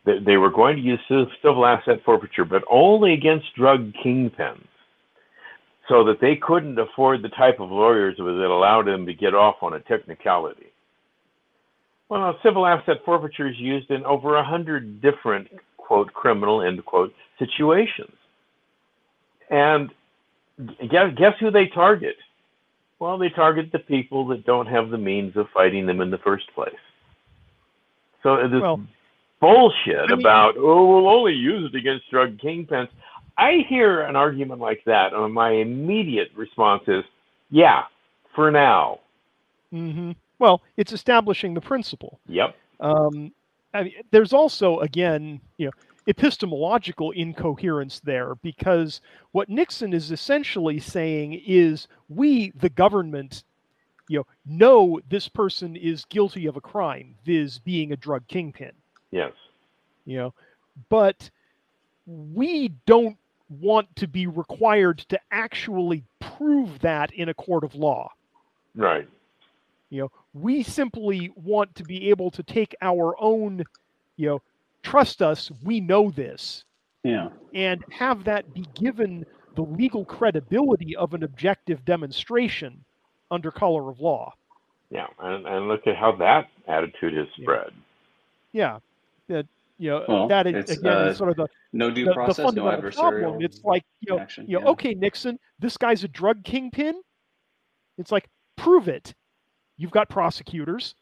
they were going to use civil asset forfeiture, but only against drug kingpins, so that they couldn't afford the type of lawyers that allowed them to get off on a technicality. Well, civil asset forfeiture is used in over a hundred different quote criminal end quote situations, and guess, who they target? Well, they target the people that don't have the means of fighting them in the first place. So uh, this well, bullshit I mean- about oh we'll only use it against drug kingpins. I hear an argument like that, and my immediate response is, yeah, for now. hmm well, it's establishing the principle. Yep. Um, I mean, there's also, again, you know, epistemological incoherence there because what Nixon is essentially saying is we, the government, you know, know this person is guilty of a crime, viz., being a drug kingpin. Yes. You know, but we don't want to be required to actually prove that in a court of law. Right. You know, we simply want to be able to take our own, you know, trust us, we know this, yeah, and have that be given the legal credibility of an objective demonstration under color of law. Yeah. And, and look at how that attitude has Yeah. spread. Yeah. That you know, Well, that is, again uh, is sort of the, no due the, the process, no fundamental adversarial. problem. It's like, you know, action, you know, yeah. okay, Nixon, this guy's a drug kingpin. It's like, prove it. You've got prosecutors.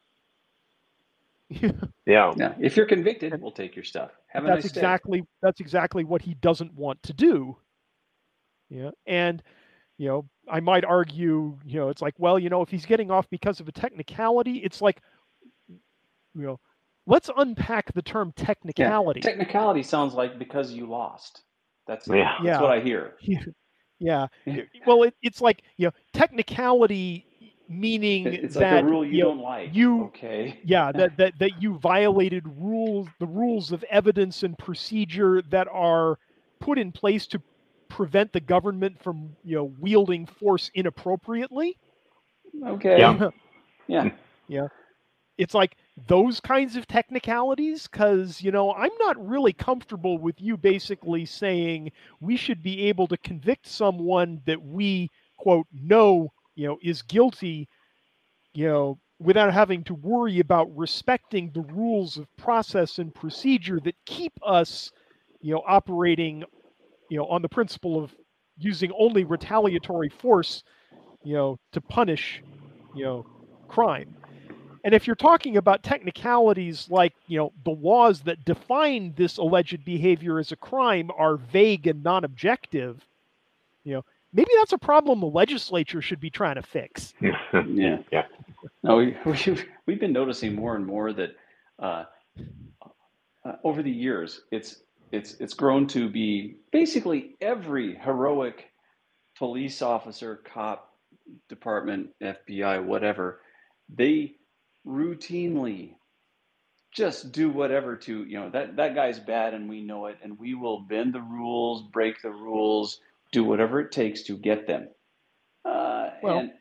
Yeah. Yeah, if you're convicted, we'll take your stuff. Have a that's nice day. exactly that's exactly what he doesn't want to do. Yeah, and you know, I might argue, you know, it's like, well, you know, if he's getting off because of a technicality, it's like, you know, let's unpack the term technicality. Yeah. Technicality sounds like because you lost. That's Yeah. That's Yeah. what I hear. yeah. Yeah. Well, it, it's like, you know, technicality meaning It's that like a rule you, you don't like. you- okay? yeah that, that that you violated rules the rules of evidence and procedure that are put in place to prevent the government from you know wielding force inappropriately Okay. Yeah. Yeah. Yeah. it's like those kinds of technicalities? Because you know i'm not really comfortable with you basically saying we should be able to convict someone that we quote know you know is guilty you know without having to worry about respecting the rules of process and procedure that keep us you know operating you know on the principle of using only retaliatory force you know to punish you know crime and if you're talking about technicalities like, you know, the laws that define this alleged behavior as a crime are vague and non-objective, you know, maybe that's a problem the legislature should be trying to fix. Yeah. Yeah. No, we, we've, we've been noticing more and more that uh, uh, over the years, it's it's it's grown to be basically every heroic police officer, cop, department, FBI, whatever, they routinely just do whatever to you know that that guy's bad and we know it and we will bend the rules break the rules do whatever it takes to get them uh, Well, and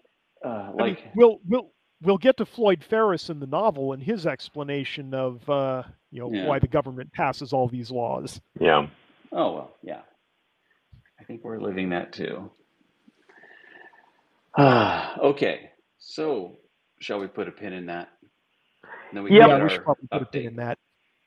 uh, I mean, like we'll we'll we'll get to Floyd Ferris in the novel and his explanation of uh, you know Yeah. why the government passes all these laws. yeah. Oh well, yeah. I think we're living that too. Ah, okay. So, shall we put a pin in that? And then we Yeah, we should probably put a pin update. in that.